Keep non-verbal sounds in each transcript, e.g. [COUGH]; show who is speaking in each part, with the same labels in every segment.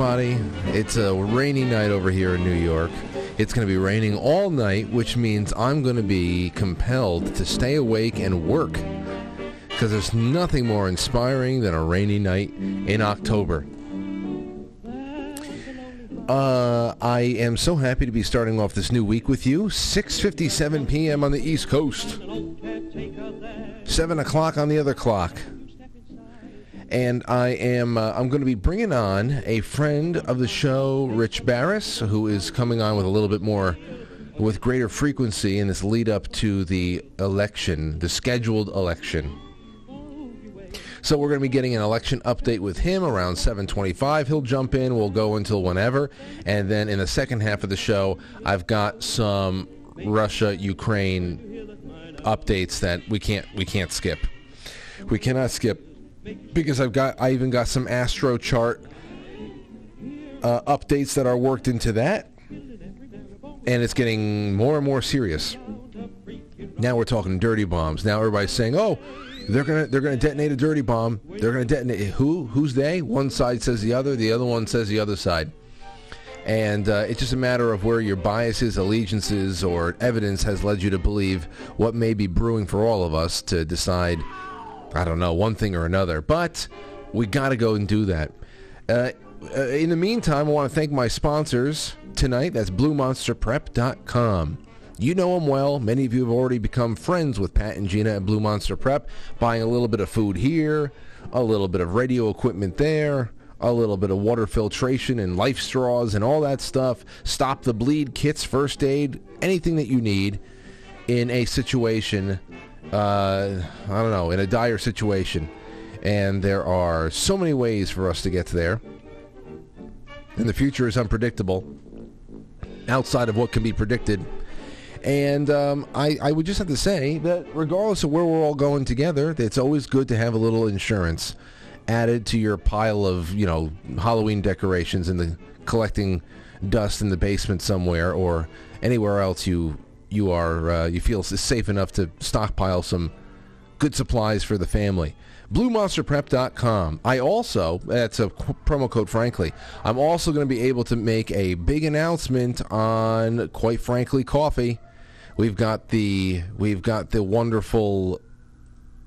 Speaker 1: everybody, it's a rainy night over here in New York. It's going to be raining all night, which means I'm going to be compelled to stay awake and work because there's nothing more inspiring than a rainy night in October. Uh, I am so happy to be starting off this new week with you. 6:57 p.m. on the East Coast, seven o'clock on the other clock, and I am uh, I'm going to be bringing on a friend of the show, Rich Baris, who is coming on with a little bit more, with greater frequency in this lead up to the election, the scheduled election. So we're going to be getting an election update with him around 7:25. He'll jump in. We'll go until whenever, and then in the second half of the show, I've got some Russia Ukraine updates that we can't we can't skip. We cannot skip because I've got I even got some Astro chart uh, updates that are worked into that, and it's getting more and more serious. Now we're talking dirty bombs. Now everybody's saying, "Oh." They're gonna they're gonna detonate a dirty bomb. They're gonna detonate who? Who's they? One side says the other. The other one says the other side. And uh, it's just a matter of where your biases, allegiances, or evidence has led you to believe what may be brewing for all of us to decide, I don't know, one thing or another. But we got to go and do that. Uh, uh, in the meantime, I want to thank my sponsors tonight. That's BlueMonsterPrep.com. You know them well. Many of you have already become friends with Pat and Gina at Blue Monster Prep, buying a little bit of food here, a little bit of radio equipment there, a little bit of water filtration and life straws and all that stuff. Stop the bleed kits, first aid, anything that you need in a situation, uh, I don't know, in a dire situation. And there are so many ways for us to get there. And the future is unpredictable outside of what can be predicted and um, I, I would just have to say that regardless of where we're all going together, it's always good to have a little insurance added to your pile of, you know, Halloween decorations and the collecting dust in the basement somewhere or anywhere else you you are uh, you feel safe enough to stockpile some good supplies for the family. BlueMonsterPrep.com. I also, that's a promo code, frankly. I'm also going to be able to make a big announcement on, quite frankly, coffee. We've got the we've got the wonderful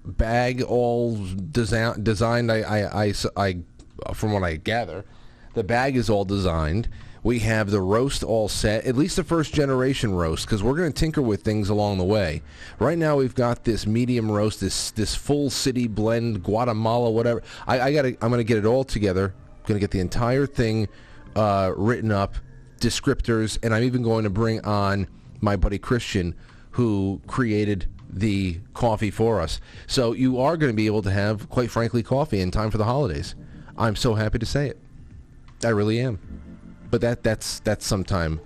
Speaker 1: bag all design, designed. I, I, I, I, from what I gather, the bag is all designed. We have the roast all set, at least the first generation roast, because we're going to tinker with things along the way. Right now, we've got this medium roast, this this full city blend, Guatemala, whatever. I, I got I'm going to get it all together. I'm going to get the entire thing uh, written up, descriptors, and I'm even going to bring on my buddy Christian, who created the coffee for us. So you are going to be able to have, quite frankly, coffee in time for the holidays. I'm so happy to say it. I really am. But that that's that's sometime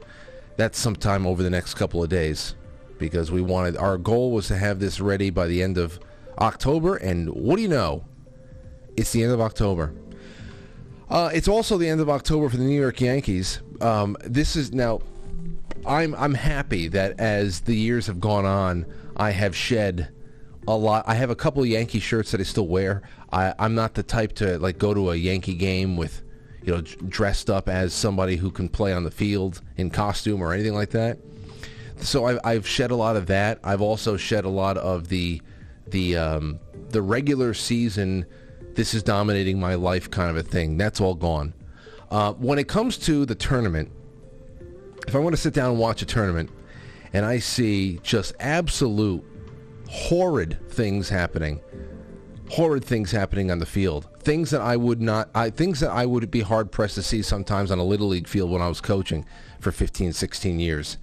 Speaker 1: that's sometime over the next couple of days because we wanted our goal was to have this ready by the end of October and what do you know? It's the end of October. Uh, it's also the end of October for the New York Yankees. Um, this is now I'm I'm happy that as the years have gone on, I have shed a lot. I have a couple of Yankee shirts that I still wear. I, I'm not the type to like go to a Yankee game with, you know, dressed up as somebody who can play on the field in costume or anything like that. So I've, I've shed a lot of that. I've also shed a lot of the the um, the regular season. This is dominating my life kind of a thing. That's all gone. Uh, when it comes to the tournament, if I want to sit down and watch a tournament and I see just absolute horrid things happening, horrid things happening on the field, things that I would not, I things that I would be hard pressed to see sometimes on a little league field when I was coaching for 15, 16 years.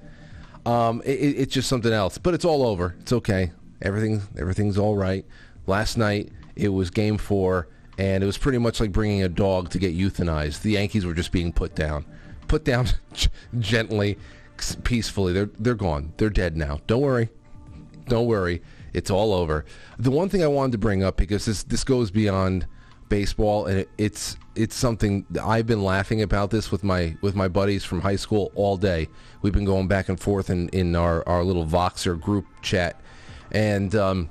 Speaker 1: Um, it, it's just something else, but it's all over. It's okay. Everything, everything's all right. Last night it was game four, and it was pretty much like bringing a dog to get euthanized. The Yankees were just being put down put down [LAUGHS] gently, peacefully. They're they're gone. They're dead now. Don't worry. Don't worry. It's all over. The one thing I wanted to bring up because this this goes beyond baseball and it, it's it's something I've been laughing about this with my with my buddies from high school all day. We've been going back and forth in in our our little Voxer group chat, and um,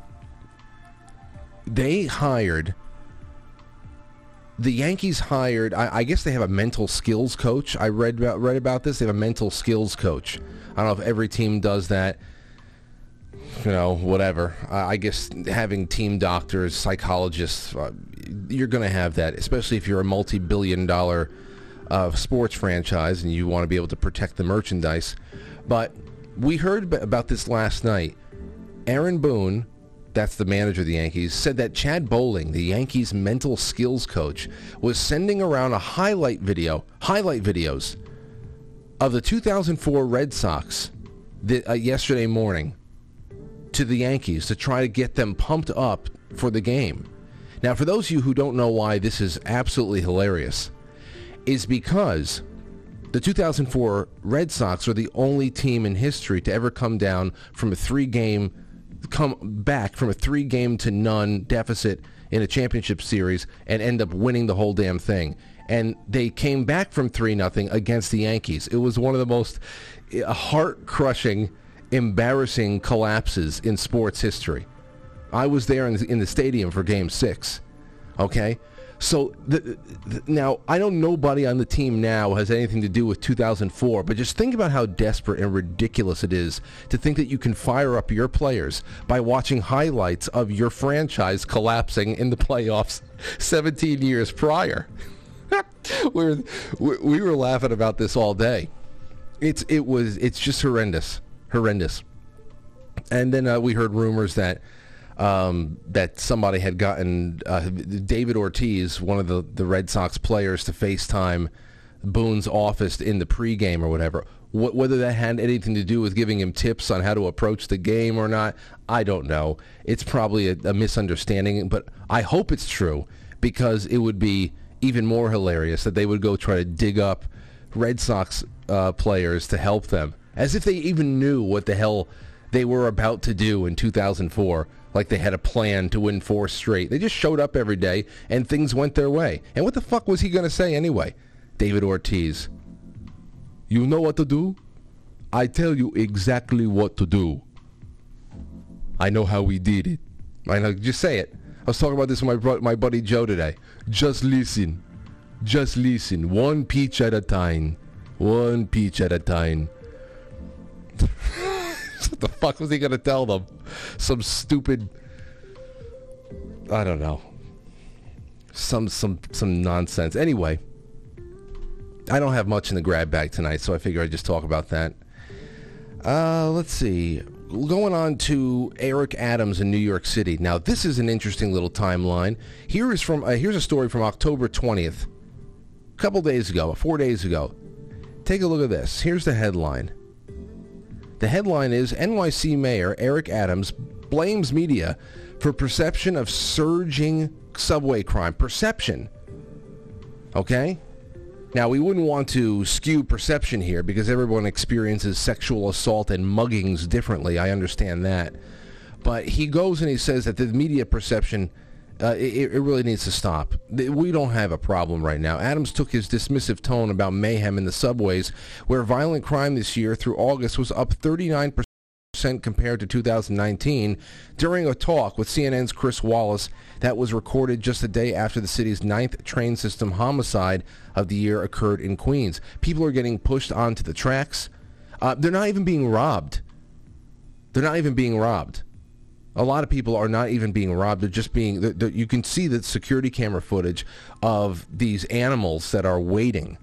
Speaker 1: they hired the Yankees hired. I, I, guess they have a mental skills coach. I read about read about this. They have a mental skills coach. I don't know if every team does that. You know, whatever. I guess having team doctors, psychologists, uh, you're going to have that, especially if you're a multi-billion-dollar uh, sports franchise and you want to be able to protect the merchandise. But we heard about this last night. Aaron Boone that's the manager of the Yankees, said that Chad Bohling, the Yankees mental skills coach, was sending around a highlight video, highlight videos of the 2004 Red Sox the, uh, yesterday morning to the Yankees to try to get them pumped up for the game. Now, for those of you who don't know why this is absolutely hilarious, is because the 2004 Red Sox are the only team in history to ever come down from a three-game come back from a three game to none deficit in a championship series and end up winning the whole damn thing. And they came back from 3 nothing against the Yankees. It was one of the most eh, heart crushing, embarrassing collapses in sports history. I was there in the, in the stadium for game six. Okay? So the, the, now I know nobody on the team now has anything to do with 2004, but just think about how desperate and ridiculous it is to think that you can fire up your players by watching highlights of your franchise collapsing in the playoffs [LAUGHS] 17 years prior. [LAUGHS] we, were, we were laughing about this all day. It's it was it's just horrendous, horrendous. And then uh, we heard rumors that um, that somebody had gotten uh, David Ortiz, one of the, the Red Sox players, to FaceTime Boone's office in the pregame or whatever. Wh- whether that had anything to do with giving him tips on how to approach the game or not, I don't know. It's probably a, a misunderstanding, but I hope it's true because it would be even more hilarious that they would go try to dig up Red Sox uh, players to help them, as if they even knew what the hell they were about to do in 2004 like they had a plan to win four straight. They just showed up every day and things went their way. And what the fuck was he going to say anyway? David Ortiz. You know what to do? I tell you exactly what to do. I know how we did it. I know. Just say it. I was talking about this with my my buddy Joe today. Just listen. Just listen. One peach at a time. One peach at a time. [LAUGHS] what the fuck was he going to tell them? Some stupid, I don't know, some some some nonsense. Anyway, I don't have much in the grab bag tonight, so I figure I'd just talk about that. Uh, let's see. Going on to Eric Adams in New York City. Now, this is an interesting little timeline. Here is from uh, here's a story from October 20th, a couple days ago, four days ago. Take a look at this. Here's the headline. The headline is NYC Mayor Eric Adams blames media for perception of surging subway crime. Perception. Okay? Now, we wouldn't want to skew perception here because everyone experiences sexual assault and muggings differently. I understand that. But he goes and he says that the media perception uh, it, it, really needs to stop. We don't have a problem right now. Adams took his dismissive tone about mayhem in the subways, where violent crime this year through August was up 39% compared to 2019 during a talk with CNN's Chris Wallace that was recorded just a day after the city's ninth train system homicide of the year occurred in Queens. People are getting pushed onto the tracks. Uh, they're not even being robbed. They're not even being robbed. A lot of people are not even being robbed. They're just being. They're, you can see the security camera footage of these animals that are waiting,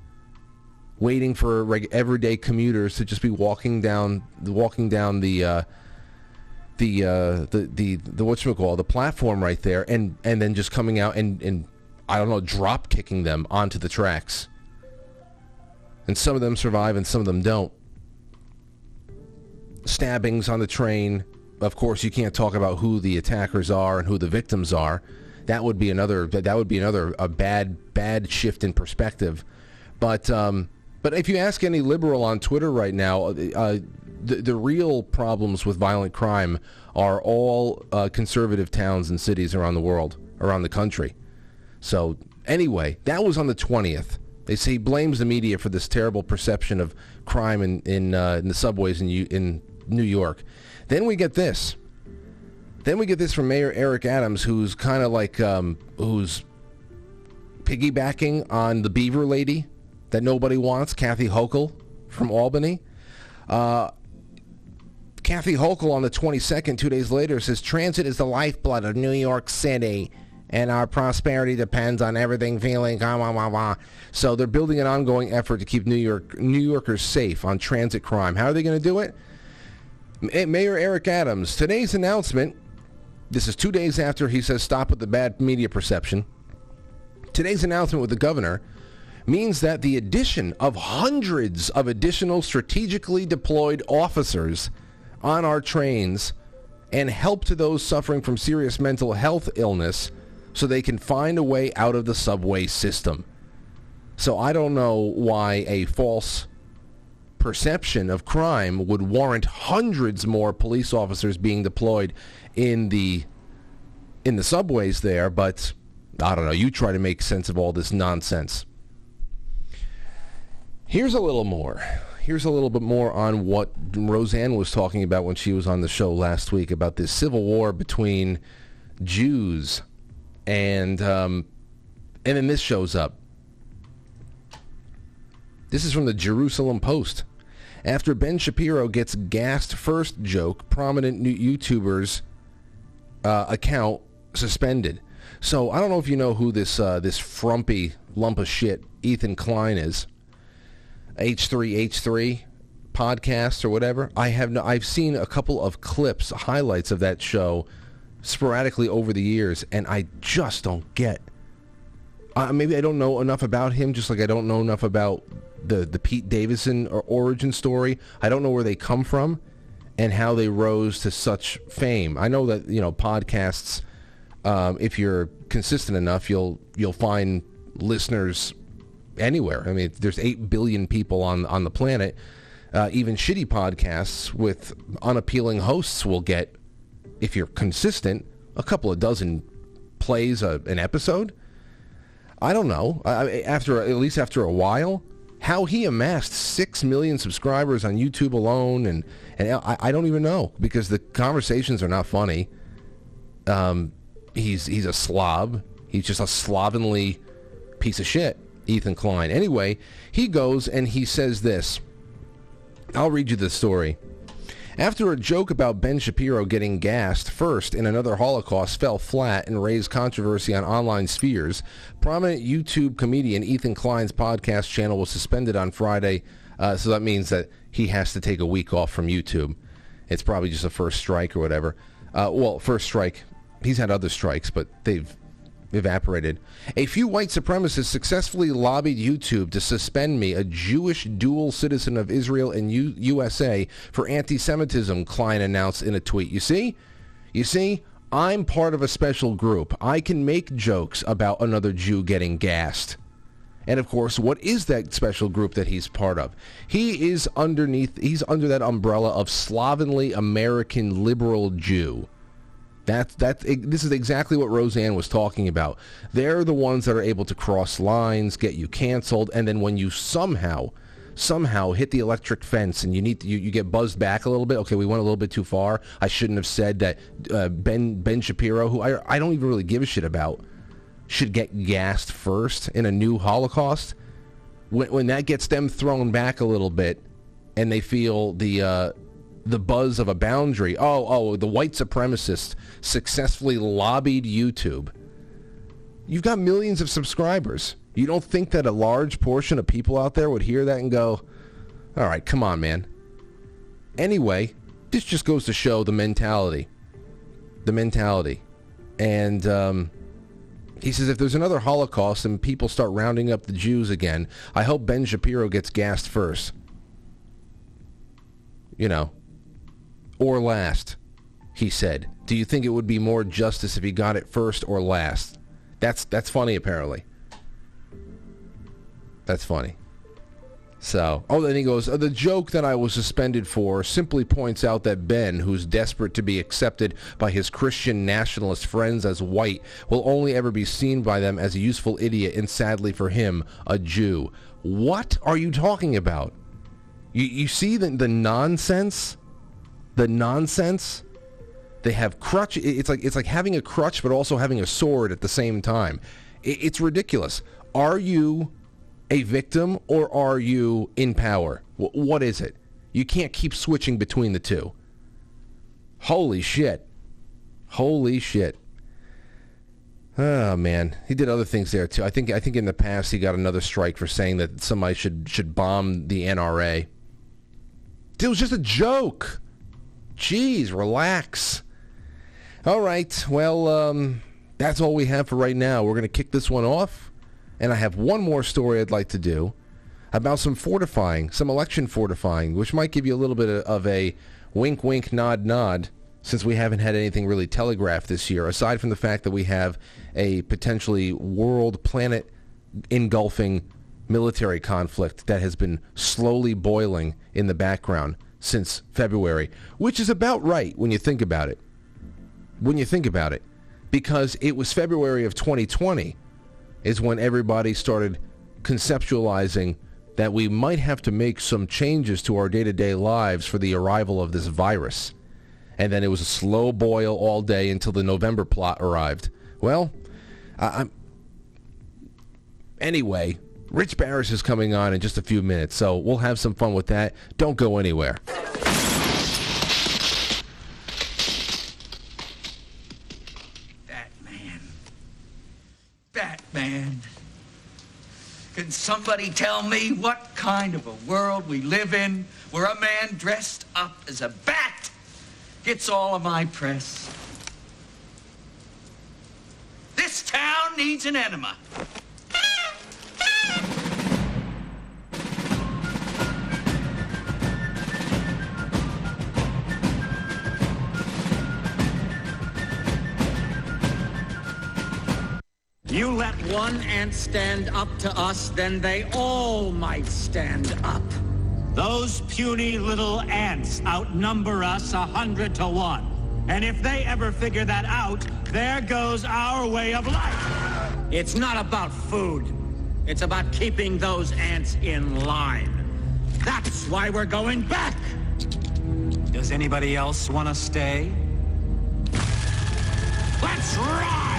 Speaker 1: waiting for reg- everyday commuters to just be walking down, walking down the, uh, the, uh, the, the, the what you call the platform right there, and and then just coming out and and I don't know, drop kicking them onto the tracks. And some of them survive, and some of them don't. Stabbings on the train of course, you can't talk about who the attackers are and who the victims are. That would be another. That would be another a bad bad shift in perspective. But um, but if you ask any liberal on Twitter right now, uh, the the real problems with violent crime are all uh, conservative towns and cities around the world, around the country. So anyway, that was on the twentieth. They say he blames the media for this terrible perception of crime in in, uh, in the subways in in New York. Then we get this. Then we get this from Mayor Eric Adams, who's kind of like um, who's piggybacking on the Beaver lady that nobody wants, Kathy Hochul from Albany. Uh, Kathy Hochul on the 22nd, two days later, says transit is the lifeblood of New York City, and our prosperity depends on everything feeling. Blah, blah, blah. So they're building an ongoing effort to keep New York New Yorkers safe on transit crime. How are they going to do it? Mayor Eric Adams today's announcement. This is two days after he says stop with the bad media perception. Today's announcement with the governor means that the addition of hundreds of additional strategically deployed officers on our trains and help to those suffering from serious mental health illness so they can find a way out of the subway system. So I don't know why a false perception of crime would warrant hundreds more police officers being deployed in the in the subways there, but I don't know. You try to make sense of all this nonsense. Here's a little more here's a little bit more on what Roseanne was talking about when she was on the show last week about this civil war between Jews and um, and then this shows up. This is from the Jerusalem Post. After Ben Shapiro gets gassed first joke, prominent YouTuber's uh, account suspended. So I don't know if you know who this uh, this frumpy lump of shit Ethan Klein is. H3H3 podcast or whatever. I have no, I've seen a couple of clips, highlights of that show sporadically over the years, and I just don't get. Uh, maybe I don't know enough about him, just like I don't know enough about the the Pete Davidson or origin story. I don't know where they come from and how they rose to such fame. I know that you know podcasts. Um, if you're consistent enough, you'll you'll find listeners anywhere. I mean, there's 8 billion people on, on the planet. Uh, even shitty podcasts with unappealing hosts will get, if you're consistent, a couple of dozen plays a, an episode. I don't know. I, after at least after a while, how he amassed six million subscribers on YouTube alone, and and I, I don't even know because the conversations are not funny. Um, he's he's a slob. He's just a slovenly piece of shit. Ethan Klein. Anyway, he goes and he says this. I'll read you the story. After a joke about Ben Shapiro getting gassed first in another Holocaust fell flat and raised controversy on online spheres, prominent YouTube comedian Ethan Klein's podcast channel was suspended on Friday. Uh, so that means that he has to take a week off from YouTube. It's probably just a first strike or whatever. Uh, well, first strike. He's had other strikes, but they've evaporated. A few white supremacists successfully lobbied YouTube to suspend me, a Jewish dual citizen of Israel and U- USA, for anti-Semitism, Klein announced in a tweet. You see? You see? I'm part of a special group. I can make jokes about another Jew getting gassed. And of course, what is that special group that he's part of? He is underneath, he's under that umbrella of slovenly American liberal Jew. That's that. This is exactly what Roseanne was talking about. They're the ones that are able to cross lines, get you canceled, and then when you somehow, somehow hit the electric fence and you need to, you, you get buzzed back a little bit. Okay, we went a little bit too far. I shouldn't have said that. Uh, ben Ben Shapiro, who I I don't even really give a shit about, should get gassed first in a new Holocaust. When when that gets them thrown back a little bit, and they feel the. Uh, the buzz of a boundary. Oh, oh, the white supremacists successfully lobbied YouTube. You've got millions of subscribers. You don't think that a large portion of people out there would hear that and go, all right, come on, man. Anyway, this just goes to show the mentality. The mentality. And um, he says if there's another Holocaust and people start rounding up the Jews again, I hope Ben Shapiro gets gassed first. You know, or last, he said. Do you think it would be more justice if he got it first or last? That's that's funny apparently. That's funny. So, oh, then he goes, uh, the joke that I was suspended for simply points out that Ben, who's desperate to be accepted by his Christian nationalist friends as white, will only ever be seen by them as a useful idiot and sadly for him, a Jew. What are you talking about? You, you see the, the nonsense? The nonsense. They have crutch. It's like it's like having a crutch, but also having a sword at the same time. It's ridiculous. Are you a victim or are you in power? What is it? You can't keep switching between the two. Holy shit. Holy shit. Oh man, he did other things there too. I think I think in the past he got another strike for saying that somebody should should bomb the NRA. It was just a joke. Jeez, relax. All right, well, um, that's all we have for right now. We're going to kick this one off, and I have one more story I'd like to do about some fortifying, some election fortifying, which might give you a little bit of a wink, wink, nod, nod since we haven't had anything really telegraphed this year, aside from the fact that we have a potentially world planet engulfing military conflict that has been slowly boiling in the background since February, which is about right when you think about it. When you think about it, because it was February of 2020 is when everybody started conceptualizing that we might have to make some changes to our day-to-day lives for the arrival of this virus and then it was a slow boil all day until the November plot arrived. Well, I'm anyway. Rich Baris is coming on in just a few minutes, so we'll have some fun with that. Don't go anywhere.
Speaker 2: Batman. Batman. Can somebody tell me what kind of a world we live in where a man dressed up as a bat gets all of my press. This town needs an enema.
Speaker 3: You let one ant stand up to us, then they all might stand up.
Speaker 4: Those puny little ants outnumber us a hundred to one. And if they ever figure that out, there goes our way of life.
Speaker 3: It's not about food. It's about keeping those ants in line. That's why we're going back.
Speaker 4: Does anybody else want to stay?
Speaker 3: Let's ride!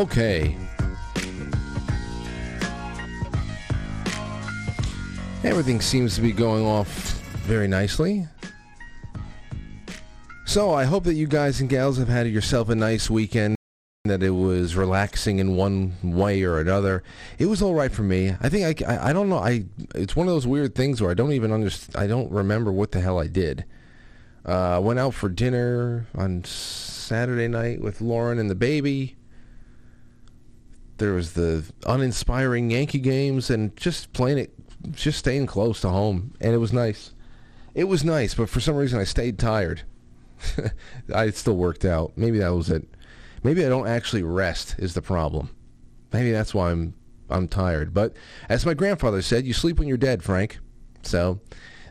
Speaker 1: Okay. Everything seems to be going off very nicely. So I hope that you guys and gals have had yourself a nice weekend, that it was relaxing in one way or another. It was all right for me. I think I, I, I don't know. I it's one of those weird things where I don't even understand. I don't remember what the hell I did. Uh, went out for dinner on Saturday night with Lauren and the baby there was the uninspiring Yankee games and just playing it, just staying close to home, and it was nice. It was nice, but for some reason I stayed tired. [LAUGHS] I still worked out. Maybe that was it. Maybe I don't actually rest is the problem. Maybe that's why I'm I'm tired. But as my grandfather said, you sleep when you're dead, Frank. So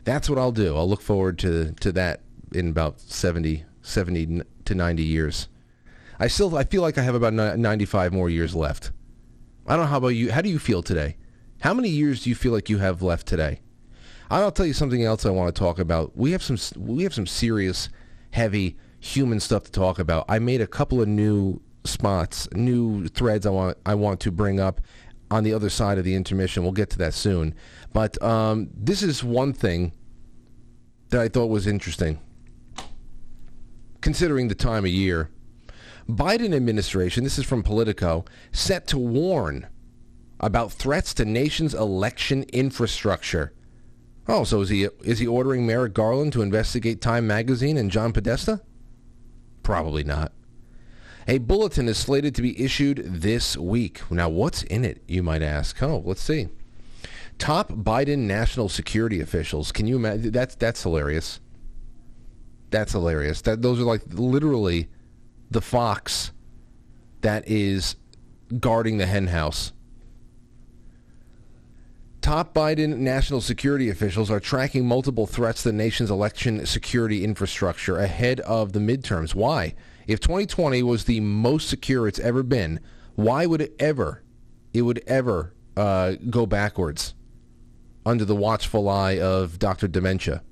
Speaker 1: that's what I'll do. I'll look forward to to that in about 70, 70 to 90 years. I still I feel like I have about 95 more years left. I don't know how about you. How do you feel today? How many years do you feel like you have left today? I'll tell you something else I want to talk about. We have some we have some serious, heavy human stuff to talk about. I made a couple of new spots, new threads I want I want to bring up on the other side of the intermission. We'll get to that soon. But um, this is one thing that I thought was interesting, considering the time of year. Biden administration, this is from Politico, set to warn about threats to nation's election infrastructure. Oh, so is he is he ordering Merrick Garland to investigate Time magazine and John Podesta? Probably not. A bulletin is slated to be issued this week. Now, what's in it, you might ask? Oh, let's see. Top Biden national security officials. Can you imagine? That's, that's hilarious. That's hilarious. That Those are like literally the fox that is guarding the henhouse. Top Biden national security officials are tracking multiple threats to the nation's election security infrastructure ahead of the midterms. Why? If 2020 was the most secure it's ever been, why would it ever, it would ever uh, go backwards under the watchful eye of Dr. Dementia?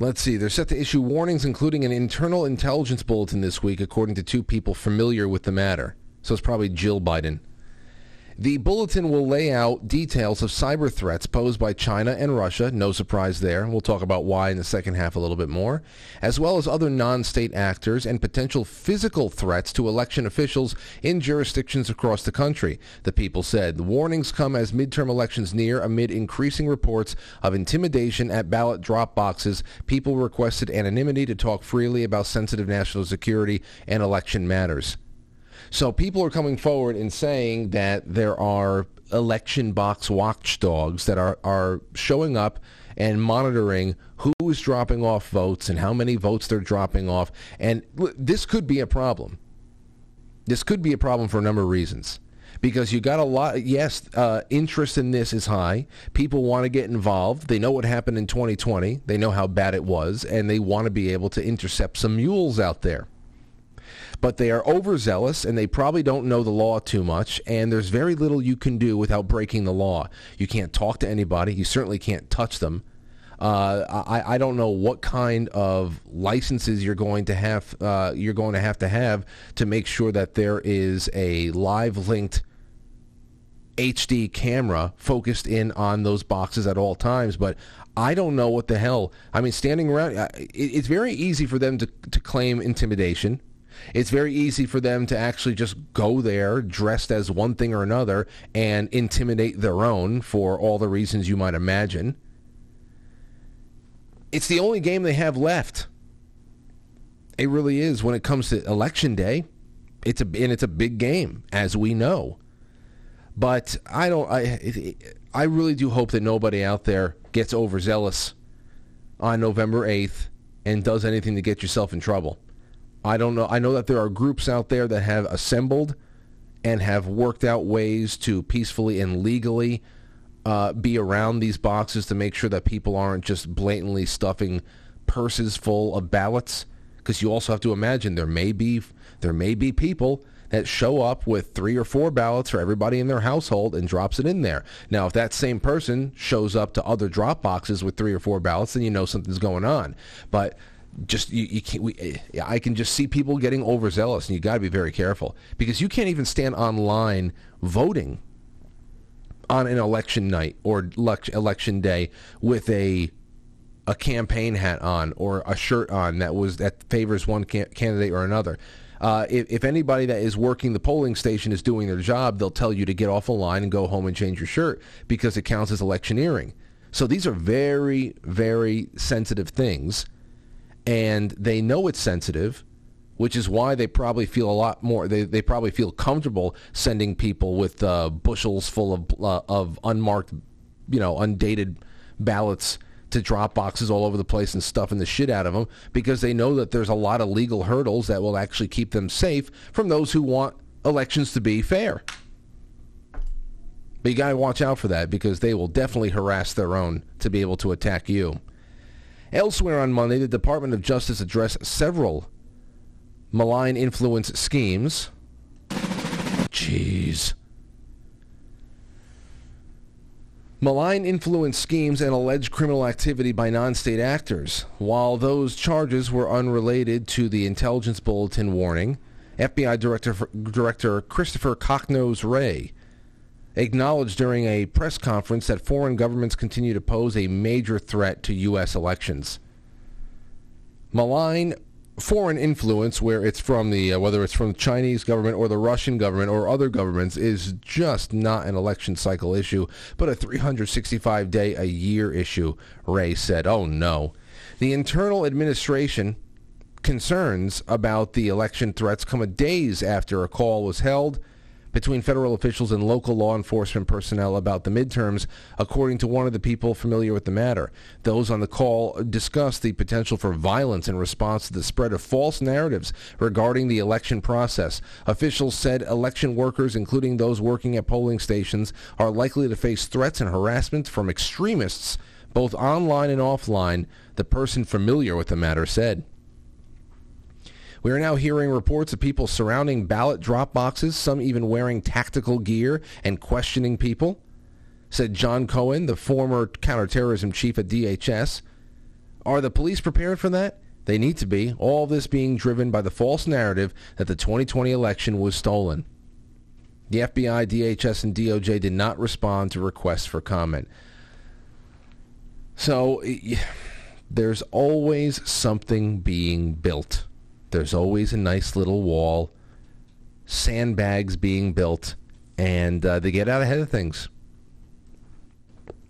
Speaker 1: Let's see. They're set to issue warnings, including an internal intelligence bulletin this week, according to two people familiar with the matter. So it's probably Jill Biden. The bulletin will lay out details of cyber threats posed by China and Russia, no surprise there. We'll talk about why in the second half a little bit more, as well as other non-state actors and potential physical threats to election officials in jurisdictions across the country. The people said the warnings come as midterm elections near amid increasing reports of intimidation at ballot drop boxes. People requested anonymity to talk freely about sensitive national security and election matters. So people are coming forward and saying that there are election box watchdogs that are, are showing up and monitoring who is dropping off votes and how many votes they're dropping off. And this could be a problem. This could be a problem for a number of reasons. Because you got a lot, yes, uh, interest in this is high. People want to get involved. They know what happened in 2020. They know how bad it was, and they want to be able to intercept some mules out there but they are overzealous and they probably don't know the law too much. And there's very little you can do without breaking the law. You can't talk to anybody. You certainly can't touch them. Uh, I, I don't know what kind of licenses you're going to have. Uh, you're going to have to have to make sure that there is a live linked HD camera focused in on those boxes at all times. But I don't know what the hell. I mean, standing around, it's very easy for them to, to claim intimidation. It's very easy for them to actually just go there dressed as one thing or another and intimidate their own for all the reasons you might imagine. It's the only game they have left. It really is when it comes to election day. It's a and it's a big game as we know. But I don't I I really do hope that nobody out there gets overzealous on November 8th and does anything to get yourself in trouble. I don't know. I know that there are groups out there that have assembled and have worked out ways to peacefully and legally uh, be around these boxes to make sure that people aren't just blatantly stuffing purses full of ballots. Because you also have to imagine there may be there may be people that show up with three or four ballots for everybody in their household and drops it in there. Now, if that same person shows up to other drop boxes with three or four ballots, then you know something's going on. But just you, you can't. We, I can just see people getting overzealous, and you got to be very careful because you can't even stand online voting on an election night or election day with a a campaign hat on or a shirt on that was that favors one candidate or another. Uh, if, if, anybody that is working the polling station is doing their job, they'll tell you to get off a line and go home and change your shirt because it counts as electioneering. So these are very, very sensitive things and they know it's sensitive, which is why they probably feel a lot more. They, they probably feel comfortable sending people with uh, bushels full of uh, of unmarked, you know, undated ballots to drop boxes all over the place and stuffing the shit out of them because they know that there's a lot of legal hurdles that will actually keep them safe from those who want elections to be fair. But you got to watch out for that because they will definitely harass their own to be able to attack you. Elsewhere on Monday, the Department of Justice addressed several malign influence schemes. Jeez. Malign influence schemes and alleged criminal activity by non-state actors. While those charges were unrelated to the intelligence bulletin warning, FBI Director, Director Christopher Cocknose Wray acknowledged during a press conference that foreign governments continue to pose a major threat to U.S. elections. Malign foreign influence, where it's from the uh, whether it's from the Chinese government or the Russian government or other governments, is just not an election cycle issue, but a 365 day a year issue. Wray said, "Oh no." The internal administration concerns about the election threats come a days after a call was held between federal officials and local law enforcement personnel about the midterms, according to one of the people familiar with the matter. Those on the call discussed the potential for violence in response to the spread of false narratives regarding the election process. Officials said election workers, including those working at polling stations, are likely to face threats and harassment from extremists, both online and offline, the person familiar with the matter said. We are now hearing reports of people surrounding ballot drop boxes, some even wearing tactical gear and questioning people, said John Cohen, the former counterterrorism chief at DHS. Are the police prepared for that? They need to be. All this being driven by the false narrative that the 2020 election was stolen. The FBI, DHS, and DOJ did not respond to requests for comment. So there's always something being built. There's always a nice little wall, sandbags being built, and uh, they get out ahead of things.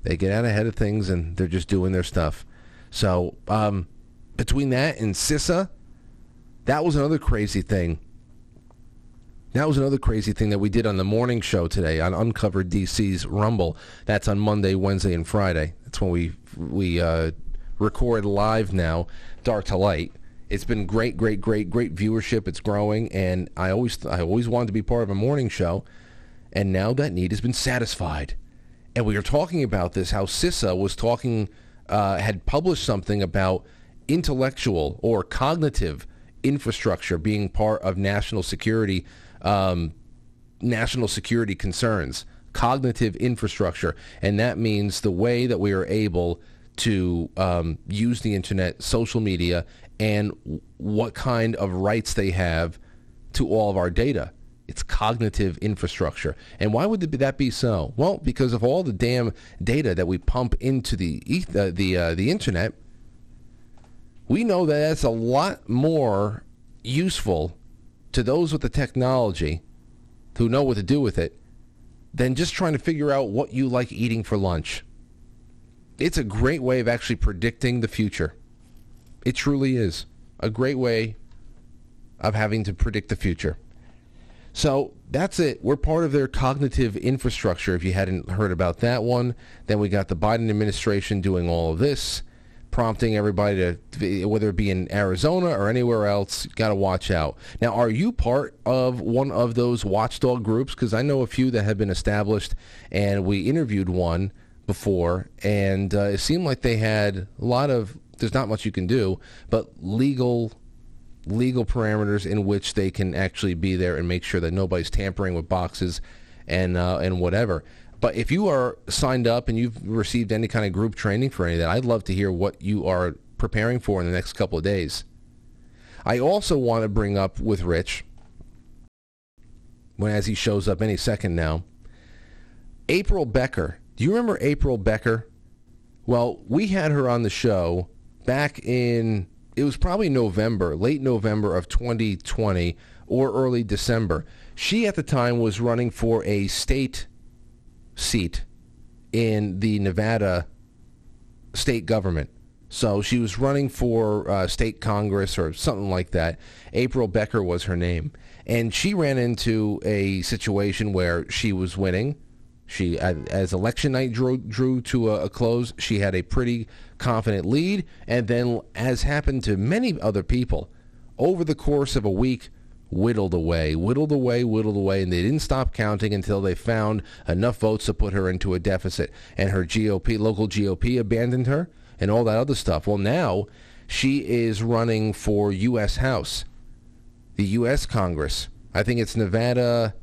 Speaker 1: They get out ahead of things, and they're just doing their stuff. So um, between that and CISA, that was another crazy thing. That was another crazy thing that we did on the morning show today on UncoverDC's Rumble. That's on Monday, Wednesday, and Friday. That's when we we uh, record live now, dark to light. It's been great, great, great, great viewership. It's growing, and I always, I always wanted to be part of a morning show, and now that need has been satisfied. And we were talking about this, how CISA was talking, uh, had published something about intellectual or cognitive infrastructure being part of national security, um, national security concerns, cognitive infrastructure, and that means the way that we are able to um, use the internet, social media, and what kind of rights they have to all of our data. It's cognitive infrastructure. And why would that be so? Well, because of all the damn data that we pump into the uh, the uh, the internet, we know that that's a lot more useful to those with the technology who know what to do with it than just trying to figure out what you like eating for lunch. It's a great way of actually predicting the future. It truly is a great way of having to predict the future. So that's it. We're part of their cognitive infrastructure. If you hadn't heard about that one, then we got the Biden administration doing all of this, prompting everybody to, whether it be in Arizona or anywhere else, got to watch out. Now, are you part of one of those watchdog groups? Because I know a few that have been established, and we interviewed one before, and uh, it seemed like they had a lot of there's not much you can do, but legal legal parameters in which they can actually be there and make sure that nobody's tampering with boxes and uh, and whatever. But if you are signed up and you've received any kind of group training for any of that, I'd love to hear what you are preparing for in the next couple of days. I also want to bring up with Rich, when as he shows up any second now, April Becker. Do you remember April Becker? Well, we had her on the show back in it was probably November, late November of 2020 or early December. She at the time was running for a state seat in the Nevada state government. So she was running for uh, state congress or something like that. April Becker was her name. And she ran into a situation where she was winning. She, uh, as election night drew, drew to a, a close, she had a pretty confident lead, and then, as happened to many other people, over the course of a week, whittled away, whittled away, whittled away, and they didn't stop counting until they found enough votes to put her into a deficit. And her GOP, local GOP, abandoned her, and all that other stuff. Well, now she is running for U.S. House, the U.S. Congress. I think it's Nevada,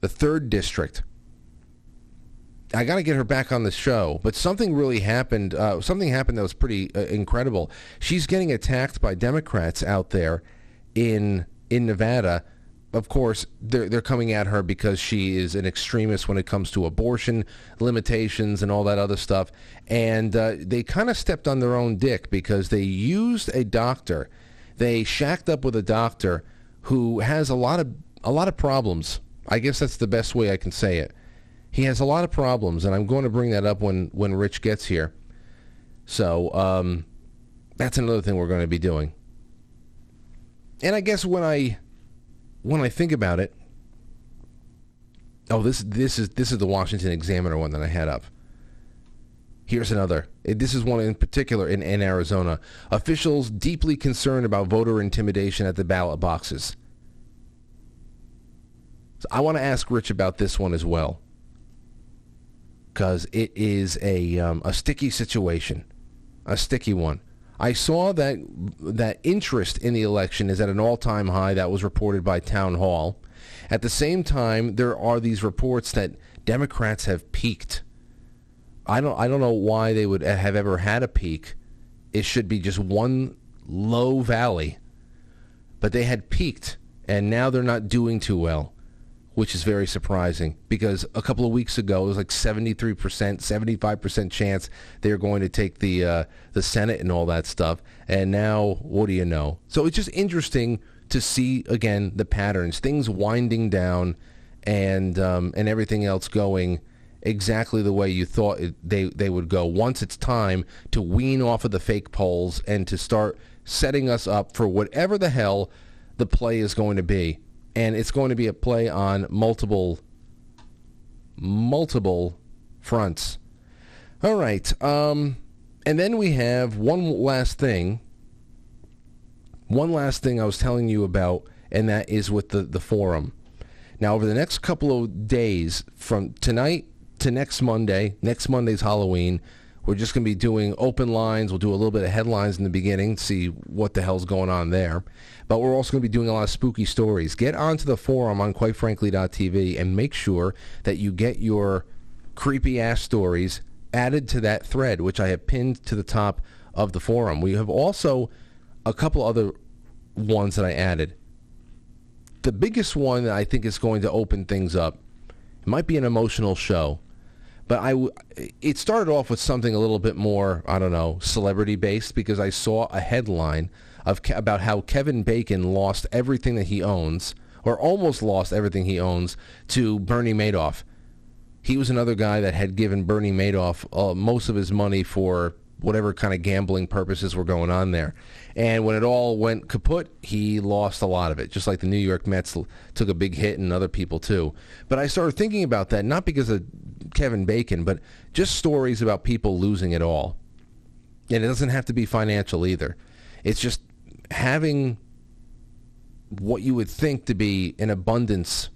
Speaker 1: the third district. I got to get her back on the show, but something really happened. Uh, something happened that was pretty uh, incredible. She's getting attacked by Democrats out there in in Nevada. Of course, they're they're coming at her because she is an extremist when it comes to abortion limitations and all that other stuff. And uh, they kind of stepped on their own dick because they used a doctor. They shacked up with a doctor who has a lot of a lot of problems. I guess that's the best way I can say it he has a lot of problems, and I'm going to bring that up when, when Rich gets here. So, um, That's another thing we're going to be doing. And I guess when I when I think about it, oh, this this is this is the Washington Examiner one that I had up. Here's another. This is one in particular in, in Arizona. Officials deeply concerned about voter intimidation at the ballot boxes. So I want to ask Rich about this one as well, because it is a um, a sticky situation, a sticky one. I saw that that interest in the election is at an all-time high. That was reported by Town Hall. At the same time, there are these reports that Democrats have peaked. I don't I don't know why they would have ever had a peak. It should be just one low valley. But they had peaked and now they're not doing too well which is very surprising because a couple of weeks ago it was like 73%, 75% chance they were going to take the uh, the Senate and all that stuff. And now, what do you know? So it's just interesting to see again the patterns, things winding down, and um, and everything else going exactly the way you thought it, they they would go. Once it's time to wean off of the fake polls and to start setting us up for whatever the hell the play is going to be and it's going to be a play on multiple multiple fronts. All right. Um, and then we have one last thing. One last thing I was telling you about, and that is with the, the forum. Now, over the next couple of days, from tonight to next Monday, next Monday's Halloween, we're just going to be doing open lines. We'll do a little bit of headlines in the beginning, see what the hell's going on there. But we're also going to be doing a lot of spooky stories. Get onto the forum on quitefrankly.tv and make sure that you get your creepy ass stories added to that thread, which I have pinned to the top of the forum. We have also a couple other ones that I added. The biggest one that I think is going to open things up, it might be an emotional show but I, it started off with something a little bit more, I don't know, celebrity based because I saw a headline of about how Kevin Bacon lost everything that he owns, or almost lost everything he owns, to Bernie Madoff. He was another guy that had given Bernie Madoff uh, most of his money for whatever kind of gambling purposes were going on there. And when it all went kaput, he lost a lot of it, just like the New York Mets took a big hit and other people too. But I started thinking about that, not because of Kevin Bacon, but just stories about people losing it all. And it doesn't have to be financial either. It's just having what you would think to be an abundance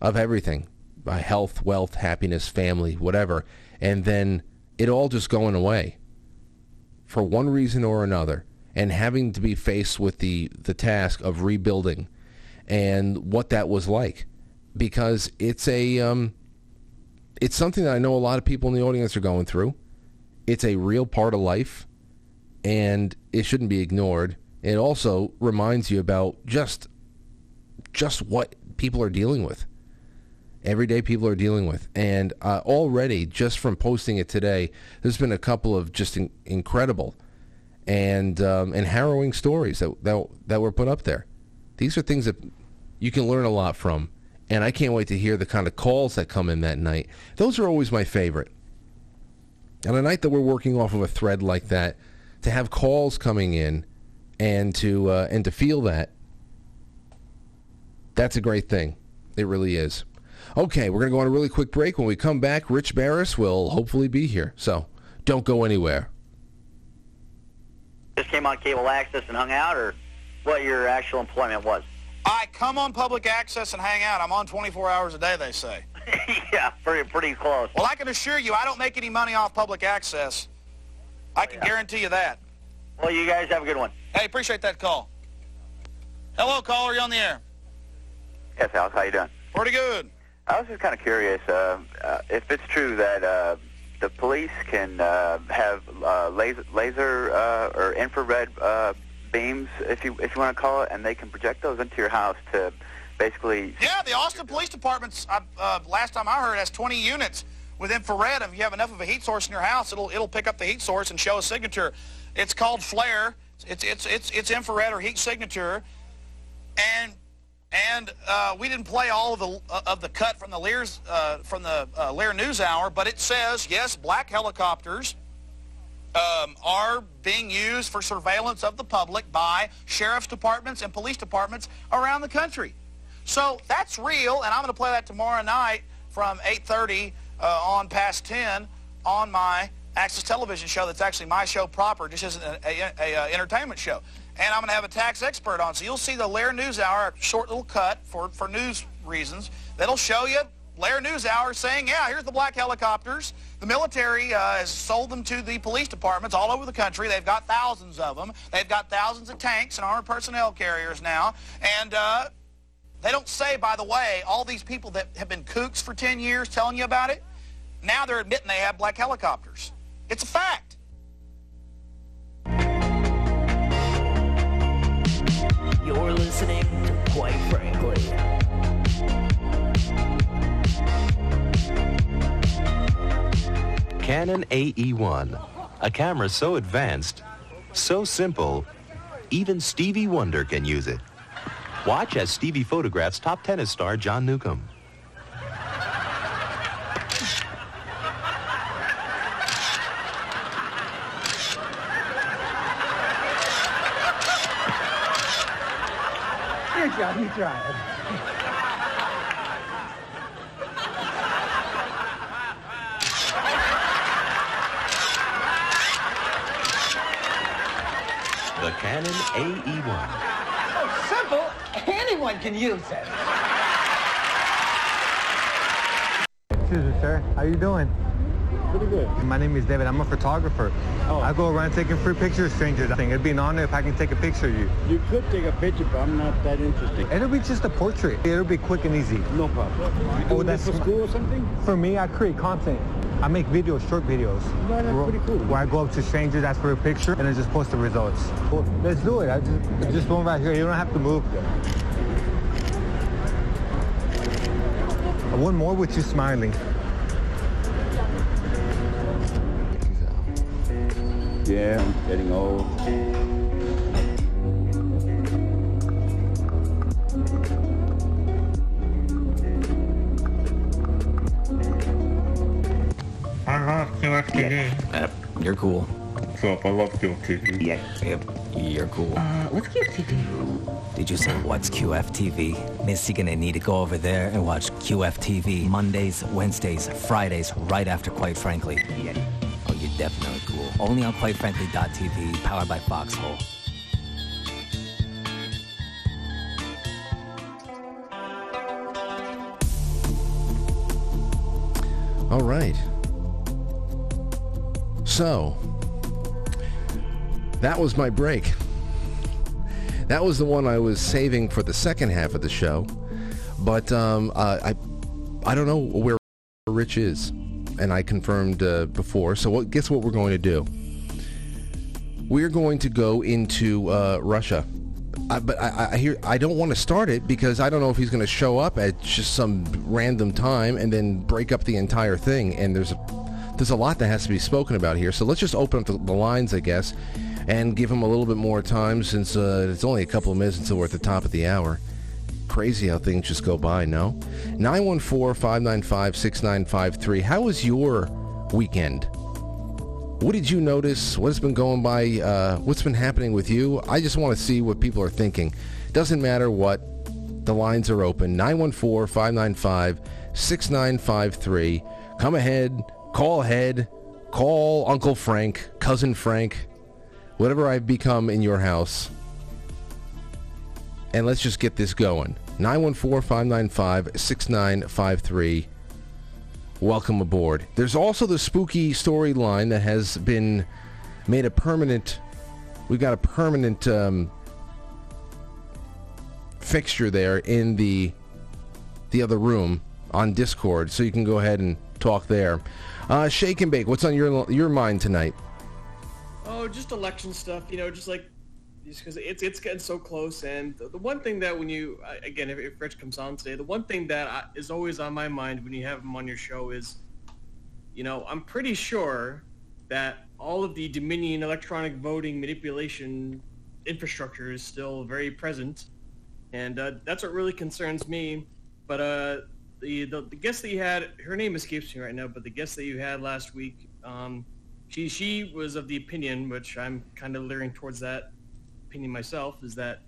Speaker 1: of everything health, wealth, happiness, family, whatever, and then it all just going away for one reason or another and having to be faced with the, the task of rebuilding and what that was like because it's a um, it's something that I know a lot of people in the audience are going through. It's a real part of life and it shouldn't be ignored. It also reminds you about just just what people are dealing with. Everyday people are dealing with. And uh, already, just from posting it today, there's been a couple of just in- incredible and um, and harrowing stories that, that that were put up there. These are things that you can learn a lot from, and I can't wait to hear the kind of calls that come in that night. Those are always my favorite. On a night that we're working off of a thread like that, to have calls coming in and to uh, and to feel that that's a great thing. It really is. Okay, we're going to go on a really quick break. When we come back, Rich Baris will hopefully be here. So don't go anywhere.
Speaker 5: Just came on cable access and hung out, or what your actual employment was?
Speaker 6: I come on public access and hang out. I'm on 24 hours a day, they say. [LAUGHS]
Speaker 5: yeah, pretty pretty close.
Speaker 6: Well, I can assure you, I don't make any money off public access. I can yeah. guarantee you that.
Speaker 5: Well, you guys have a good one.
Speaker 6: Hey, appreciate that call. Hello, caller. You on the air?
Speaker 5: Yes, Alex. How you doing?
Speaker 6: Pretty good.
Speaker 5: I was just kind of curious uh, uh, if it's true that uh, the police can uh, have uh, laser, laser uh, or infrared uh, beams, if you if you want to call it, and they can project those into your house to basically.
Speaker 6: Yeah, the Austin Police Department's uh, last time I heard has 20 units with infrared. If you have enough of a heat source in your house, it'll it'll pick up the heat source and show a signature. It's called flare. It's it's it's it's infrared or heat signature, and and uh, we didn't play all of the uh, of the cut from the Lehrer's uh, from the uh, Lehrer News Hour, but it says yes, black helicopters um, are being used for surveillance of the public by sheriff's departments and police departments around the country. So that's real, and I'm going to play that tomorrow night from 8.30 uh, on past 10 on my Access Television show that's actually my show proper, just as an a, a, a, entertainment show. And I'm going to have a tax expert on. So you'll see the Lehrer News Hour, a short little cut for, for news reasons, that'll show you Lehrer News Hour saying, yeah, here's the black helicopters. The military uh, has sold them to the police departments all over the country. They've got thousands of them. They've got thousands of tanks and armored personnel carriers now. And uh, they don't say, by the way, all these people that have been kooks for 10 years telling you about it, now they're admitting they have black helicopters. It's a fact.
Speaker 7: You're listening to Quite Frankly.
Speaker 8: Canon AE1, a camera so advanced, so simple, even Stevie Wonder can use it. Watch as Stevie photographs top tennis star John Newcombe.
Speaker 9: Good job, you tried.
Speaker 8: The Canon AE1.
Speaker 9: Oh, simple. Anyone can use it.
Speaker 10: Excuse me, sir. How you doing?
Speaker 11: Pretty good.
Speaker 10: My name is David. I'm a photographer.
Speaker 11: Oh.
Speaker 10: I go around taking free pictures of strangers. I think it'd be an honor if I can take a picture of you.
Speaker 11: You could take a picture, but I'm not that interested.
Speaker 10: It'll be just a portrait. It'll be quick and easy.
Speaker 11: No problem. Oh, that's for school or something?
Speaker 10: For me, I create content. I make videos, short videos.
Speaker 11: No, that's
Speaker 10: where,
Speaker 11: pretty cool.
Speaker 10: Where I go up to strangers, ask for a picture, and then just post the results. Well, let's do it. I just, just one right here. You don't have to move. One more with you smiling.
Speaker 11: Yeah, I'm getting old.
Speaker 10: I love QFTV.
Speaker 12: Uh, you're cool.
Speaker 10: What's up? I love QFTV.
Speaker 12: Yeah. Yep. You're cool.
Speaker 13: Uh, what's QFTV?
Speaker 12: Did you say what's QFTV? Miss, you're gonna need to go over there and watch QFTV Mondays, Wednesdays, Fridays, right after Quite Frankly. Yeah. Oh, you're definitely cool. Only on QuiteFrankly.tv, powered by Foxhole.
Speaker 1: All right. So, that was my break. That was the one I was saving for the second half of the show. But um, uh, I, I don't know where Rich is, and I confirmed uh, before. So, what, guess what we're going to do? We're going to go into uh, Russia. I, but I, I hear I don't want to start it because I don't know if he's going to show up at just some random time and then break up the entire thing. And there's a, there's a lot that has to be spoken about here. So let's just open up the, the lines, I guess, and give him a little bit more time since uh, it's only a couple of minutes until we're at the top of the hour. Crazy how things just go by, no? 914-595-6953. How was your weekend? What did you notice? What has been going by? Uh, what's been happening with you? I just want to see what people are thinking. Doesn't matter what. The lines are open. 914-595-6953. Come ahead. Call ahead. Call Uncle Frank, Cousin Frank, whatever I've become in your house. And let's just get this going. 914-595-6953. Welcome aboard. There's also the spooky storyline that has been made a permanent. We've got a permanent um, fixture there in the the other room on Discord, so you can go ahead and talk there. Uh, Shake and bake. What's on your your mind tonight?
Speaker 14: Oh, just election stuff. You know, just like just because it's it's getting so close. And the, the one thing that when you uh, again, if, if Rich comes on today, the one thing that I, is always on my mind when you have him on your show is, you know, I'm pretty sure that all of the Dominion electronic voting manipulation infrastructure is still very present, and uh, that's what really concerns me. But uh, the, the the guest that you had, her name escapes me right now, but the guest that you had last week. Um, she she was of the opinion, which I'm kind of leaning towards that opinion myself, is that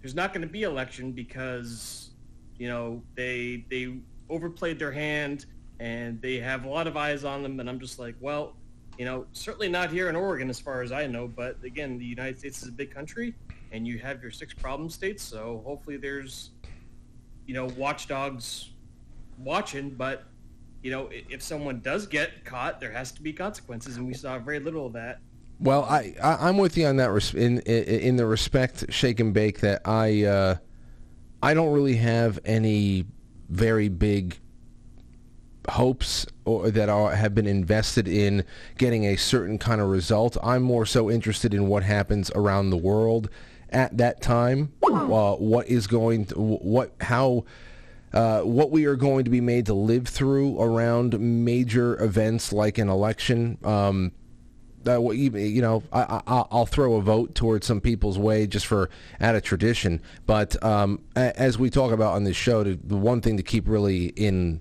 Speaker 14: there's not going to be election because you know they they overplayed their hand and they have a lot of eyes on them, and I'm just like, well, you know, certainly not here in Oregon as far as I know, but again, the United States is a big country, and you have your six problem states, so hopefully there's you know watchdogs watching, but you know, if someone does get caught, there has to be consequences, and we saw very little of that.
Speaker 1: Well, I, I I'm with you on that res- in, in in the respect shake and bake that I uh, I don't really have any very big hopes or that are, have been invested in getting a certain kind of result. I'm more so interested in what happens around the world at that time. Uh, what is going to, what how uh, what we are going to be made to live through around major events like an election. Um, uh, you know, I, I, I'll throw a vote towards some people's way just for out of tradition. But um, as we talk about on this show, the, the one thing to keep really in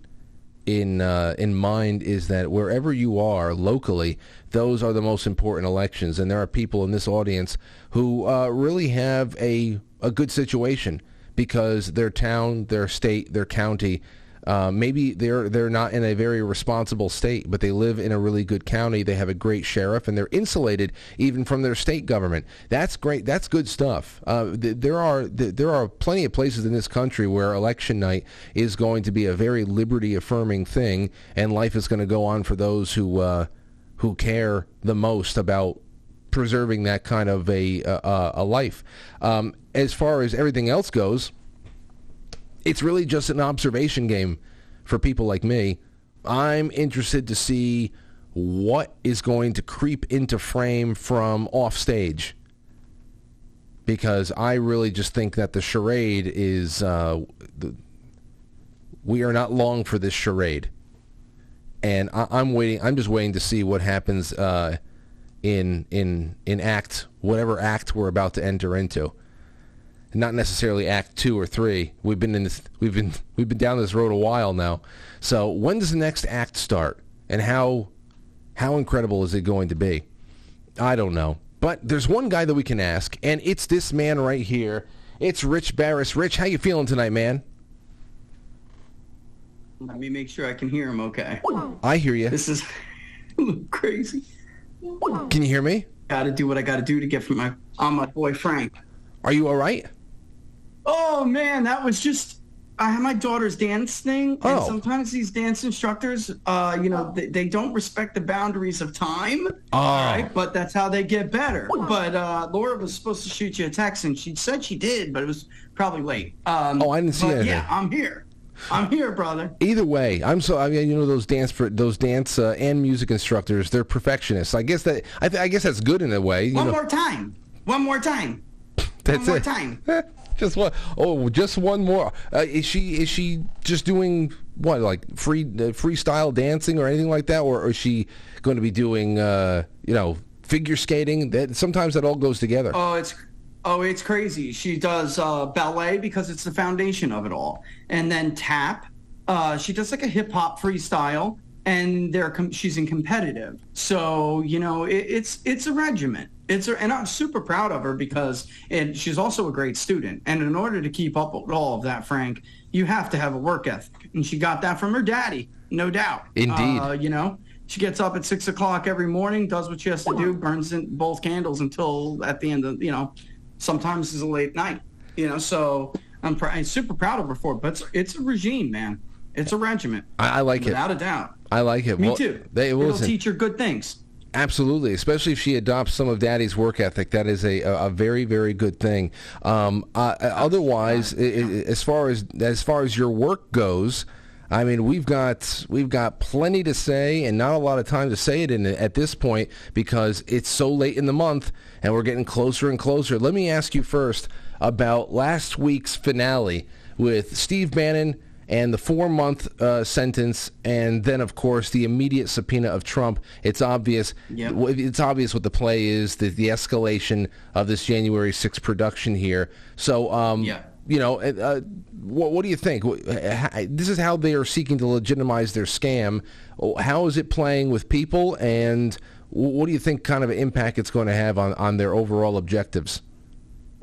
Speaker 1: in uh, in mind is that wherever you are locally, those are the most important elections, and there are people in this audience who uh, really have a a good situation because their town, their state, their county. Uh, maybe they're they're not in a very responsible state, but they live in a really good county. They have a great sheriff, and they're insulated even from their state government. That's great. That's good stuff. Uh, th- there are th- there are plenty of places in this country where election night is going to be a very liberty affirming thing, and life is going to go on for those who uh, who care the most about preserving that kind of a uh, a life. Um, as far as everything else goes, it's really just an observation game for people like me. I'm interested to see what is going to creep into frame from off stage because I really just think that the charade is uh, the, we are not long for this charade, and I, I'm waiting. I'm just waiting to see what happens uh, in in in act whatever act we're about to enter into not necessarily act two or three. We've been in this, we've been we've been down this road a while now. So when does the next act start, and how how incredible is it going to be? I don't know. But there's one guy that we can ask, and it's this man right here. It's Rich Baris. Rich, how you feeling tonight, man?
Speaker 15: Let me make sure I can hear him okay.
Speaker 1: I hear you.
Speaker 15: This is [LAUGHS] crazy.
Speaker 1: Can you hear me?
Speaker 15: Got to do what I got to do to get from my on my boy Frank.
Speaker 1: Are you all right?
Speaker 15: Oh man, that was just. I have my daughter's dance thing, and
Speaker 1: Oh.
Speaker 15: sometimes these dance instructors, uh, you know, they, they don't respect the boundaries of time.
Speaker 1: Oh.
Speaker 15: Right, but that's how they get better. But uh, Laura was supposed to shoot you a text, and she said she did, but it was probably late. Um,
Speaker 1: Oh, I didn't see
Speaker 15: but
Speaker 1: anything.
Speaker 15: Yeah, I'm here. I'm here, brother.
Speaker 1: Either way, I'm so I mean, you know those dance for those dance uh, and music instructors. They're perfectionists. I guess that I, th- I guess that's good in a way. You
Speaker 15: One
Speaker 1: know,
Speaker 15: more time. One more time.
Speaker 1: that's
Speaker 15: one more
Speaker 1: it.
Speaker 15: time. [LAUGHS]
Speaker 1: just one. Oh, just one more. Uh, is she is she just doing what like free uh, freestyle dancing or anything like that, or, is she going to be doing uh, you know figure skating? That sometimes that all goes together.
Speaker 15: Oh, it's oh, it's crazy. She does uh, ballet because it's the foundation of it all, and then tap. Uh, she does like a hip hop freestyle, and they're com- she's in competitive. So you know, it, it's it's a regiment. It's and I'm super proud of her because and she's also a great student. And in order to keep up with all of that, Frank, you have to have a work ethic, and she got that from her daddy, no doubt.
Speaker 1: Indeed.
Speaker 15: Uh, you know, she gets up at six o'clock every morning, does what she has to do, burns in both candles until at the end of you know, sometimes it's a late night. You know, so I'm, pr- I'm super proud of her for it. But it's, it's a regime, man. It's a regiment.
Speaker 1: I, I like it.
Speaker 15: without a doubt.
Speaker 1: I like it.
Speaker 15: Me
Speaker 1: Well,
Speaker 15: too.
Speaker 1: They,
Speaker 15: It'll
Speaker 1: listen,
Speaker 15: teach her good things.
Speaker 1: Absolutely, especially if she adopts some of Daddy's work ethic. That is a, a, very very good thing. Um, uh, otherwise, i i as far as as far as your work goes, I mean, we've got we've got plenty to say and not a lot of time to say it in at this point because it's so late in the month and we're getting closer and closer. Let me ask you first about last week's finale with Steve Bannon and the four-month uh, sentence, and then of course the immediate subpoena of Trump. It's obvious.
Speaker 15: Yep.
Speaker 1: It's obvious what the play is. The, the escalation of this January 6th production here. So, um, you know, uh, what, what do you think? This is how they are seeking to legitimize their scam. How is it playing with people, and what do you think kind of impact it's going to have on, on their overall objectives?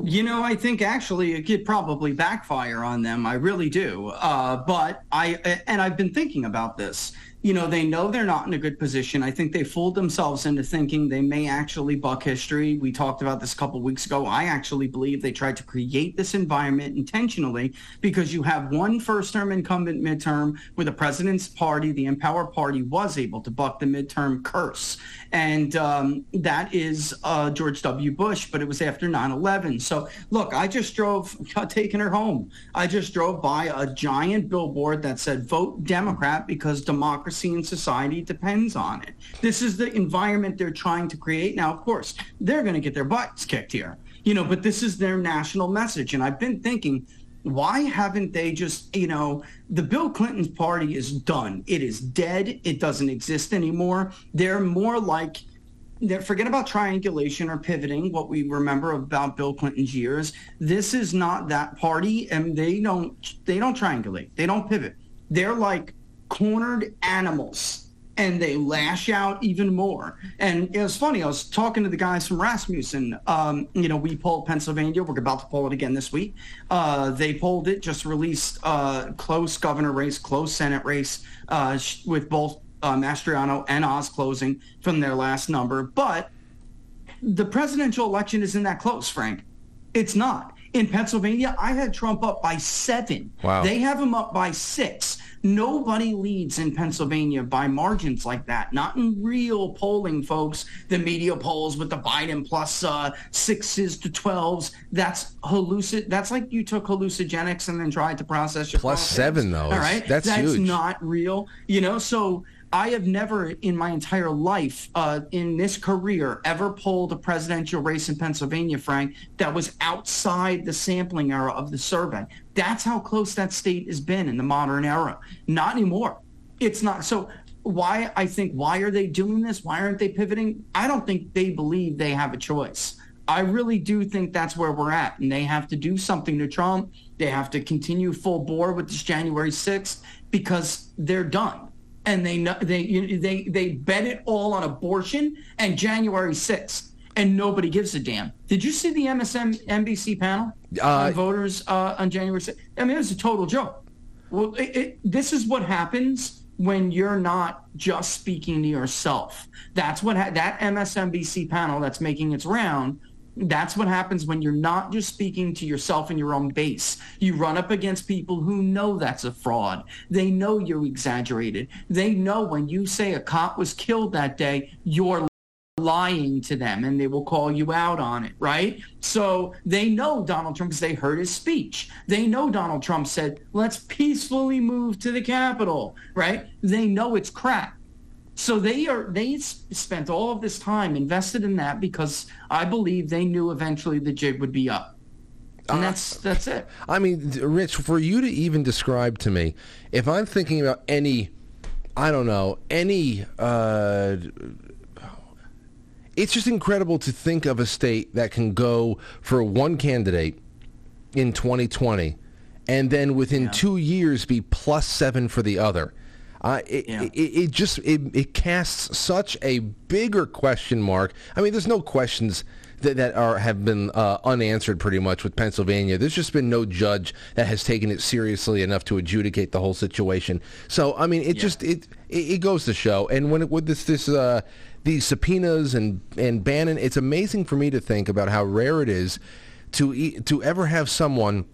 Speaker 15: You know, I think actually it could probably backfire on them. I really do. Uh, but I and I've been thinking about this. You know, they know they're not in a good position. I think they fooled themselves into thinking they may actually buck history. We talked about this a couple weeks ago. I actually believe they tried to create this environment intentionally because you have one first-term incumbent midterm where the president's party, the Empower Party, was able to buck the midterm curse, and um, that is uh, George W. Bush. But it was after 9/11. So look, I just drove, [LAUGHS] taking her home. I just drove by a giant billboard that said "Vote Democrat" because democracy in society depends on it. This is the environment they're trying to create. Now, of course, they're going to get their butts kicked here, you know, but this is their national message. And I've been thinking, why haven't they just, you know, the Bill Clinton's party is done. It is dead. It doesn't exist anymore. They're more like forget about triangulation or pivoting, what we remember about Bill Clinton's years. This is not that party, and they don't they don't triangulate. They don't pivot. They're like cornered animals, and they lash out even more. And it was funny. I was talking to the guys from Rasmussen. Um, you know, we polled Pennsylvania. We're about to poll it again this week. Uh, they polled it. Just released uh, close governor race, close Senate race uh, with both uh, Mastriano and Oz closing from their last number. But the presidential election isn't that close, Frank. It's not. In Pennsylvania, I had Trump up by seven.
Speaker 1: Wow.
Speaker 15: They have him up by six. Nobody leads in Pennsylvania by margins like that. Not in real polling, folks. The media polls with the Biden plus uh, sixes to twelves. That's hallucin. That's like you took hallucinogenics and then tried to process your
Speaker 1: Plus
Speaker 15: politics.
Speaker 1: seven, though.
Speaker 15: All right,
Speaker 1: That's
Speaker 15: that's
Speaker 1: huge.
Speaker 15: not real. You know, so I have never in my entire life, uh, in this career, ever pulled a presidential race in Pennsylvania, Frank, that was outside the sampling era of the survey. That's how close that state has been in the modern era. Not anymore. It's not. So why, I think, why are they doing this? Why aren't they pivoting? I don't think they believe they have a choice. I really do think that's where we're at, and they have to do something to Trump. They have to continue full bore with this January 6th because they're done and they they you- they they bet it all on abortion and January 6th and nobody gives a damn. Did you see the MSM NBC panel
Speaker 1: Uh,
Speaker 15: voters uh, on January 6th? I mean, it was a total joke. Well, it, it, this is what happens when you're not just speaking to yourself. That's what ha- that MSNBC panel that's making its round. That's what happens when you're not just speaking to yourself and your own base. You run up against people who know that's a fraud. They know you're exaggerated. They know when you say a cop was killed that day, you're lying to them and they will call you out on it, right? So they know Donald Trump because they heard his speech. They know Donald Trump said, let's peacefully move to the Capitol, right? They know it's crap. So they are they spent all of this time invested in that because I believe they knew eventually the jig would be up. And that's that's it.
Speaker 1: I mean, Rich, for you to even describe to me, if I'm thinking about any, I don't know, any, uh, it's just incredible to think of a state that can go for one candidate in 2020 and then within two years be plus seven for the other. Uh, it, it, it just it, it casts such a bigger question mark. I mean, there's no questions that, that are have been uh, unanswered pretty much with Pennsylvania. There's just been no judge that has taken it seriously enough to adjudicate the whole situation. So I mean, it just it, it it goes to show. And when it, with this this uh, these subpoenas and and Bannon, it's amazing for me to think about how rare it is to to ever have someone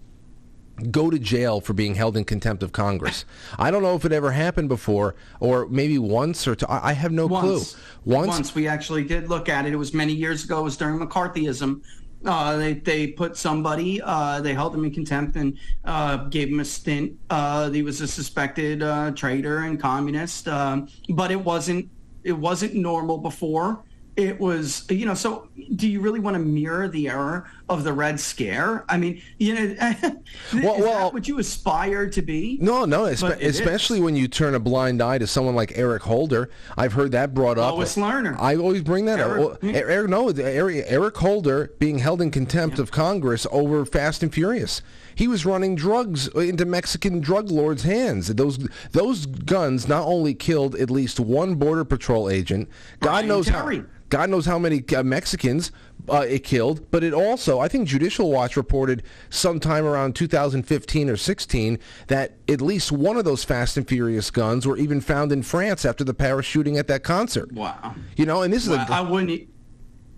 Speaker 1: go to jail for being held in contempt of Congress. I don't know if it ever happened before, or maybe once or two. I I have no
Speaker 15: Once.
Speaker 1: clue. Once,
Speaker 15: Once we actually did look at it. It was many years ago. It was during McCarthyism. Uh, they they put somebody, uh, they held him in contempt and uh, gave him a stint. Uh, he was a suspected uh, traitor and communist, um, but it wasn't it wasn't normal before. It was, you know. So, do you really want to mirror the error of the Red Scare? I mean, you know, [LAUGHS] is that what you aspire to be?
Speaker 1: No, no, espe-
Speaker 15: it is.
Speaker 1: especially when you turn a blind eye to someone like Eric Holder. I've heard that brought up.
Speaker 15: Lois Lerner.
Speaker 1: I always bring that
Speaker 15: Eric-
Speaker 1: up. Well, Eric, no, Eric, Eric Holder being held in contempt of Congress over Fast and Furious. He was running drugs into Mexican drug lords' hands. Those those guns not only killed at least one border patrol agent. God
Speaker 15: Brian
Speaker 1: knows
Speaker 15: Terry.
Speaker 1: how. God knows how many uh, Mexicans uh, it killed, but it also, I think Judicial Watch reported sometime around 2015 or 16 that at least one of those Fast and Furious guns were even found in France after the Paris shooting at that concert.
Speaker 15: Wow.
Speaker 1: You know, and this is
Speaker 15: Well,
Speaker 1: a
Speaker 15: I wouldn't.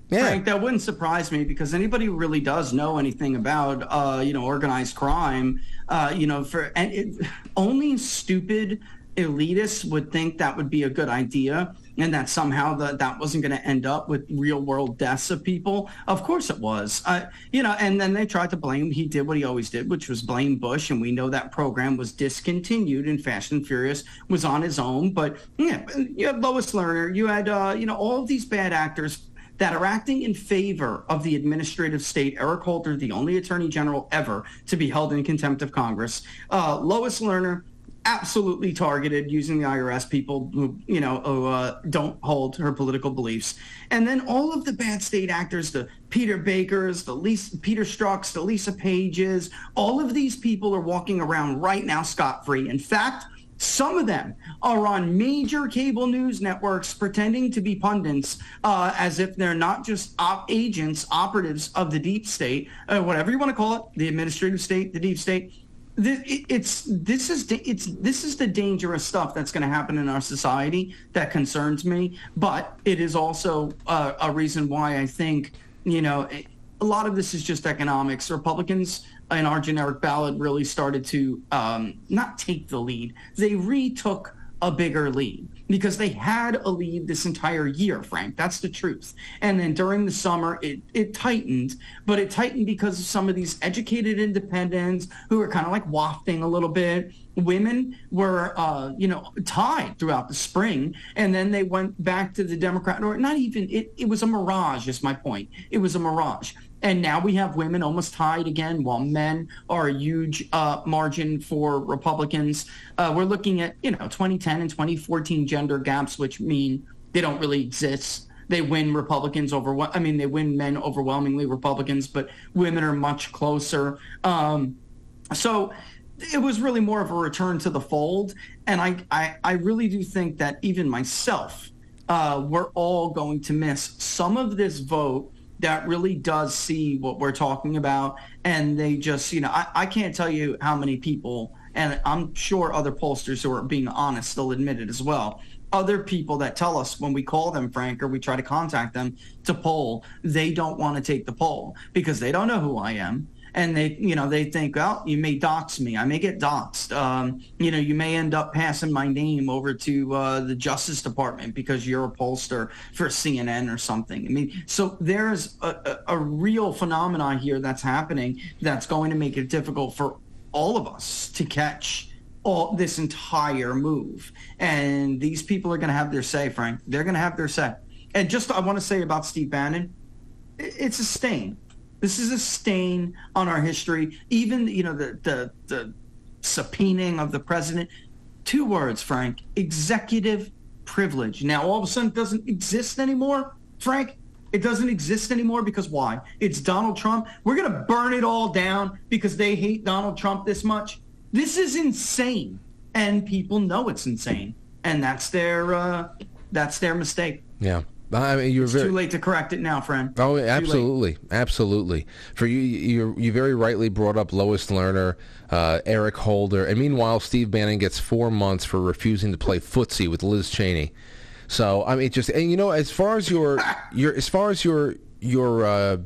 Speaker 1: Yeah.
Speaker 15: Frank, that wouldn't surprise me because anybody who really does know anything about, uh, you know, organized crime, uh, you know, for and it, only stupid elitists would think that would be a good idea, and that somehow that that wasn't going to end up with real world deaths of people. Of course it was, uh, you know. And then they tried to blame. He did what he always did, which was blame Bush, and we know that program was discontinued, and Fast and Furious was on his own. But yeah, you had Lois Lerner, you had, uh, you know, all these bad actors that are acting in favor of the administrative state. Eric Holder, the only attorney general ever to be held in contempt of Congress. Uh, Lois Lerner, absolutely targeted using the IRS people who, you know, who, uh, don't hold her political beliefs. And then all of the bad state actors, the Peter Bakers, the Lisa, Peter Strzoks, the Lisa Pages, all of these people are walking around right now scot-free. In fact, some of them are on major cable news networks pretending to be pundits uh, as if they're not just op- agents, operatives of the deep state, uh, whatever you want to call it, the administrative state, the deep state. This, it, it's this is da- it's this is the dangerous stuff that's going to happen in our society that concerns me. But it is also uh, a reason why I think you know a lot of this is just economics. Republicans in our generic ballot really started to um, not take the lead; they retook a bigger lead because they had a lead this entire year, Frank. That's the truth. And then during the summer, it, it tightened, but it tightened because of some of these educated independents who were kind of like wafting a little bit. Women were, uh, you know, tied throughout the spring, and then they went back to the Democrat, or not even, it, it was a mirage, is my point. It was a mirage. And now we have women almost tied again, while men are a huge uh, margin for Republicans. Uh, we're looking at, you know, 2010 and 2014 gender gaps, which mean they don't really exist. They win Republicans over, I mean, they win men overwhelmingly Republicans, but women are much closer. Um, so it was really more of a return to the fold. And I, I, I really do think that even myself, uh, we're all going to miss some of this vote that really does see what we're talking about. And they just, you know, I, I can't tell you how many people, and I'm sure other pollsters who are being honest, they'll admit it as well. Other people that tell us when we call them, Frank, or we try to contact them to poll, they don't want to take the poll because they don't know who I am and they you know they think well you may dox me. I may get doxxed. Um, you know you may end up passing my name over to uh, the justice department because you're a pollster for cnn or something. I mean so there's a, a, a real phenomenon here that's happening that's going to make it difficult for all of us to catch all this entire move. And these people are going to have their say frank. They're going to have their say. And just i want to say about steve bannon it's a stain this is a stain on our history. Even you know the the the subpoenaing of the president. Two words, Frank: executive privilege. Now all of a sudden it doesn't exist anymore, Frank. It doesn't exist anymore because why? It's Donald Trump. We're gonna burn it all down because they hate Donald Trump this much. This is insane, and people know it's insane, and that's their uh, that's their mistake.
Speaker 1: Yeah. I mean, you're
Speaker 15: It's
Speaker 1: very
Speaker 15: too late to correct it now, friend.
Speaker 1: Oh, absolutely, absolutely. For you, you, you very rightly brought up Lois Lerner, uh, Eric Holder, and meanwhile, Steve Bannon gets four months for refusing to play footsie with Liz Cheney. So I mean, it just and you know, as far as your your as far as your your uh,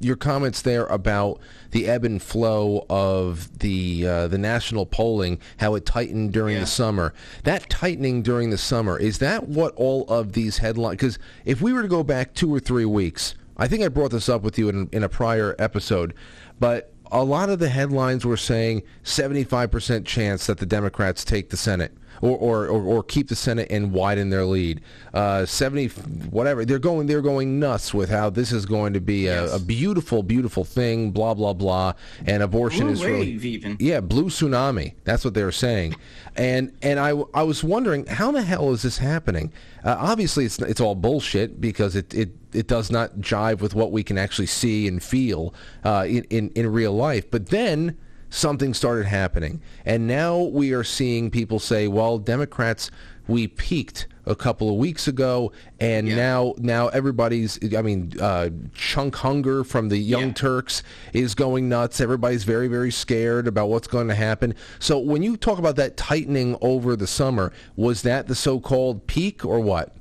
Speaker 1: your comments there about the ebb and flow of the uh, the national polling, how it tightened during the summer. That tightening during the summer is that what all of these headlines? Because if we were to go back two or three weeks, I think I brought this up with you in, in a prior episode, but a lot of the headlines were saying 75% chance that the Democrats take the Senate. Or, or, or, or keep the Senate and widen their lead. Uh, 70, whatever. They're going, they're going nuts with how this is going to be a, a beautiful, beautiful thing, blah, blah, blah. And abortion
Speaker 15: Blue
Speaker 1: is really,
Speaker 15: even.
Speaker 1: yeah, blue tsunami. That's what they were saying, and and I, I was wondering how the hell is this happening? Uh, obviously, it's it's all bullshit because it, it it does not jive with what we can actually see and feel uh, in, in in real life. But then something started happening. And now we are seeing people say, well, Democrats, we peaked a couple of weeks ago, and now now everybody's. I mean, uh, Cenk Uygur from the Young Turks is going nuts. Everybody's very very scared about what's going to happen. So when you talk about that tightening over the summer, was that the so-called peak or what?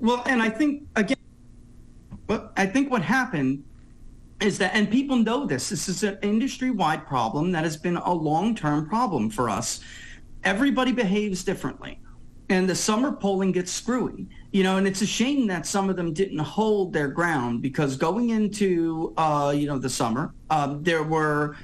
Speaker 15: Well, and I think again, well, I think what happened is that, and people know this. This is an industry-wide problem that has been a long-term problem for us. Everybody behaves differently, and the summer polling gets screwy. You know, and it's a shame that some of them didn't hold their ground because going into, uh, you know, the summer, um, there were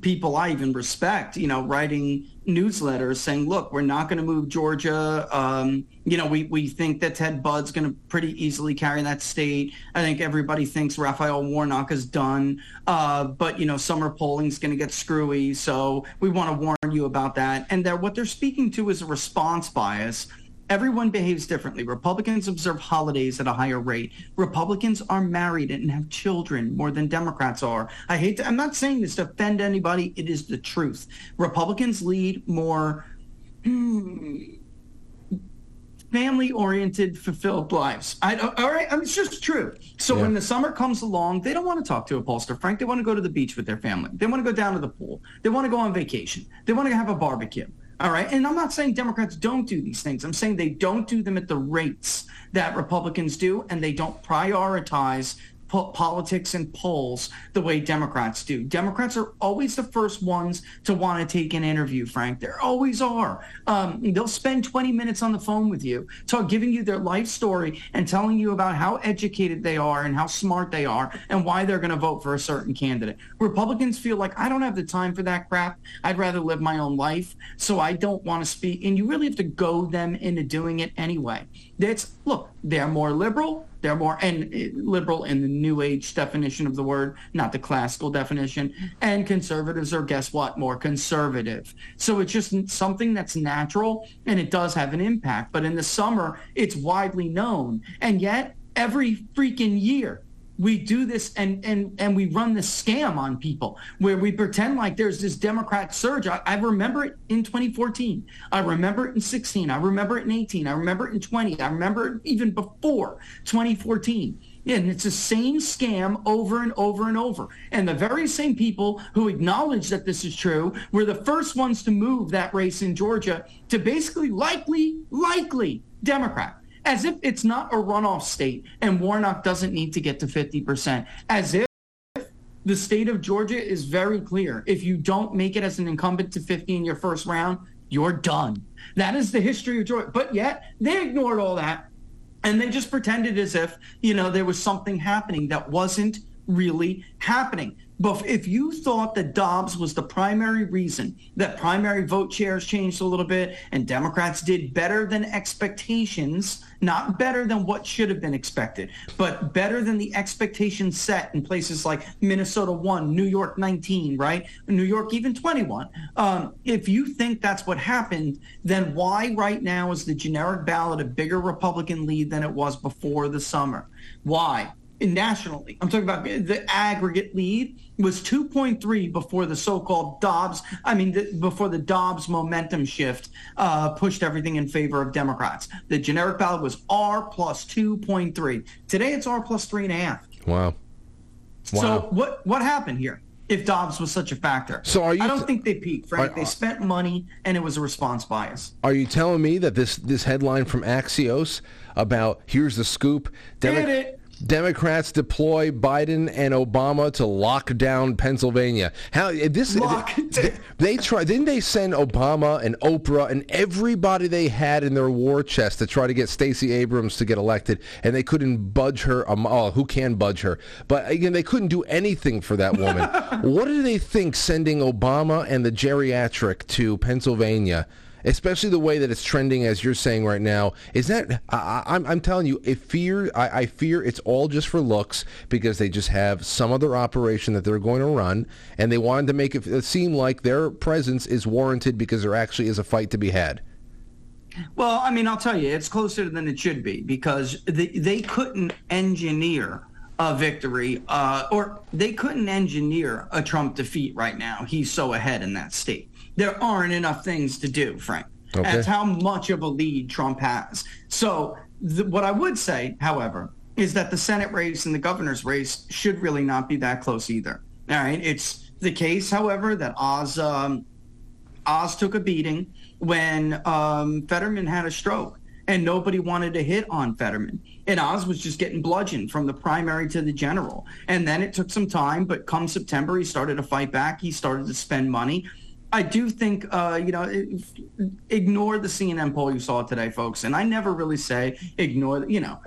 Speaker 15: people I even respect, you know, writing newsletters saying, look, we're not going to move Georgia. Um, you know, we, we think that Ted Budd's going to pretty easily carry that state. I think everybody thinks Raphael Warnock is done. Uh, but, you know, summer polling is going to get screwy. So we want to warn you about that. And they're, what they're speaking to is a response bias Everyone behaves differently. Republicans observe holidays at a higher rate. Republicans are married and have children more than Democrats are. I hate to, I'm not saying this to offend anybody. It is the truth. Republicans lead more hmm, family oriented, fulfilled lives. I, all right. I mean, it's just true. So
Speaker 16: Yeah.
Speaker 15: when the summer comes along, they don't want to talk to a pollster, Frank. They want to go to the beach with their family. They want to go down to the pool. They want to go on vacation. They want to have a barbecue. All right. And I'm not saying Democrats don't do these things. I'm saying they don't do them at the rates that Republicans do, and they don't prioritize po- politics and polls the way Democrats do. Democrats are always the first ones to want to take an interview, Frank. They always are. Um, they'll spend 20 minutes on the phone with you, talk, giving you their life story and telling you about how educated they are and how smart they are and why they're going to vote for a certain candidate. Republicans feel like I don't have the time for that crap. I'd rather live my own life, so I don't want to speak. And you really have to go them into doing it anyway. That's look, they're more liberal. They're more and uh, liberal in the new age definition of the word, not the classical definition. And conservatives are, guess what, more conservative. So it's just something that's natural and it does have an impact. But in the summer, it's widely known. And yet, every freaking year, we do this and and and we run this scam on people where we pretend like there's this Democrat surge. I, I remember it in 2014. I remember it in 16. I remember it in 18. I remember it in 20. I remember it even before 2014. And it's the same scam over and over and over. And the very same people who acknowledge that this is true were the first ones to move that race in Georgia to basically likely, likely Democrat as if it's not a runoff state and Warnock doesn't need to get to 50%, as if the state of Georgia is very clear. If you don't make it as an incumbent to 50 in your first round, you're done. That is the history of Georgia. But yet they ignored all that and they just pretended as if, you know, there was something happening that wasn't really happening. But if you thought that Dobbs was the primary reason that primary vote shares changed a little bit and Democrats did better than expectations, not better than what should have been expected, but better than the expectations set in places like Minnesota 1, New York 19, right? New York even 21. Um, if you think that's what happened, then why right now is the generic ballot a bigger Republican lead than it was before the summer? Why? Nationally. I'm talking about the aggregate lead was 2.3 before the so-called Dobbs. I mean, the, before the Dobbs momentum shift uh, pushed everything in favor of Democrats. The generic ballot was R plus 2.3. Today it's R plus three and a half.
Speaker 1: Wow. wow.
Speaker 15: So what what happened here? If Dobbs was such a factor,
Speaker 1: So are you
Speaker 15: I don't
Speaker 1: t-
Speaker 15: think they peaked, Frank.
Speaker 1: Are-
Speaker 15: they spent money, and it was a response bias.
Speaker 1: Are you telling me that this this headline from Axios about here's the scoop?
Speaker 15: Did it.
Speaker 1: Democrats deploy Biden and Obama to lock down Pennsylvania. How this they, [LAUGHS] they try didn't they send Obama and Oprah and everybody they had in their war chest to try to get Stacey Abrams to get elected and they couldn't budge her um, oh who can budge her but again they couldn't do anything for that woman. [LAUGHS] what do they think sending Obama and the geriatric to Pennsylvania especially the way that it's trending as you're saying right now is that I, I- I'm, I'm telling you if fear I, I fear it's all just for looks because they just have some other operation that they're going to run and they wanted to make it seem like their presence is warranted because there actually is a fight to be had
Speaker 15: Well, I mean, I'll tell you, it's closer than it should be because they, they couldn't engineer a victory, uh, or they couldn't engineer a Trump defeat right now. He's so ahead in that state. There aren't enough things to do, Frank.
Speaker 1: Okay.
Speaker 15: That's how much of a lead Trump has. So, th- what I would say, however, is that the Senate race and the governor's race should really not be that close either. All right. It's the case, however, that Oz um, Oz took a beating when um, Fetterman had a stroke and nobody wanted to hit on Fetterman. And Oz was just getting bludgeoned from the primary to the general. And then it took some time, but come September, he started to fight back. He started to spend money. I do think, uh, you know, ignore the CNN poll you saw today, folks. And I never really say ignore, you know,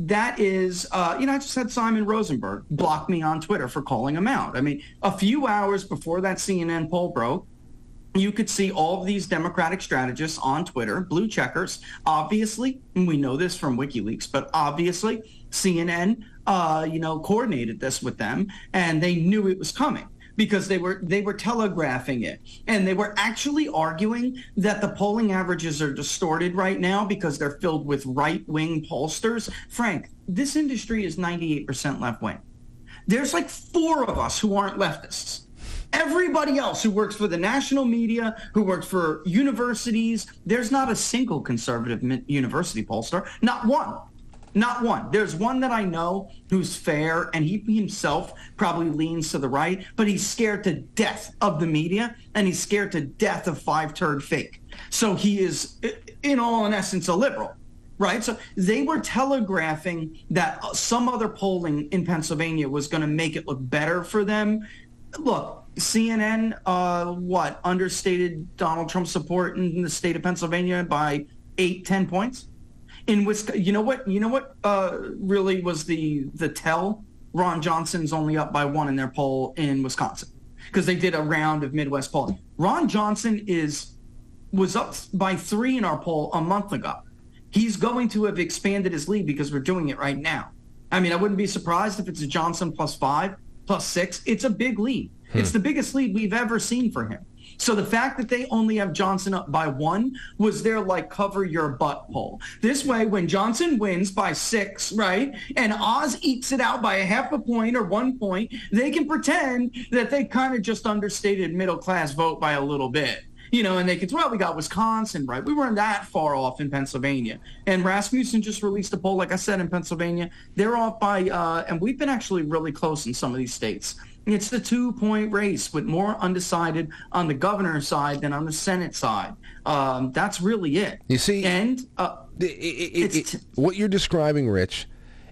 Speaker 15: that is, uh, you know, I just had Simon Rosenberg block me on Twitter for calling him out. I mean, a few hours before that CNN poll broke, you could see all of these Democratic strategists on Twitter, blue checkers, obviously, and we know this from WikiLeaks, but obviously CNN, uh, you know, coordinated this with them and they knew it was coming because they were they were telegraphing it and they were actually arguing that the polling averages are distorted right now because they're filled with right-wing pollsters. Frank, this industry is 98% left-wing. There's like four of us who aren't leftists. Everybody else who works for the national media, who works for universities, there's not a single conservative university pollster, not one. Not one. There's one that I know who's fair, and he himself probably leans to the right, but he's scared to death of the media, and he's scared to death of five turd fake. So he is, in all in essence, a liberal right? So they were telegraphing that some other polling in Pennsylvania was going to make it look better for them. Look, CNN, uh, what understated Donald Trump's support in the state of Pennsylvania by eight, ten points. In Wisconsin, you know what? You know what? Uh, really was the the tell. Ron Johnson's only up by one in their poll in Wisconsin because they did a round of Midwest polling. Ron Johnson is was up by three in our poll a month ago. He's going to have expanded his lead because we're doing it right now. I mean, I wouldn't be surprised if it's a Johnson plus five, plus six. It's a big lead. It's the biggest lead we've ever seen for him. So the fact that they only have Johnson up by one was their like cover your butt poll. This way, when Johnson wins by six, right, and Oz ekes it out by a half a point or one point, they can pretend that they kind of just understated middle class vote by a little bit you know, and they could, well, we got Wisconsin, right? We weren't that far off in Pennsylvania. And Rasmussen just released a poll, like I said, in Pennsylvania. They're off by, uh, and we've been actually really close in some of these states. It's the two-point race with more undecided on the governor's side than on the Senate side. Um, that's really it.
Speaker 1: You see,
Speaker 15: and uh,
Speaker 1: it, it, what you're describing, Rich,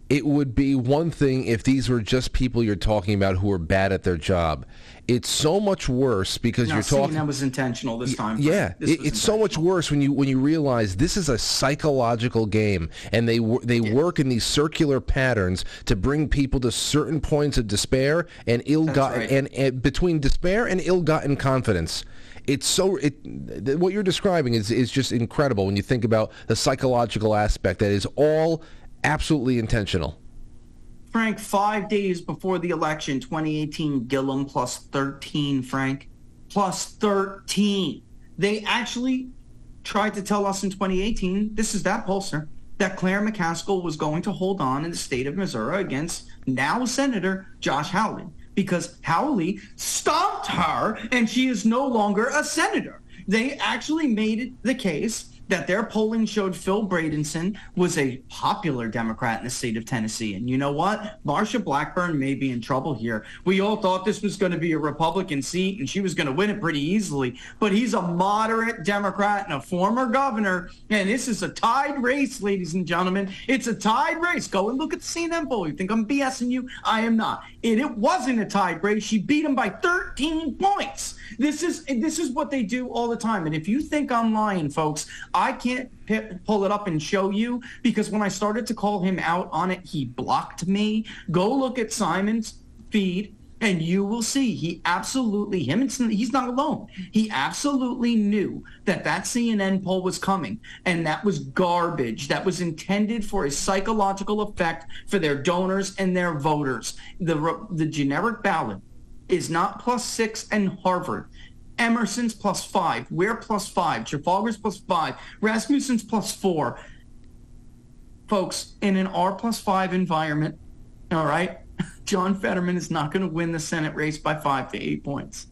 Speaker 1: it would be one thing if these were just people you're talking about who are bad at their job. It's so much worse because
Speaker 15: no,
Speaker 1: you're
Speaker 15: see,
Speaker 1: talking.
Speaker 15: that was intentional this time.
Speaker 1: Yeah, it, it's so much worse when you when you realize this is a psychological game, and they they work in these circular patterns to bring people to certain points of despair and ill-gotten
Speaker 15: right.
Speaker 1: and, and between despair and ill-gotten confidence. It's so it what you're describing is is just incredible when you think about the psychological aspect that is all absolutely intentional.
Speaker 15: Frank, five days before the election, 2018, Gillum plus 13, Frank. Plus 13. They actually tried to tell us in 2018, this is that pollster, that Claire McCaskill was going to hold on in the state of Missouri against now Senator Josh Hawley because Hawley stopped her and she is no longer a senator. They actually made the case that their polling showed Phil Bredesen was a popular Democrat in the state of Tennessee. And you know what? Marsha Blackburn may be in trouble here. We all thought this was going to be a Republican seat and she was going to win it pretty easily. But he's a moderate Democrat and a former governor. And this is a tied race, ladies and gentlemen. It's a tied race. Go and look at the CNN poll. You think I'm BSing you? I am not. And it wasn't a tied race. She beat him by 13 points. This is this is what they do all the time. And if you think I'm lying, folks, I can't p- pull it up and show you because when I started to call him out on it, he blocked me. Go look at Simon's feed and you will see he absolutely him and he's not alone. He absolutely knew that that CNN poll was coming and that was garbage. That was intended for a psychological effect for their donors and their voters. The the generic ballot is not plus six and Harvard. Emerson's plus five. We're plus five. Trafalgar's plus five. Rasmussen's plus four. Folks, in an R plus five environment, All right. [LAUGHS] John Fetterman is not going to win the Senate race by five to eight points.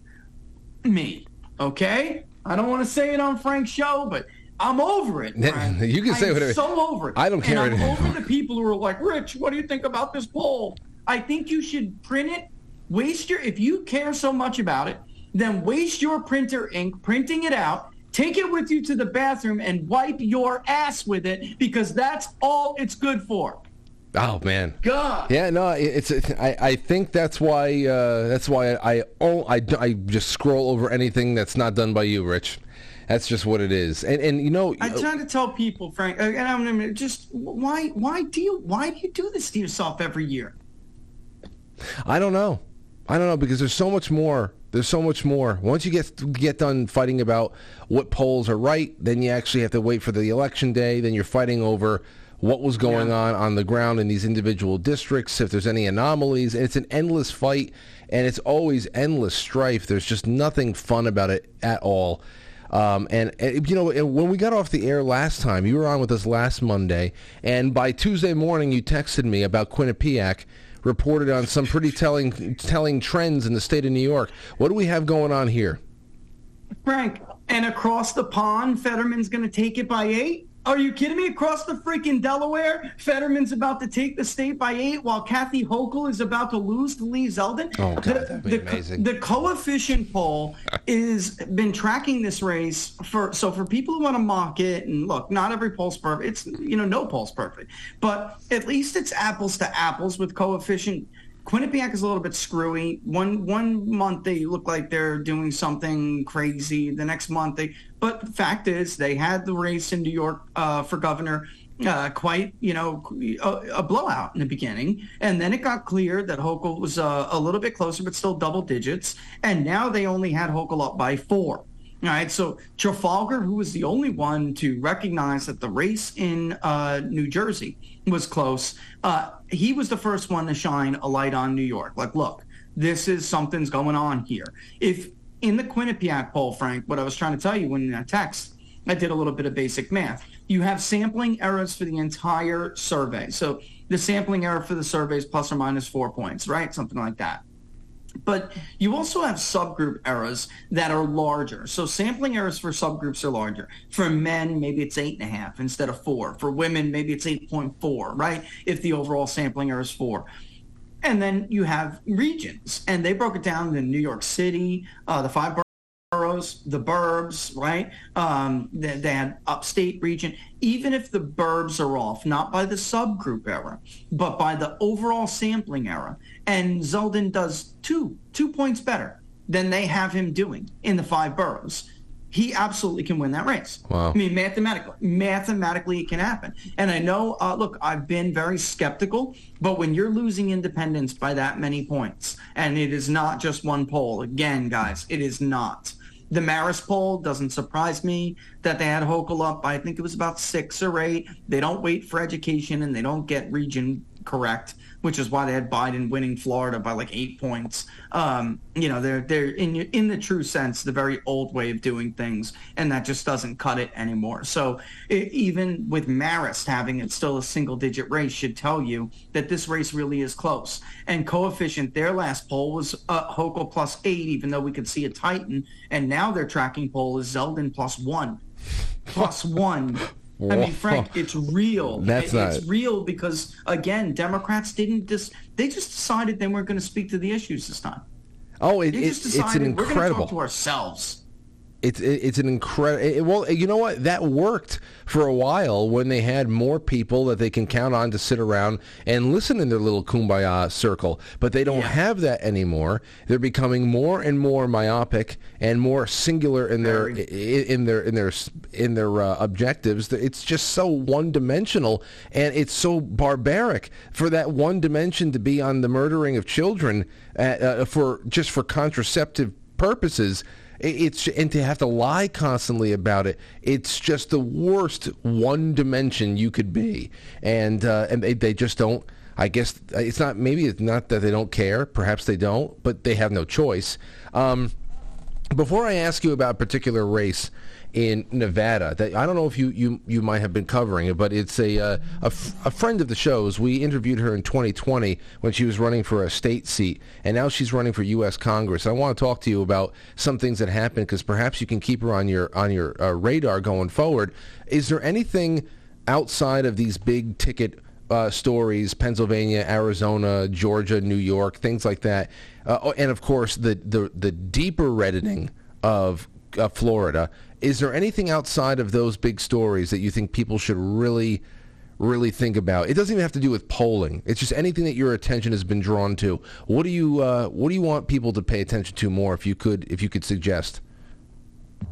Speaker 15: Me. Okay? I don't want to say it on Frank's show, but I'm over it. Frank.
Speaker 1: You can say
Speaker 15: I'm
Speaker 1: whatever-
Speaker 15: so over it.
Speaker 1: I don't care
Speaker 15: And I'm
Speaker 1: anymore. [LAUGHS]
Speaker 15: over the people who are like, Rich, what do you think about this poll? I think you should print it. Waste your, if you care so much about it, then waste your printer ink printing it out. Take it with you to the bathroom and wipe your ass with it because that's all it's good for.
Speaker 1: Oh man.
Speaker 15: God.
Speaker 1: Yeah, no, it- it's. I, I think that's why. Uh, that's why I, oh, I I just scroll over anything that's not done by you, Rich. That's just what it is. And and you know,
Speaker 15: I try to tell people, Frank, uh, and I'm gonna just why why do you why do you do this to yourself every year?
Speaker 1: I don't know. I don't know because there's so much more. There's so much more. Once you get get done fighting about what polls are right, then you actually have to wait for the election day. Then you're fighting over what was going on on the ground in these individual districts, if there's any anomalies. It's an endless fight, and it's always endless strife. There's just nothing fun about it at all. Um, and, and, you know, when we got off the air last time, you were on with us last Monday, and by Tuesday morning, you texted me about Quinnipiac, reported on some pretty telling telling trends in the state of New York. What do we have going on here?
Speaker 15: Frank, and across the pond, Fetterman's going to take it by eight? Are you kidding me? Across the freaking Delaware, Fetterman's about to take the state by eight while Kathy Hochul is about to lose to Lee Zeldin.
Speaker 1: Oh, God,
Speaker 15: the,
Speaker 1: that'd be
Speaker 15: the,
Speaker 1: amazing.
Speaker 15: The coefficient poll is been tracking this race for so for people who want to mock it and look, not every poll's perfect. It's you know no poll's perfect, but at least it's apples to apples with coefficient. Quinnipiac is a little bit screwy. One one month they look like they're doing something crazy. The next month they, but the fact is they had the race in New York uh, for governor uh, quite, you know, a, a blowout in the beginning, and then it got clear that Hochul was uh, a little bit closer, but still double digits, and now they only had Hochul up by four. All right, so Trafalgar, who was the only one to recognize that the race in uh, New Jersey was close, uh, he was the first one to shine a light on New York. Like, look, this is something's going on here. If in the Quinnipiac poll, Frank, what I was trying to tell you in that text, I did a little bit of basic math. You have sampling errors for the entire survey. So the sampling error for the survey is plus or minus four points, right? Something like that. But you also have subgroup errors that are larger. So sampling errors for subgroups are larger. For men, maybe it's eight and a half instead of four. For women, maybe it's 8.4, right? If the overall sampling error is four. And then you have regions, and they broke it down in New York City, uh, the five boroughs, the burbs, right? Um, they, they had upstate region. Even if the burbs are off, not by the subgroup error, but by the overall sampling error, and Zeldin does two two points better than they have him doing in the five boroughs. He absolutely can win that race.
Speaker 1: Wow.
Speaker 15: I mean, mathematically, mathematically, it can happen. And I know, uh, look, I've been very skeptical, but when you're losing independence by that many points, and it is not just one poll, again, guys, it is not. The Marist poll doesn't surprise me that they had Hochul up. I think it was about six or eight. They don't wait for education and they don't get region correct, which is why they had Biden winning Florida by like eight points. Um, you know, they're they're in in the true sense the very old way of doing things, and that just doesn't cut it anymore. So e- even with Marist having it still a single digit race should tell you that this race really is close. And coefficient, their last poll was uh, Hochul plus eight, even though we could see a Titan, and now their tracking poll is Zeldin plus one, plus one. I mean, Frank, it's real. [LAUGHS]
Speaker 1: That's
Speaker 15: It- It's real because again, Democrats didn't just. They just decided they weren't going to speak to the issues this time.
Speaker 1: Oh, it,
Speaker 15: They
Speaker 1: it, it's an
Speaker 15: we're going to
Speaker 1: incredible.
Speaker 15: talk to ourselves.
Speaker 1: It's it, it's an incredible. Well, you know what? That worked for a while when they had more people that they can count on to sit around and listen in their little kumbaya circle. But they don't have that anymore. They're becoming more and more myopic and more singular in their i- in their in their in their uh, objectives. It's just so one dimensional and it's so barbaric for that one dimension to be on the murdering of children uh, uh, for just for contraceptive purposes it- it's and to have to lie constantly about it it's just the worst one dimension you could be. And uh, and they, they just don't i guess it's not maybe it's not that they don't care perhaps they don't but they have no choice. Um, Before I ask you about a particular race in Nevada, that I don't know if you, you, you might have been covering it, but it's a, uh, a, f- a friend of the show's. We interviewed her in 2020 when she was running for a state seat, and now she's running for U.S. Congress. I want to talk to you about some things that happened because perhaps you can keep her on your on your uh, radar going forward. Is there anything outside of these big ticket uh, stories, Pennsylvania, Arizona, Georgia, New York, things like that, uh, oh, and of course the the, the deeper reddening of uh, Florida. Is there anything outside of those big stories that you think people should really, really think about? It doesn't even have to do with polling. It's just anything that your attention has been drawn to. What do you uh, What do you want people to pay attention to more? If you could, if you could suggest.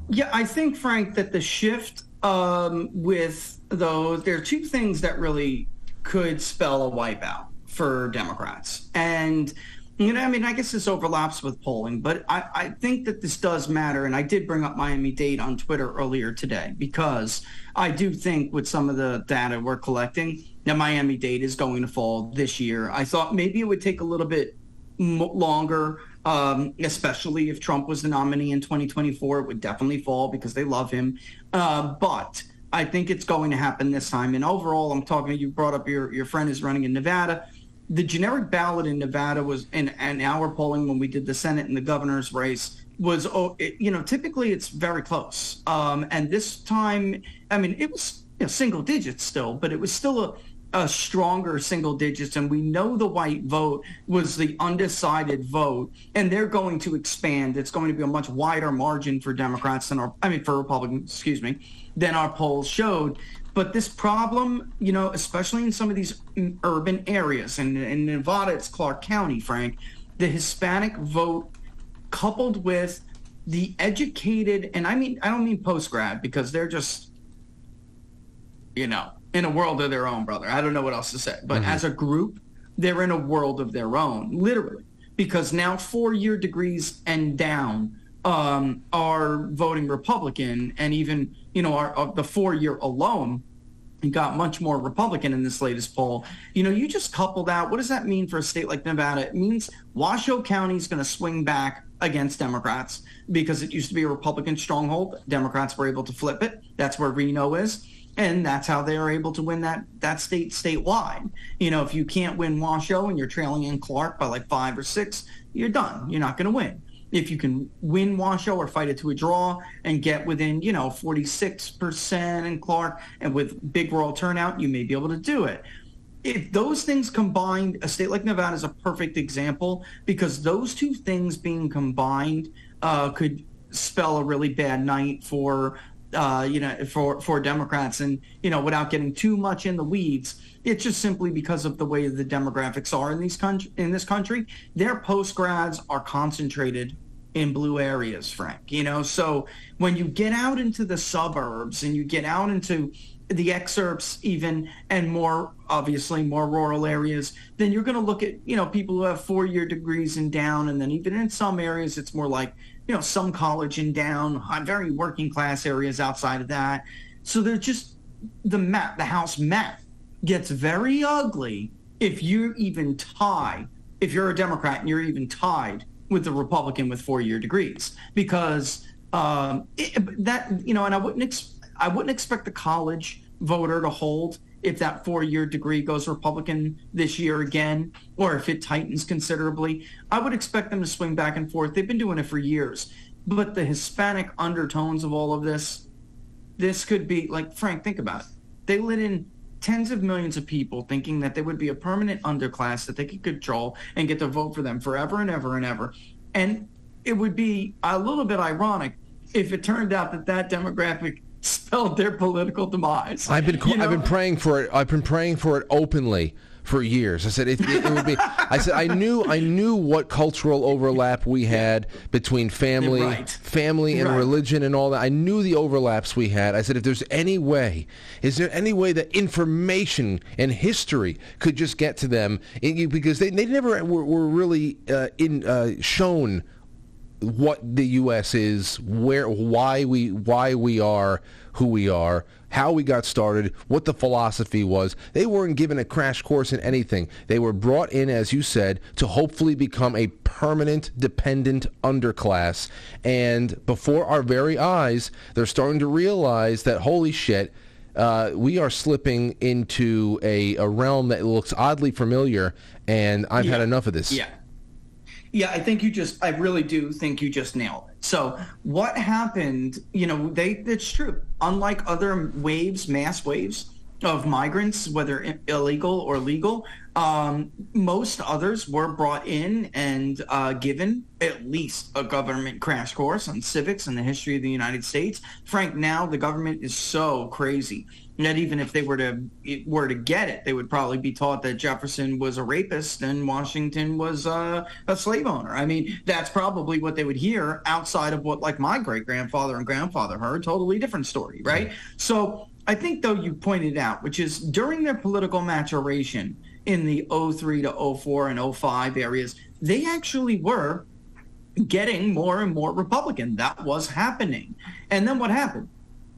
Speaker 15: Yeah, I think Frank that the shift um, with those there are two things that really could spell a wipeout for Democrats. And you know, I mean, I guess this overlaps with polling, but I, I think that this does matter. And I did bring up Miami Dade on Twitter earlier today because I do think with some of the data we're collecting that Miami Dade is going to fall this year. I thought maybe it would take a little bit longer, um, especially if Trump was the nominee in 2024. It would definitely fall because they love him. Uh, but I think it's going to happen this time. And overall, I'm talking. You brought up your your friend is running in Nevada. The generic ballot in Nevada was in, in our polling when we did the Senate and the governor's race was oh, you know typically it's very close. Um, and this time, I mean, it was you know, single digits still, but it was still a a stronger single digits. And we know the white vote was the undecided vote and they're going to expand. It's going to be a much wider margin for democrats than our i mean for republicans excuse me than our polls showed but this problem you know especially in some of these urban areas and in nevada it's clark county frank the hispanic vote coupled with the educated and i mean i don't mean post grad because they're just you know in a world of their own, brother. I don't know what else to say. But
Speaker 1: Mm-hmm.
Speaker 15: as a group, they're in a world of their own, literally, because now four-year degrees and down um, are voting Republican, and even you know our, uh, the four-year alone got much more Republican in this latest poll. You know, you just couple that. What does that mean for a state like Nevada? It means Washoe County is going to swing back against Democrats because it used to be a Republican stronghold. Democrats were able to flip it. That's where Reno is. And that's how they are able to win that that state statewide. You know, if you can't win Washoe and you're trailing in Clark by like five or six, you're done. You're not going to win. If you can win Washoe or fight it to a draw and get within, you know, 46% in Clark and with big rural turnout, you may be able to do it. If those things combined, a state like Nevada is a perfect example because those two things being combined uh, could spell a really bad night for uh, you know, for for Democrats, and you know, without getting too much in the weeds, it's just simply because of the way the demographics are in these country in this country. Their post grads are concentrated in blue areas, Frank. You know, so when you get out into the suburbs and you get out into the excerpts even and more obviously more rural areas then you're going to look at you know people who have four year degrees and down and then even in some areas it's more like you know some college and down very working class areas outside of that. So they're just the map the house map gets very ugly if you even tie if you're a democrat and you're even tied with the republican with four year degrees. Because um, it, that you know and i wouldn't ex- I wouldn't expect the college voter to hold if that four-year degree goes Republican this year again, or if it tightens considerably. I would expect them to swing back and forth. They've been doing it for years. But the Hispanic undertones of all of this, this could be like Frank. Think about it. They let in tens of millions of people thinking that there would be a permanent underclass that they could control and get to vote for them forever and ever and ever. And it would be a little bit ironic if it turned out that that demographic spelled their political demise.
Speaker 1: I've been
Speaker 15: You know?
Speaker 1: I've been praying for it. I've been praying for it openly for years. I said it, it, it would be. I said I knew I knew what cultural overlap we had between family,
Speaker 15: Right.
Speaker 1: family and
Speaker 15: Right.
Speaker 1: religion and all that. I knew the overlaps we had. I said if there's any way, is there any way that information and history could just get to them because they they never were, were really uh, in uh, shown what the U.S. is, where, why we, why we are who we are, how we got started, what the philosophy was. They weren't given a crash course in anything. They were brought in, as you said, to hopefully become a permanent, dependent underclass. And before our very eyes, they're starting to realize that holy shit. Uh, we are slipping into a, a realm that looks oddly familiar, and I've had enough of this.
Speaker 15: Yeah. Yeah, I think you just, I really do think you just nailed it. So what happened, you know, they, it's true. Unlike other waves, mass waves of migrants, whether illegal or legal, um, most others were brought in and uh, given at least a government crash course on civics and the history of the United States. Frank, now the government is so crazy that even if they were to were to get it, they would probably be taught that Jefferson was a rapist and Washington was uh, a slave owner. I mean, that's probably what they would hear outside of what like my great grandfather and grandfather heard. Totally different story, right? So I think though you pointed out, which is during their political maturation in the 03 to 04 and 05 areas, they actually were getting more and more Republican. That was happening. And then what happened?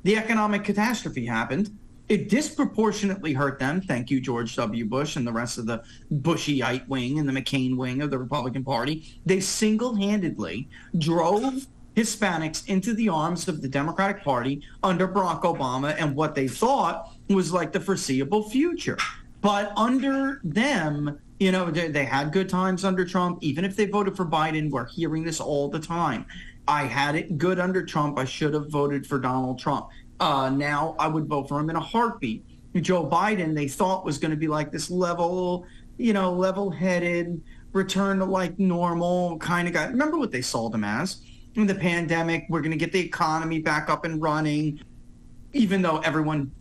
Speaker 15: The economic catastrophe happened. It disproportionately hurt them. Thank you, George W. Bush and the rest of the Bushite wing and the McCain wing of the Republican Party. They single-handedly drove Hispanics into the arms of the Democratic Party under Barack Obama and what they thought was like the foreseeable future. But under them, you know, they, they had good times under Trump. Even if they voted for Biden, we're hearing this all the time. I had it good under Trump. I should have voted for Donald Trump. Uh, now I would vote for him in a heartbeat. Joe Biden, they thought was going to be like this level, you know, level-headed, return to like normal kind of guy. Remember what they sold him as? In the pandemic, we're going to get the economy back up and running, even though everyone,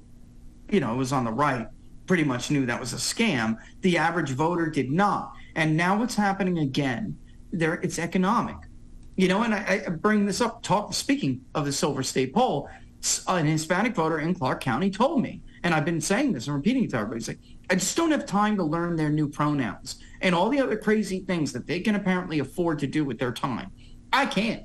Speaker 15: you know, was on the right pretty much knew that was a scam. The average voter did not. And now what's happening again? There, it's economic. You know, and I, I bring this up. Talk speaking of the Silver State poll, an Hispanic voter in Clark County told me, and I've been saying this and repeating it to everybody. Like, I just don't have time to learn their new pronouns and all the other crazy things that they can apparently afford to do with their time. I can't.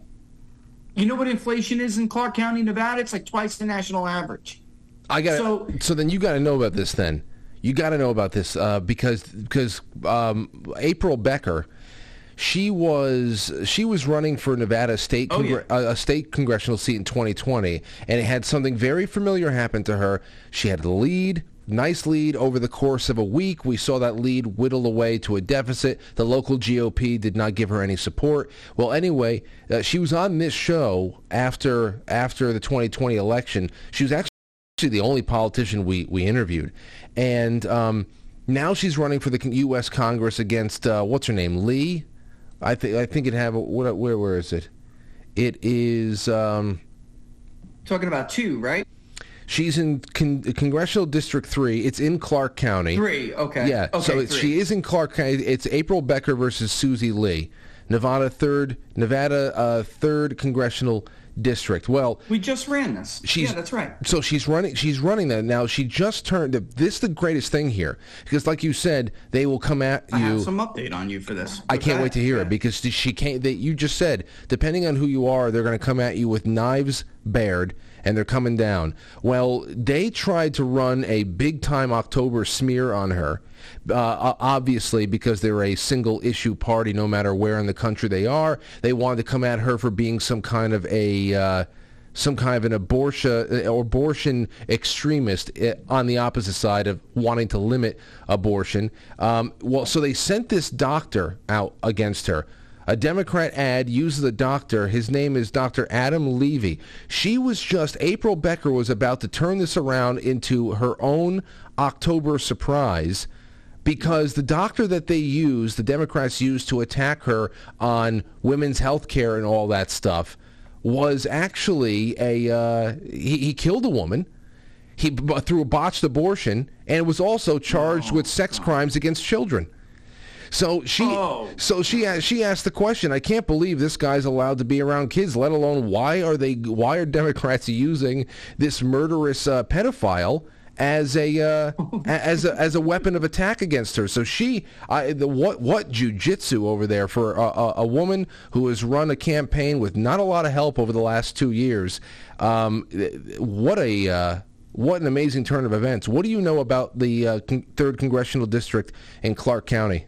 Speaker 15: You know what inflation is in Clark County, Nevada? It's like twice the national average.
Speaker 1: I got
Speaker 15: So-
Speaker 1: so, then you got to know about this then. You got to know about this uh, because because um, April Becker, she was she was running for Nevada state
Speaker 15: Oh,
Speaker 1: congre- a, a state congressional seat in 2020, and it had something very familiar happen to her. She had the lead. Nice lead over the course of a week. We saw that lead whittle away to a deficit. The local GOP did not give her any support. Well, anyway, uh, she was on this show after after the 2020 election. She was actually actually the only politician we, we interviewed. And um, now she's running for the U.S. Congress against, uh, what's her name, Lee? I, think I think it have, a, what, where, where is it? It is, um,
Speaker 15: Talking about two, right?
Speaker 1: she's in con- Congressional District 3. It's in Clark County.
Speaker 15: Three, okay.
Speaker 1: Yeah,
Speaker 15: Okay,
Speaker 1: so it's, she is in Clark County. It's April Becker versus Susie Lee. Nevada 3rd, Nevada uh, 3rd Congressional District. Well,
Speaker 15: We just ran this.
Speaker 1: She's,
Speaker 15: yeah, that's right.
Speaker 1: So she's running. She's running that now. She just turned. This is the greatest thing here because, like you said, they will come at you.
Speaker 15: I have some update on you for this.
Speaker 1: I can't
Speaker 15: that,
Speaker 1: wait to hear it because she can't. That you just said, depending on who you are, they're going to come at you with knives bared, and they're coming down. Well, they tried to run a big time October smear on her, uh, obviously because they're a single issue party. No matter where in the country they are, they wanted to come at her for being some kind of a. Uh, some kind of an abortion abortion extremist eh, on the opposite side of wanting to limit abortion. Um, well, so they sent this doctor out against her. A Democrat ad uses the doctor. His name is Dr. Adam Levy. She was just, April Becker was about to turn this around into her own October surprise because the doctor that they used, the Democrats used to attack her on women's health care and all that stuff, was actually a uh, he, he killed a woman. He through a botched abortion and was also charged with sex crimes against children. So she, so she a- she asked the question. I can't believe this guy's allowed to be around kids. Let alone why are they? Why are Democrats using this murderous uh, pedophile as a uh, [LAUGHS] as a as a weapon of attack against her. So she, I, the, what what jujitsu over there for a, a, a woman who has run a campaign with not a lot of help over the last two years. Um, what a uh, what an amazing turn of events. What do you know about the uh, con- third congressional district in Clark County?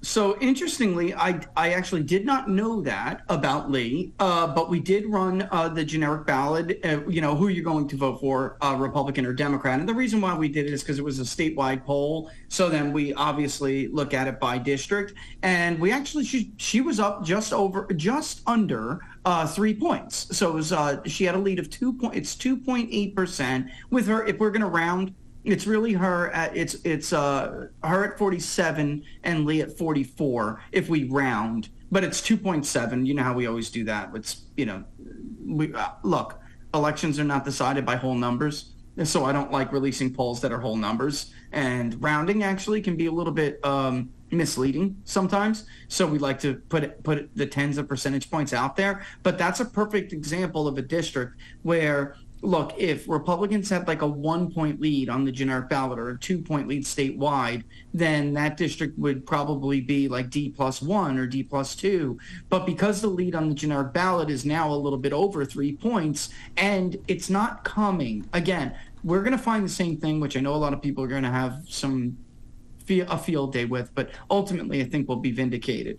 Speaker 15: So interestingly, I I actually did not know that about Lee, uh, but we did run uh, the generic ballot. Uh, you know, who you're going to vote for, uh, Republican or Democrat. And the reason why we did it is because it was a statewide poll. So then we obviously look at it by district, and we actually she she was up just over just under uh, three points. So it was uh, she had a lead of two point. It's two point eight percent with her. If we're going to round it's really her at it's it's uh her at 47 and Lee at 44 if we round, but it's 2.7. You know how we always do that. It's you know, we uh, look, elections are not decided by whole numbers, so I don't like releasing polls that are whole numbers. And rounding actually can be a little bit um, misleading sometimes. So we like to put it, put the tens of percentage points out there. But that's a perfect example of a district where look, if Republicans had like a one point lead on the generic ballot or a two point lead statewide, then that district would probably be like D plus one or D plus two. But because the lead on the generic ballot is now a little bit over three points and it's not coming, again, we're going to find the same thing, which I know a lot of people are going to have some a field day with, but ultimately I think we'll be vindicated.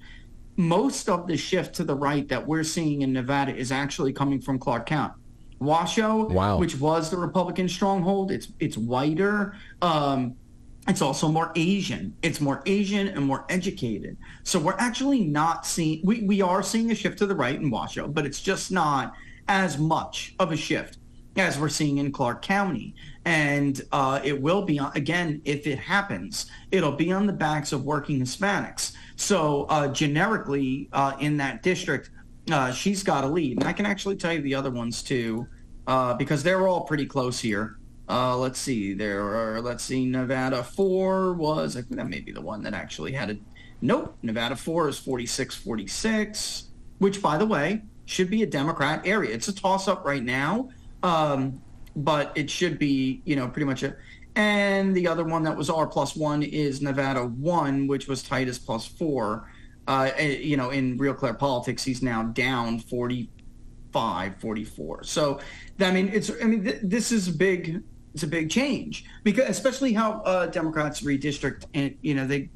Speaker 15: Most of the shift to the right that we're seeing in Nevada is actually coming from Clark County. Washoe,
Speaker 1: wow.
Speaker 15: which was the Republican stronghold. It's it's whiter. Um, it's also more Asian. It's more Asian and more educated. So we're actually not seeing. We we are seeing a shift to the right in Washoe, but it's just not as much of a shift as we're seeing in Clark County. And uh, it will be on, again if it happens. It'll be on the backs of working Hispanics. So uh, generically uh, in that district uh, she's got a lead. And I can actually tell you the other ones too, uh, because they're all pretty close here. Uh, let's see, there are, let's see, Nevada 4 was, I think that may be the one that actually had a, nope, Nevada 4 is 46 46, which, by the way, should be a Democrat area. It's a toss up right now, um, but it should be, you know, pretty much a, and the other one that was R plus one is Nevada 1, which was Titus plus 4 uh, eh, you know, in Real Clear Politics, he's now down 45, 44. So, I mean, it's, I mean, th- this is a big, it's a big change because, especially how uh, Democrats redistrict, and you know, they,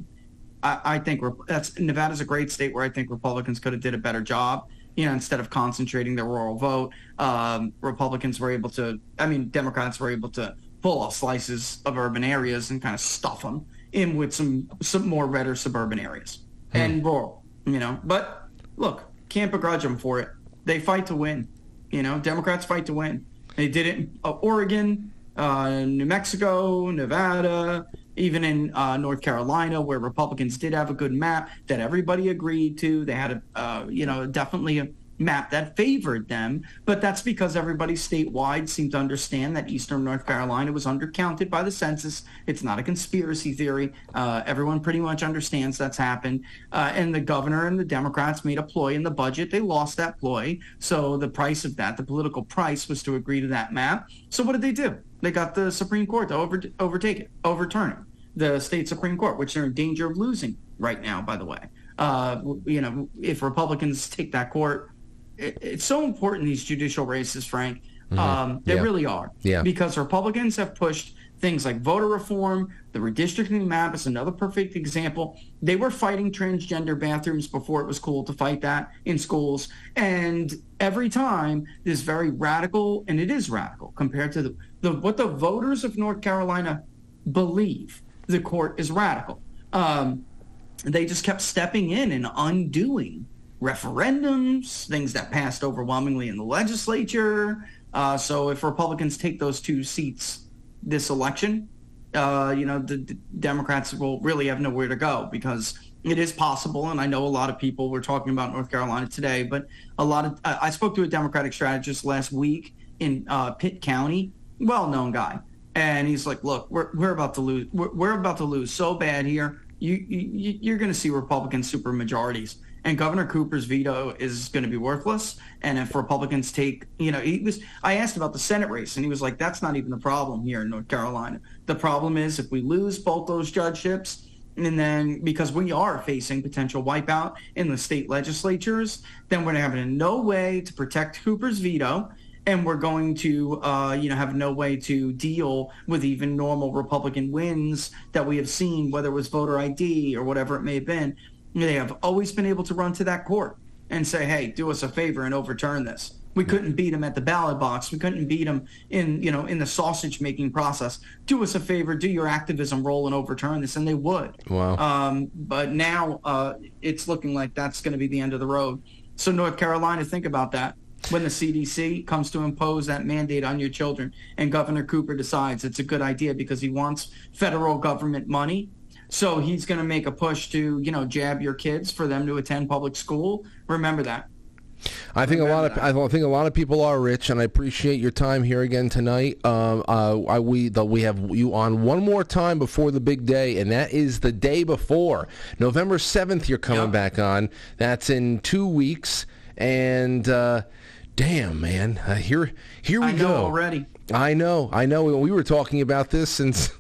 Speaker 15: I, I think that's Nevada's a great state where I think Republicans could have did a better job. You know, instead of concentrating their rural vote, um, Republicans were able to, I mean, Democrats were able to pull off slices of urban areas and kind of stuff them in with some some more redder suburban areas and rural, you know. But look, can't begrudge them for it. They fight to win. You know, Democrats fight to win. They did it in uh, Oregon, uh, New Mexico, Nevada, even in uh, North Carolina, where Republicans did have a good map that everybody agreed to. They had a, uh, you know, definitely a map that favored them, but that's because everybody statewide seemed to understand that Eastern North Carolina was undercounted by the census. It's not a conspiracy theory. Uh, everyone pretty much understands that's happened. Uh, and the governor and the Democrats made a ploy in the budget. They lost that ploy. So the price of that, the political price, was to agree to that map. So what did they do? They got the Supreme Court to over, overtake it, overturn it. The state Supreme Court, which they're in danger of losing right now, by the way. Uh, you know, if Republicans take that court, it, it's so important these judicial races, Frank.
Speaker 1: Mhm.
Speaker 15: Um, they
Speaker 1: Yeah.
Speaker 15: really are.
Speaker 1: Yeah.
Speaker 15: Because Republicans have pushed things like voter reform, the redistricting map is another perfect example. They were fighting transgender bathrooms before it was cool to fight that in schools. And every time this very radical, and it is radical compared to the, the what the voters of North Carolina believe the court is radical. Um, they just kept stepping in and undoing referendums, things that passed overwhelmingly in the legislature. Uh, so if Republicans take those two seats this election, uh, you know, the, the Democrats will really have nowhere to go because it is possible. And I know a lot of people were talking about North Carolina today, but a lot of I I spoke to a Democratic strategist last week in uh, Pitt County, well-known guy, and he's like, "Look, we're we're about to lose. We're, we're about to lose so bad here. You, you you're going to see Republican super majorities." And Governor Cooper's veto is going to be worthless. And if Republicans take, you know, he was. I asked about the Senate race, and he was like, "That's not even the problem here in North Carolina. The problem is if we lose both those judgeships." And then, because we are facing potential wipeout in the state legislatures, then we're having no way to protect Cooper's veto and we're going to uh, you know have no way to deal with even normal Republican wins that we have seen, whether it was voter ID or whatever it may have been. They have always been able to run to that court and say, "Hey, do us a favor and overturn this." We couldn't beat them at the ballot box. We couldn't beat them in you know in the sausage making process. Do us a favor, do your activism role and overturn this, and they would.
Speaker 1: Wow.
Speaker 15: Um, but now uh, it's looking like that's going to be the end of the road. So North Carolina, think about that when the CDC comes to impose that mandate on your children and Governor Cooper decides it's a good idea because he wants federal government money. So he's going to make a push to, you know, jab your kids for them to attend public school. Remember that.
Speaker 1: I think a lot of I think a lot of people are rich, and I appreciate your time here again tonight. Um, uh, I, we the, we have you on one more time before the big day, and that is the day before November seventh. You're coming back on. That's in two weeks, and uh, damn man, uh, here here we
Speaker 15: I know
Speaker 1: go
Speaker 15: already.
Speaker 1: I know, I know. We were talking about this since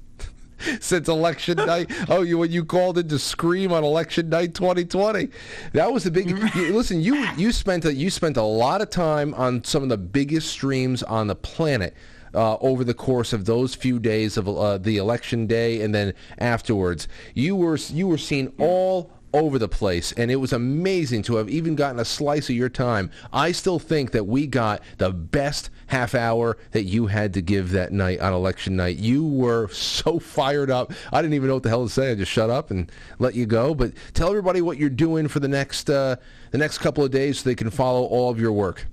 Speaker 1: [LAUGHS] since election night. Oh, you when you called in to scream on election night 2020, that was the big. [LAUGHS] you, listen, you you spent a, you spent a lot of time on some of the biggest streams on the planet. Uh, over the course of those few days of uh, the election day and then afterwards, you were you were seen all over the place, and it was amazing to have even gotten a slice of your time. I still think that we got the best half hour that you had to give that night on election night. You were so fired up. I didn't even know what the hell to say. I just shut up and let you go. But tell everybody what you're doing for the next uh, the next couple of days so they can follow all of your work.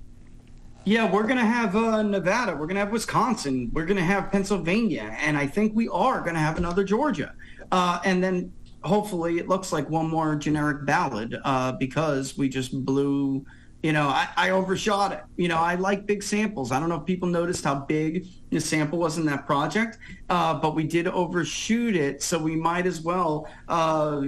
Speaker 15: Yeah, we're going to have uh, Nevada. We're going to have Wisconsin. We're going to have Pennsylvania. And I think we are going to have another Georgia. Uh, and then hopefully it looks like one more generic ballad uh, because we just blew, you know, I, I overshot it. You know, I like big samples. I don't know if people noticed how big the sample was in that project, uh, but we did overshoot it. So we might as well uh,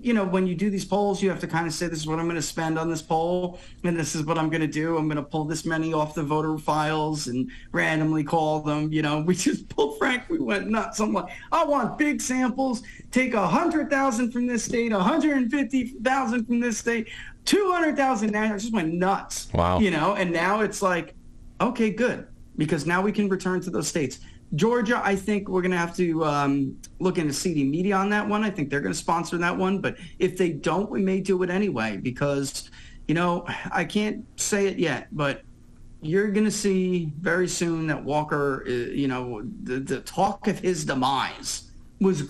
Speaker 15: you know, when you do these polls, you have to kind of say, this is what I'm going to spend on this poll, and this is what I'm going to do. I'm going to pull this many off the voter files and randomly call them. You know, we [LAUGHS] just pulled Frank. We went nuts. I'm like, I want big samples. Take a hundred thousand from this state, a hundred and fifty thousand from this state, two hundred thousand. Now I just went nuts.
Speaker 1: Wow.
Speaker 15: You know, and now it's like, okay, good, because now we can return to those states. Georgia, I think we're going to have to um, look into CD Media on that one. I think they're going to sponsor that one. But if they don't, we may do it anyway because, you know, I can't say it yet, but you're going to see very soon that Walker, uh, you know, the, the talk of his demise was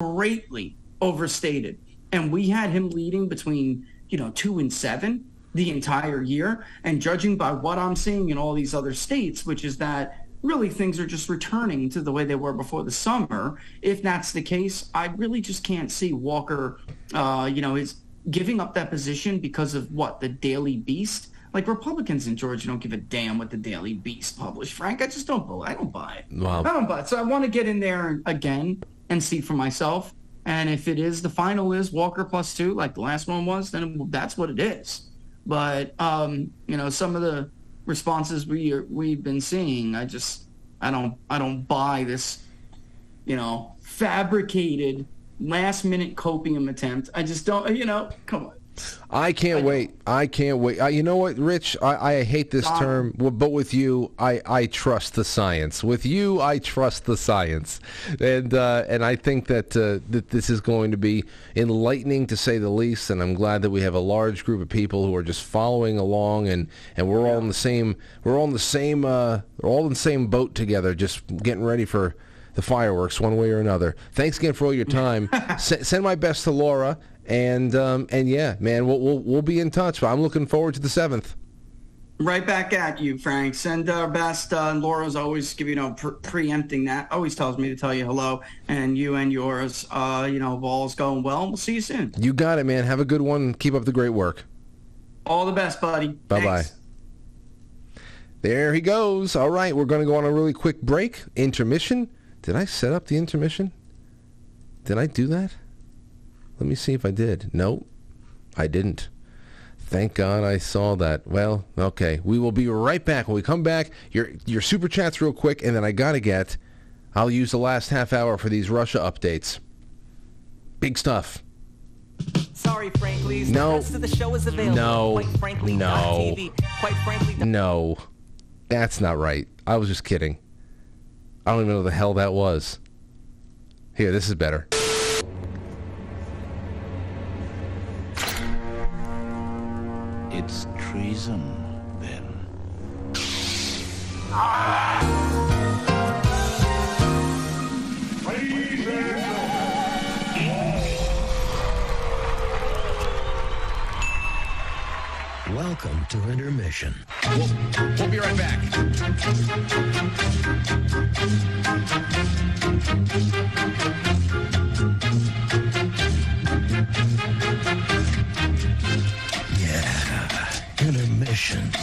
Speaker 15: greatly overstated. And we had him leading between, you know, two and seven the entire year. And judging by what I'm seeing in all these other states, which is that really things are just returning to the way they were before the summer. If that's the case, I really just can't see Walker, uh, you know, is giving up that position because of what the Daily Beast. Like Republicans in Georgia don't give a damn what the Daily Beast published. Frank, I just don't. I don't buy it.
Speaker 1: Wow.
Speaker 15: I don't buy it. So I want to get in there again and see for myself. And if it is the final is Walker plus two, like the last one was, then that's what it is. But um, you know, some of the responses we are, we've been seeing, I just I don't I don't buy this, you know, fabricated last minute copium attempt. I just don't. You know, come on.
Speaker 1: I can't wait. I can't wait. Uh, you know what, Rich? I, I hate this term, but with you, I, I trust the science. With you, I trust the science, and uh, and I think that uh, that this is going to be enlightening to say the least. And I'm glad that we have a large group of people who are just following along, and, and we're all in the same we're all in the same uh, we're all in the same boat together, just getting ready for the fireworks one way or another. Thanks again for all your time. [LAUGHS] S- send my best to Laura, and um, and yeah, man, we'll, we'll we'll be in touch. I'm looking forward to the seventh.
Speaker 15: Right back at you, Frank. Send our best. Uh, and Laura's always, give you know, pre- preempting that. Always tells me to tell you hello, and you and yours, uh, you know, all's going well. We'll see you soon.
Speaker 1: You got it, man. Have a good one. Keep up the great work.
Speaker 15: All the best, buddy.
Speaker 1: Bye bye. There he goes. All right, we're going to go on a really quick break. Intermission. Did I set up the intermission? Did I do that? Let me see if I did. Nope, I didn't. Thank God I saw that. Well, okay. We will be right back. When we come back, your your super chats real quick, and then I gotta get. I'll use the last half hour for these Russia updates. Big stuff.
Speaker 12: Sorry, frankly.
Speaker 1: No.
Speaker 12: The rest of the show is available.
Speaker 1: No.
Speaker 12: Quite frankly,
Speaker 1: No.
Speaker 12: TV. Quite frankly,
Speaker 1: No, that's not right. I was just kidding. I don't even know what the hell that was. Here, this is better.
Speaker 16: It's treason, then.
Speaker 17: Welcome to intermission.
Speaker 1: We'll, we'll be right back.
Speaker 18: Sessions.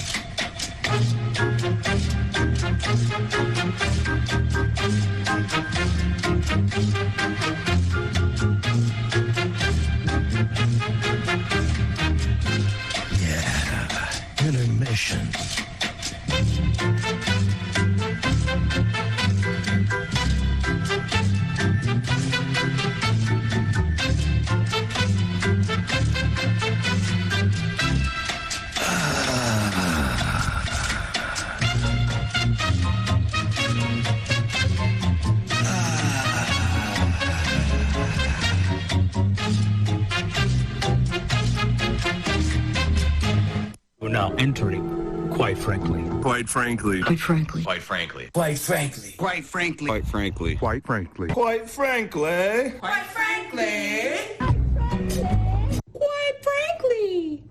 Speaker 18: Frankly. Quite frankly.
Speaker 13: Quite frankly.
Speaker 18: Quite frankly.
Speaker 17: Quite frankly.
Speaker 18: Quite frankly. Quite frankly.
Speaker 17: Quite frankly.
Speaker 18: Quite frankly.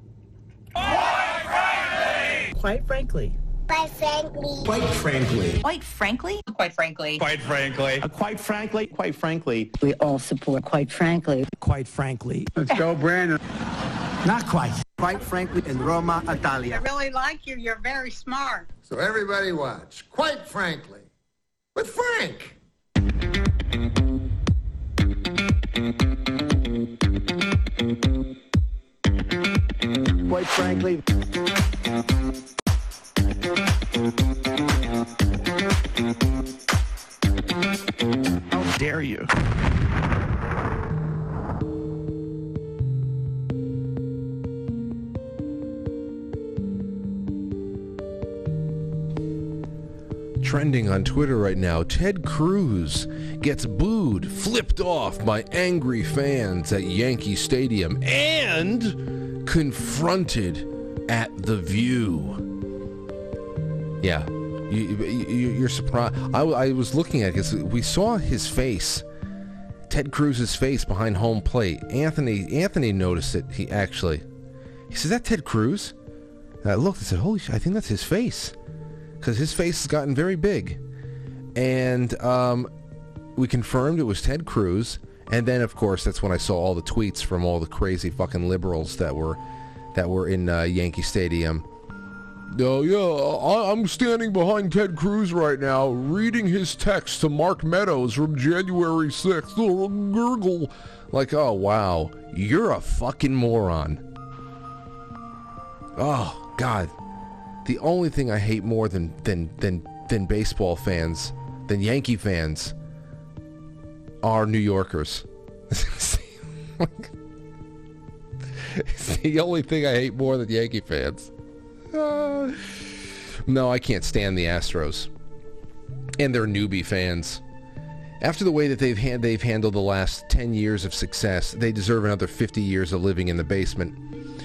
Speaker 13: Quite frankly. Quite frankly.
Speaker 19: Quite frankly.
Speaker 13: Quite frankly.
Speaker 19: Quite frankly.
Speaker 13: Quite frankly. Quite frankly.
Speaker 19: Quite frankly.
Speaker 18: Uh, quite frankly. Quite frankly.
Speaker 13: We all support quite frankly.
Speaker 19: Quite frankly.
Speaker 10: Let's go, Brandon.
Speaker 19: Not quite.
Speaker 10: Quite frankly, in Roma, Italia.
Speaker 20: I really like you. You're very smart.
Speaker 21: So everybody watch. Quite frankly, with Frank.
Speaker 10: Quite frankly.
Speaker 19: How dare you?
Speaker 1: Trending on Twitter right now, Ted Cruz gets booed, flipped off by angry fans at Yankee Stadium, and confronted at The View. Yeah, you, you're surprised. I, I was looking at because we saw his face, Ted Cruz's face behind home plate. Anthony Anthony noticed it. He actually, he says, "That Ted Cruz." And I looked. I said, "Holy shit! I think that's his face." Because his face has gotten very big. And um, we confirmed it was Ted Cruz. And then, of course, that's when I saw all the tweets from all the crazy fucking liberals that were that were in uh, Yankee Stadium. Oh yeah, I- I'm standing behind Ted Cruz right now, reading his text to Mark Meadows from January 6th. Oh, gurgle. Like, oh wow, you're a fucking moron. Oh God, the only thing I hate more than than than than baseball fans, than Yankee fans, are New Yorkers. it's [LAUGHS] the only thing I hate more than Yankee fans. Uh, [SIGHS] no, I can't stand the Astros and their newbie fans. After the way that they've hand, they've handled the last 10 years of success, they deserve another 50 years of living in the basement.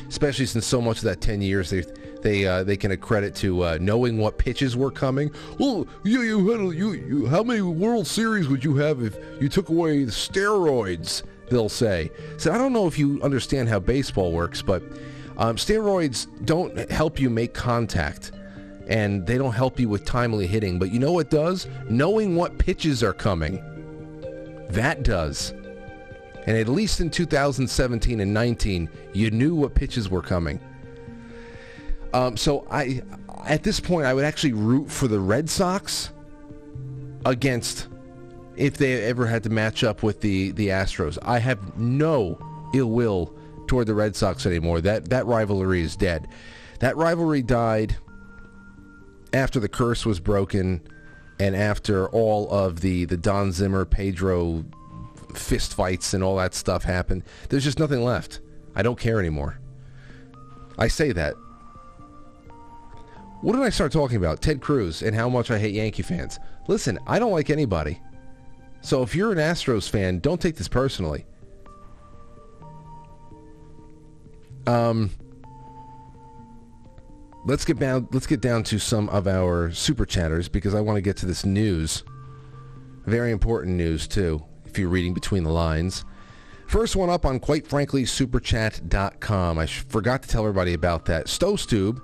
Speaker 1: Especially since so much of that 10 years they they uh, they can accredit to uh, knowing what pitches were coming. Oh, you you had you you how many World Series would you have if you took away the steroids? They'll say. So I don't know if you understand how baseball works, but um, steroids don't help you make contact and they don't help you with timely hitting. But you know what does? Knowing what pitches are coming. That does. And at least in 2017 and 19, you knew what pitches were coming. Um, so I, at this point, I would actually root for the Red Sox against if they ever had to match up with the the Astros. I have no ill will toward the Red Sox anymore. That that rivalry is dead. That rivalry died after the curse was broken and after all of the the Don Zimmer Pedro fist fights and all that stuff happened. There's just nothing left. I don't care anymore. I say that. What did I start talking about? Ted Cruz and how much I hate Yankee fans. Listen, I don't like anybody. So if you're an Astros fan, don't take this personally. Um, let's get down. Let's get down to some of our super chatters because I want to get to this news. Very important news too. If you're reading between the lines. First one up on quite frankly superchat.com. I forgot to tell everybody about that. Stowstube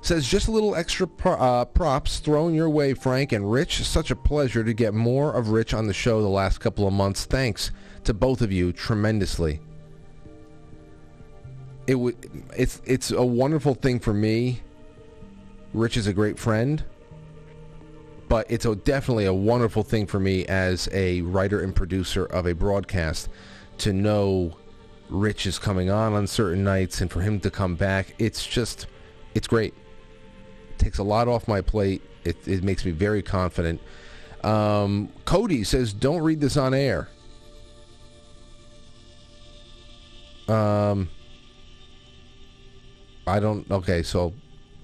Speaker 1: says just a little extra pro- uh, props thrown your way, Frank and Rich. Such a pleasure to get more of Rich on the show the last couple of months. Thanks to both of you tremendously. It w- it's it's a wonderful thing for me. Rich is a great friend, but it's a, definitely a wonderful thing for me as a writer and producer of a broadcast to know Rich is coming on on certain nights and for him to come back. It's just it's great takes a lot off my plate. It, it makes me very confident. Um, Cody says, "Don't read this on air." Um, I don't. Okay, so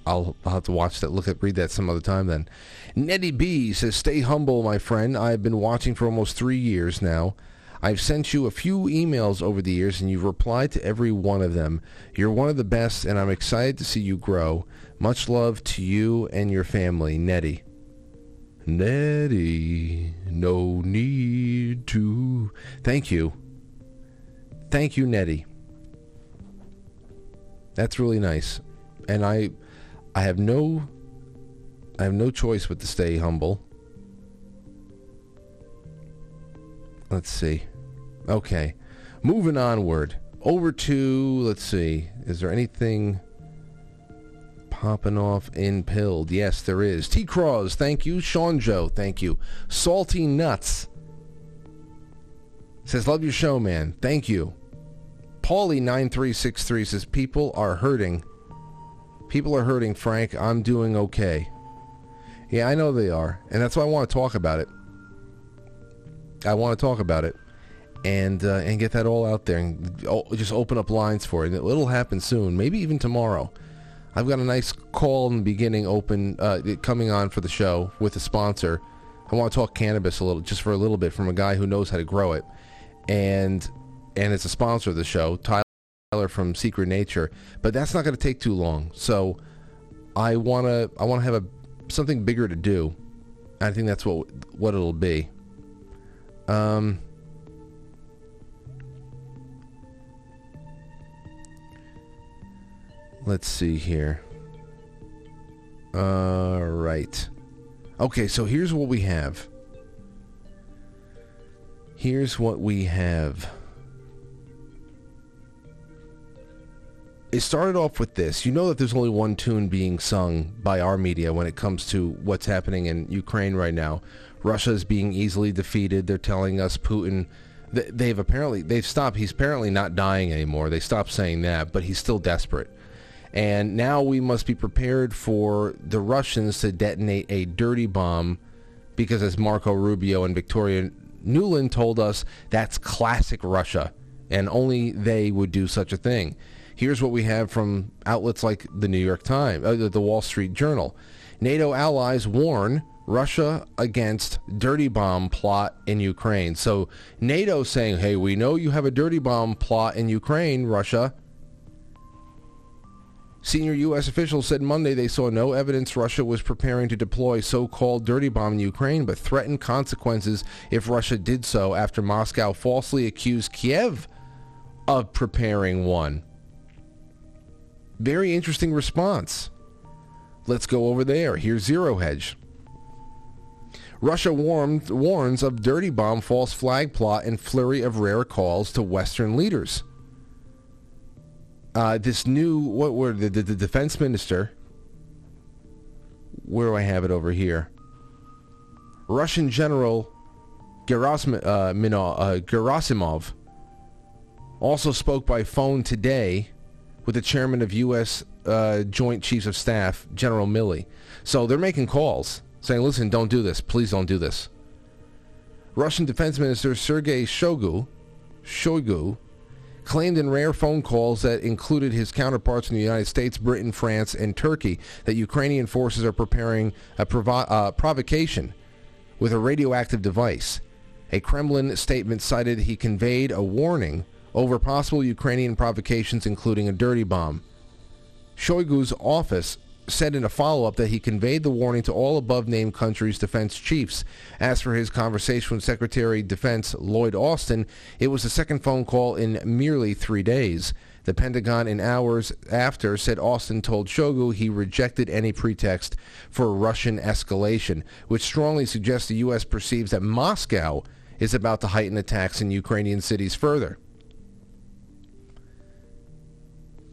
Speaker 1: I'll, I'll have to watch that. Look at read that some other time then. Nettie B says, "Stay humble, my friend. I've been watching for almost three years now." I've sent you a few emails over the years and you've replied to every one of them. You're one of the best and I'm excited to see you grow. Much love to you and your family, Nettie. Nettie, no need to. Thank you. Thank you, Nettie. That's really nice. And I I have no I have no choice but to stay humble. Let's see. Okay. Moving onward. Over to let's see. Is there anything popping off in pilled. Yes, there is. T. Cross, thank you. Sean Joe, thank you. Salty Nuts says, love your show, man. Thank you. Paulie9363 says, people are hurting. People are hurting, Frank. I'm doing okay. Yeah, I know they are. And that's why I want to talk about it. I want to talk about it. And, uh, and get that all out there and just open up lines for it. It'll happen soon, maybe even tomorrow. I've got a nice call in the beginning open uh, coming on for the show with a sponsor. I want to talk cannabis a little, just for a little bit, from a guy who knows how to grow it, and and it's a sponsor of the show, Tyler from Secret Nature. But that's not going to take too long. So I want to I want to have a something bigger to do. I think that's what what it'll be. Um. Let's see here. All right. Okay, so here's what we have. Here's what we have. It started off with this. You know that there's only one tune being sung by our media when it comes to what's happening in Ukraine right now. Russia is being easily defeated. They're telling us Putin they've apparently they've stopped he's apparently not dying anymore. They stopped saying that, but he's still desperate. And now we must be prepared for the Russians to detonate a dirty bomb because, as Marco Rubio and Victoria Nuland told us, that's classic Russia. And only they would do such a thing. Here's what we have from outlets like the New York Times, uh, the Wall Street Journal. NATO allies warn Russia against dirty bomb plot in Ukraine. So NATO saying, hey, we know you have a dirty bomb plot in Ukraine, Russia. Senior U.S. officials said Monday they saw no evidence Russia was preparing to deploy so-called dirty bomb in Ukraine, but threatened consequences if Russia did so after Moscow falsely accused Kiev of preparing one. Very interesting response. Let's go over there. Here's Zero Hedge. Russia warned, warns of dirty bomb false flag plot and flurry of rare calls to Western leaders uh, this new what were the, the, the defense minister? Where do I have it over here? Russian General uh, uh, Gerasimov also spoke by phone today with the chairman of U.S. Uh, Joint Chiefs of Staff, General Milley. So they're making calls saying, listen, don't do this. Please don't do this. Russian Defense Minister Sergei Shoigu, claimed in rare phone calls that included his counterparts in the United States, Britain, France, and Turkey that Ukrainian forces are preparing a provo- uh, provocation with a radioactive device. A Kremlin statement cited he conveyed a warning over possible Ukrainian provocations, including a dirty bomb. Shoigu's office said in a follow-up that he conveyed the warning to all above-named countries' defense chiefs. As for his conversation with Secretary of Defense Lloyd Austin, it was the second phone call in merely three days. The Pentagon, in hours after, said Austin told Shoigu he rejected any pretext for Russian escalation, which strongly suggests the U.S. perceives that Moscow is about to heighten attacks in Ukrainian cities further.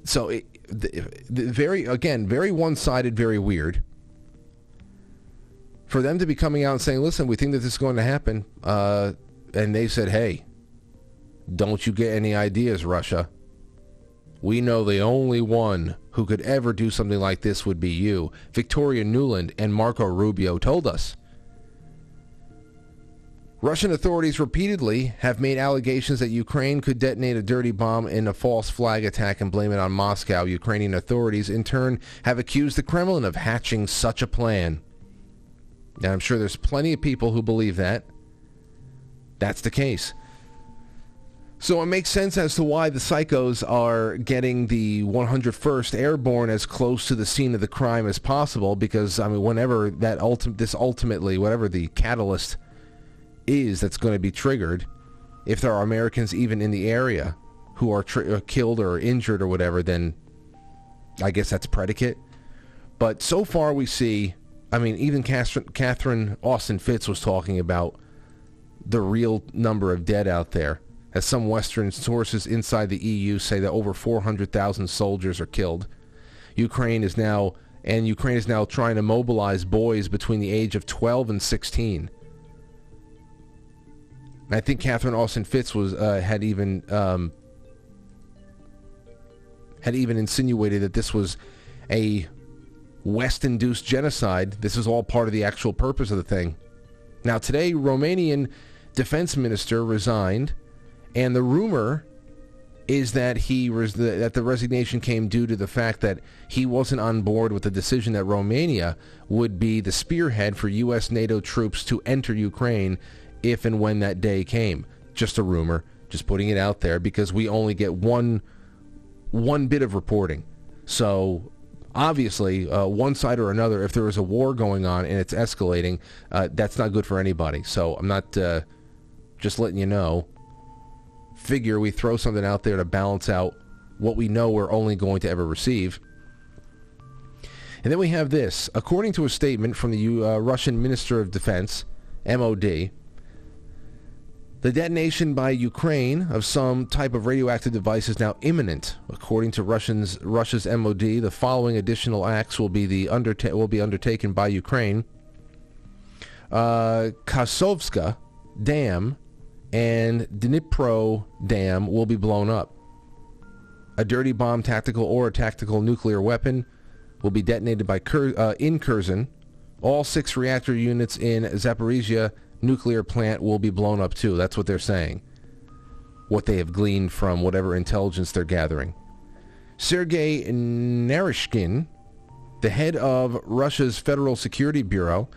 Speaker 1: So, it, the, the very again, very one-sided, very weird. For them to be coming out and saying, "Listen, we think that this is going to happen," uh, and they said, "Hey, don't you get any ideas, Russia? We know the only one who could ever do something like this would be you." Victoria Nuland and Marco Rubio told us. Russian authorities repeatedly have made allegations that Ukraine could detonate a dirty bomb in a false flag attack and blame it on Moscow. Ukrainian authorities, in turn, have accused the Kremlin of hatching such a plan. Now, I'm sure there's plenty of people who believe that. That's the case. So it makes sense as to why the psychos are getting the 101st Airborne as close to the scene of the crime as possible because, I mean, whenever that ulti- this ultimately, whatever the catalyst is that's going to be triggered if there are Americans even in the area who are tri- uh, killed or injured or whatever, then I guess that's predicate. But so far we see, I mean, even Catherine Austin Fitts was talking about the real number of dead out there. As some Western sources inside the EU say that over 400,000 soldiers are killed. Ukraine is now, and Ukraine is now trying to mobilize boys between the age of 12 and 16 and I think Catherine Austin Fitts was uh, had even um, had even insinuated that this was a West-induced genocide. This is all part of the actual purpose of the thing. Now today, Romanian defense minister resigned, and the rumor is that he res- that the resignation came due to the fact that he wasn't on board with the decision that Romania would be the spearhead for U.S. NATO troops to enter Ukraine if and when that day came. Just a rumor, just putting it out there because we only get one one bit of reporting. So obviously, uh, one side or another, if there is a war going on and it's escalating, uh, that's not good for anybody. So I'm not uh, just letting you know. Figure we throw something out there to balance out what we know we're only going to ever receive. And then we have this. According to a statement from the uh, Russian Minister of Defense, MOD, the detonation by Ukraine of some type of radioactive device is now imminent. According to Russians, Russia's MOD, the following additional acts will be the underta- will be undertaken by Ukraine. Uh, Kasovska Dam and Dnipro Dam will be blown up. A dirty bomb, tactical or a tactical nuclear weapon, will be detonated by uh, in Kherson. All six reactor units in Zaporizhia nuclear plant will be blown up too. That's what they're saying. What they have gleaned from whatever intelligence they're gathering. Sergei Naryshkin, the head of Russia's Federal Security Bureau,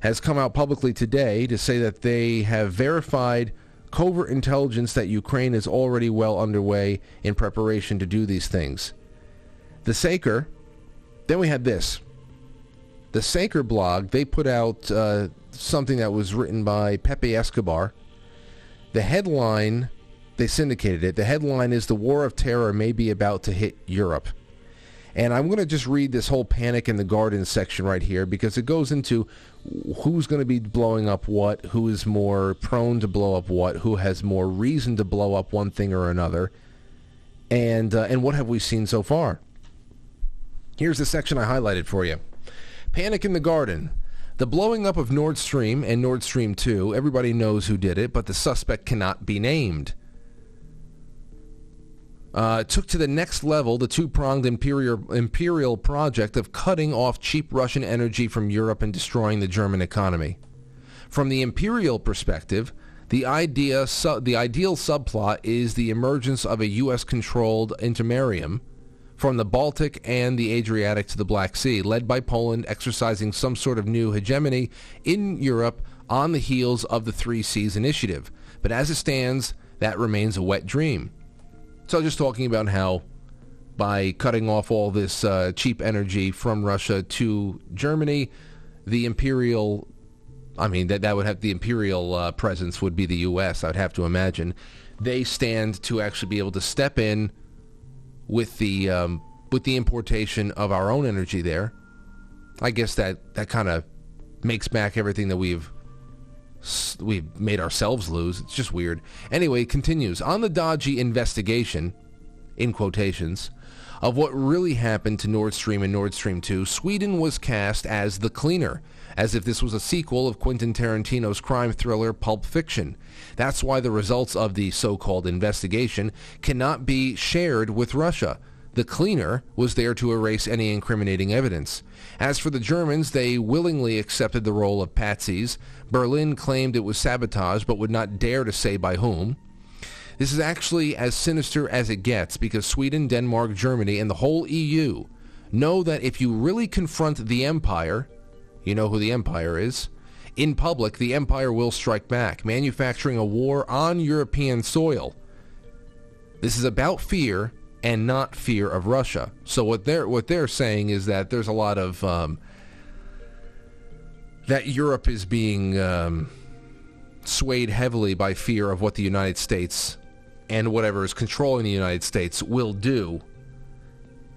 Speaker 1: has come out publicly today to say that they have verified covert intelligence that Ukraine is already well underway in preparation to do these things. The Saker, then we had this. The Saker blog, they put out uh, something that was written by Pepe Escobar. The headline, they syndicated it. The headline is The War of Terror may be about to hit Europe. And I'm going to just read this whole panic in the garden section right here because it goes into who's going to be blowing up what, who is more prone to blow up what, who has more reason to blow up one thing or another, and uh, and what have we seen so far. Here's the section I highlighted for you. Panic in the garden. The blowing up of Nord Stream and Nord Stream 2, everybody knows who did it, but the suspect cannot be named. uh, took to the next level the two-pronged imperial, imperial project of cutting off cheap Russian energy from Europe and destroying the German economy. From the imperial perspective, the idea, su- the ideal subplot is the emergence of a U.S.-controlled intermarium from the Baltic and the Adriatic to the Black Sea, led by Poland exercising some sort of new hegemony in Europe on the heels of the Three Seas Initiative. But as it stands, that remains a wet dream. So just talking about how by cutting off all this uh, cheap energy from Russia to Germany, the imperial, I mean, that, that would have the imperial uh, presence would be the U.S., I'd have to imagine. They stand to actually be able to step in with the um, with the importation of our own energy there. I guess that, that kind of makes back everything that we've we've made ourselves lose. It's just weird. Anyway, it continues. On the dodgy investigation, in quotations, of what really happened to Nord Stream and Nord Stream 2, Sweden was cast as the cleaner, as if this was a sequel of Quentin Tarantino's crime thriller Pulp Fiction. That's why the results of the so-called investigation cannot be shared with Russia. The cleaner was there to erase any incriminating evidence. As for the Germans, they willingly accepted the role of patsies. Berlin claimed it was sabotage, but would not dare to say by whom. This is actually as sinister as it gets because Sweden, Denmark, Germany, and the whole EU know that if you really confront the empire, you know who the empire is, in public, the empire will strike back, manufacturing a war on European soil. This is about fear and not fear of Russia. So what they're what they're saying is that there's a lot of um, that Europe is being um, swayed heavily by fear of what the United States and whatever is controlling the United States will do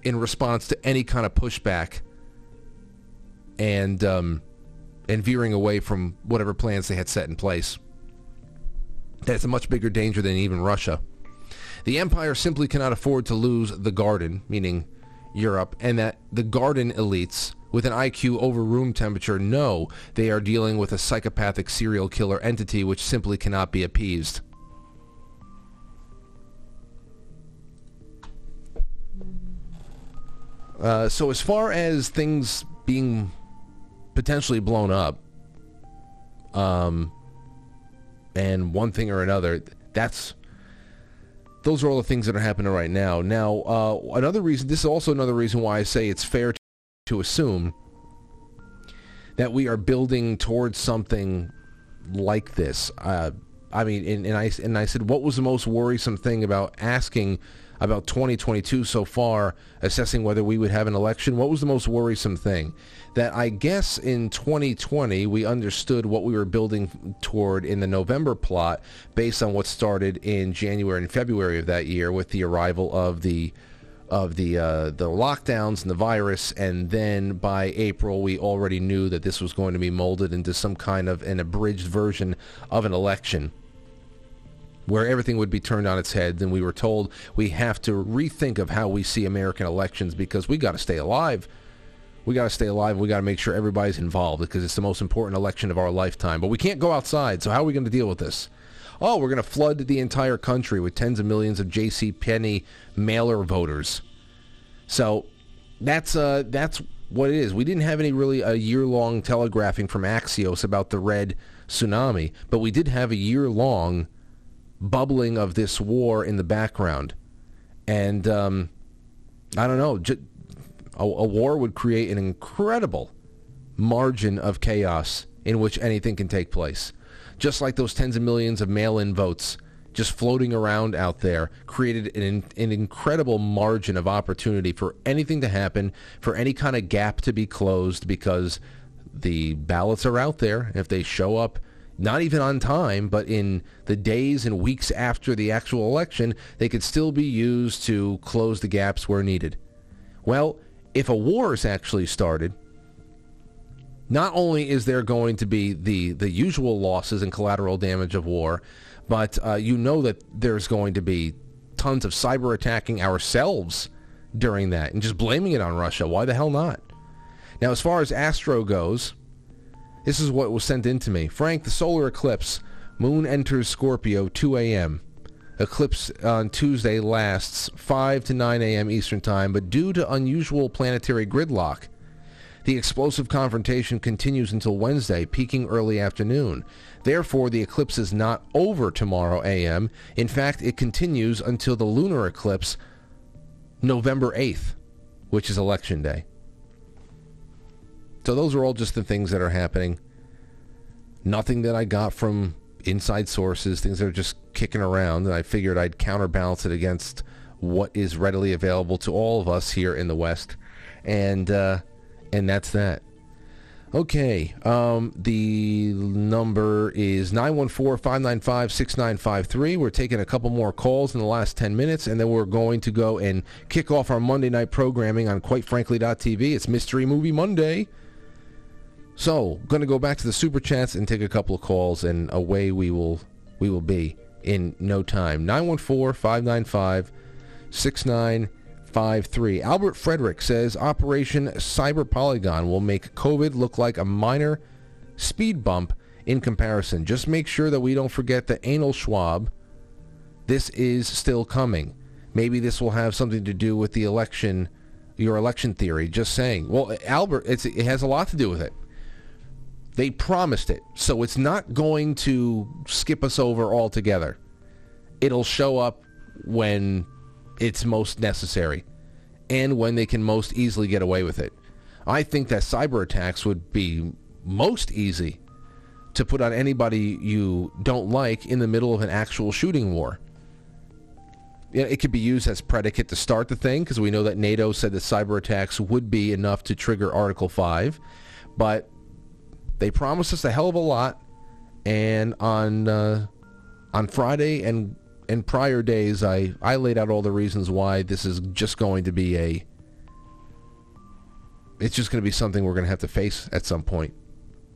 Speaker 1: in response to any kind of pushback and um, and veering away from whatever plans they had set in place. That's a much bigger danger than even Russia. The empire simply cannot afford to lose the garden, meaning Europe, and that the garden elites with an IQ over room temperature know they are dealing with a psychopathic serial killer entity which simply cannot be appeased. Uh, so as far as things being potentially blown up, um, and one thing or another, that's those are all the things that are happening right now. Now, uh, another reason, this is also another reason why I say it's fair to, assume that we are building towards something like this. Uh, I mean, and, and I and I said, what was the most worrisome thing about asking about 2022 so far, assessing whether we would have an election? What was the most worrisome thing? That I guess in 2020 we understood what we were building toward in the November plot based on what started in January and February of that year with the arrival of the of the uh, the lockdowns and the virus, and then by April we already knew that this was going to be molded into some kind of an abridged version of an election where everything would be turned on its head. And we were told we have to rethink of how we see American elections because we got to stay alive. We got to stay alive. We got to make sure everybody's involved because it's the most important election of our lifetime. But we can't go outside. So how are we going to deal with this? Oh, we're going to flood the entire country with tens of millions of J.C. Penney mailer voters. So that's uh, that's what it is. We didn't have any really a year-long telegraphing from Axios about the red tsunami, but we did have a year-long bubbling of this war in the background. And um, I don't know, a, a war would create an incredible margin of chaos in which anything can take place. Just like those tens of millions of mail-in votes just floating around out there created an, an incredible margin of opportunity for anything to happen, for any kind of gap to be closed because the ballots are out there. If they show up not even on time, but in the days and weeks after the actual election, they could still be used to close the gaps where needed. Well, if a war is actually started, not only is there going to be the, the usual losses and collateral damage of war, but uh, you know that there's going to be tons of cyber attacking ourselves during that and just blaming it on Russia. Why the hell not? Now, as far as Astro goes, this is what was sent in to me. Frank, the solar eclipse. Moon enters Scorpio 2 a.m. eclipse on Tuesday lasts 5 to 9 a.m. Eastern Time, but due to unusual planetary gridlock, the explosive confrontation continues until Wednesday, peaking early afternoon. Therefore, the eclipse is not over tomorrow a.m. In fact, it continues until the lunar eclipse November 8th, which is election day. So those are all just the things that are happening. Nothing that I got from inside sources, things that are just kicking around, and I figured I'd counterbalance it against what is readily available to all of us here in the West. And uh, and that's that. Okay, um, the number is 914-595-6953. We're taking a couple more calls in the last 10 minutes, and then we're going to go and kick off our Monday night programming on QuiteFrankly.tv. It's Mystery Movie Monday. So, going to go back to the super chats and take a couple of calls, and away we will we will be in no time. 914-595-6953. Albert Frederick says Operation Cyber Polygon will make COVID look like a minor speed bump in comparison. Just make sure that we don't forget the anal swab. This is still coming. Maybe this will have something to do with the election, your election theory. Just saying. Well, Albert, it has a lot to do with it. They promised it, so it's not going to skip us over altogether. It'll show up when it's most necessary and when they can most easily get away with it. I think that cyber attacks would be most easy to put on anybody you don't like in the middle of an actual shooting war. It could be used as predicate to start the thing because we know that NATO said that cyber attacks would be enough to trigger Article 5. But they promised us a hell of a lot, and on uh, on Friday and and prior days, I I laid out all the reasons why this is just going to be a. It's just going to be something we're going to have to face at some point.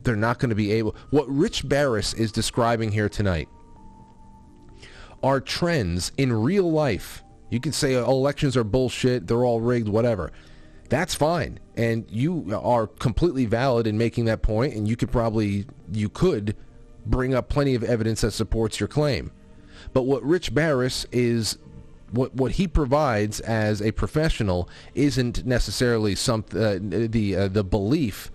Speaker 1: They're not going to be able. What Rich Baris is describing here tonight are trends in real life. You can say oh, elections are bullshit, they're all rigged, whatever. That's fine. And you are completely valid in making that point and you could probably you could bring up plenty of evidence that supports your claim. But what Rich Baris is what what he provides as a professional isn't necessarily some uh, the uh, the belief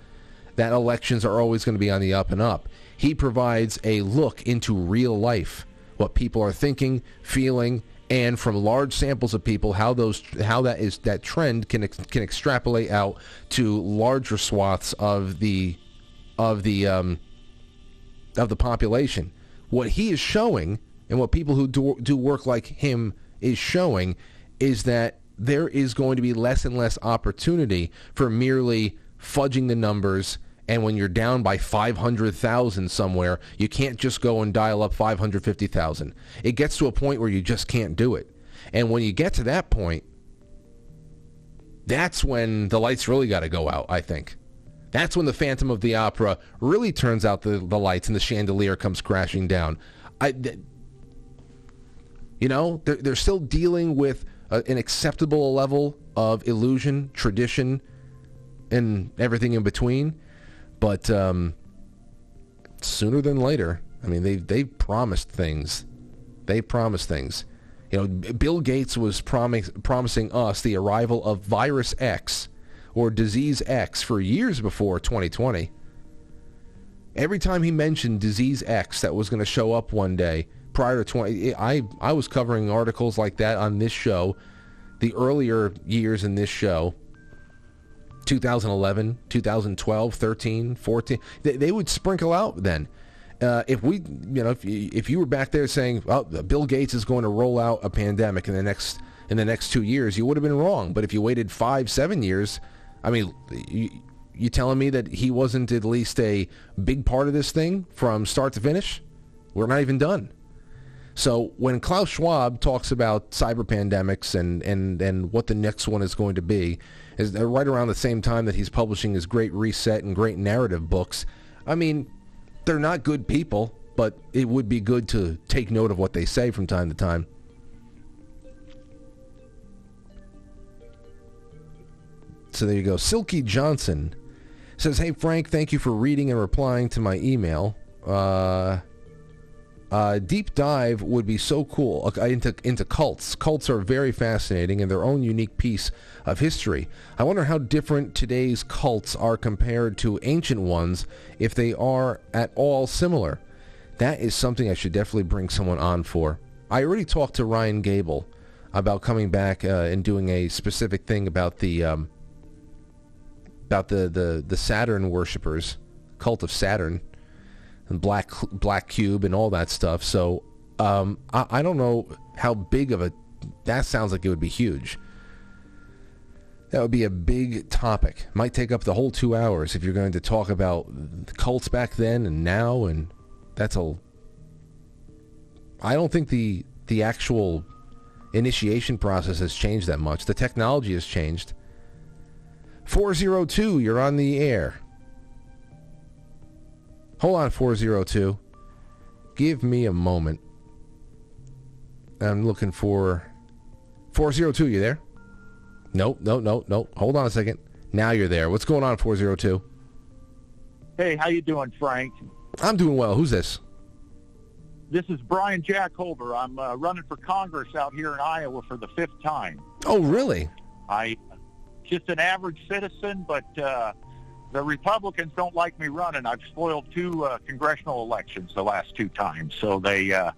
Speaker 1: that elections are always going to be on the up and up. He provides a look into real life, what people are thinking, feeling, and from large samples of people, how those how that is that trend can can extrapolate out to larger swaths of the of the um, of the population. What he is showing, and what people who do, do work like him is showing, is that there is going to be less and less opportunity for merely fudging the numbers. And when you're down by 500,000 somewhere, you can't just go and dial up 550,000. It gets to a point where you just can't do it. And when you get to that point, that's when the lights really got to go out, I think. That's when the Phantom of the Opera really turns out the, the lights and the chandelier comes crashing down. I, th- you know, they're, they're still dealing with a, an acceptable level of illusion, tradition, and everything in between. But um, sooner than later, I mean, they they promised things. They promised things. You know, Bill Gates was promis- promising us the arrival of Virus X or Disease X for years before 2020. Every time he mentioned Disease X that was going to show up one day prior to 20, I, I was covering articles like that on this show, the earlier years in this show, 2011, 2012, 13, 14. They, they would sprinkle out then. Uh, if we, you know, if you, if you were back there saying, "Well, Bill Gates is going to roll out a pandemic in the next in the next two years," you would have been wrong. But if you waited five, seven years, I mean, you, you telling me that he wasn't at least a big part of this thing from start to finish? We're not even done. So when Klaus Schwab talks about cyber pandemics and, and, and what the next one is going to be, is right around the same time that he's publishing his Great Reset and Great Narrative books. I mean, they're not good people, but it would be good to take note of what they say from time to time. So there you go. Silky Johnson says, "Hey Frank, thank you for reading and replying to my email. Uh, Uh, deep dive would be so cool uh, into into cults. Cults are very fascinating in their own unique piece of history. I wonder how different today's cults are compared to ancient ones, if they are at all similar. That is something I should definitely bring someone on for. I already talked to Ryan Gable about coming back uh, and doing a specific thing about the um, about the, the, the Saturn worshippers, cult of Saturn, and Black Black Cube and all that stuff. So um, I, I don't know how big of a that sounds like it would be huge. That would be a big topic. Might take up the whole two hours if you're going to talk about cults back then and now, and that's a. I don't think the the actual initiation process has changed that much. The technology has changed. 402, you're on the air. Hold on, 402. Give me a moment. I'm looking for 402. You there? Nope, no, no, no. Hold on a second. Now you're there. What's going on, 402?
Speaker 22: Hey, how you doing, Frank?
Speaker 1: I'm doing well. Who's this?
Speaker 22: This is Brian Jack Holder. I'm uh, running for Congress out here in Iowa for the fifth time.
Speaker 1: Oh, really?
Speaker 22: I just an average citizen, but uh, the Republicans don't like me running. I've spoiled two uh, congressional elections the last two times, so they uh,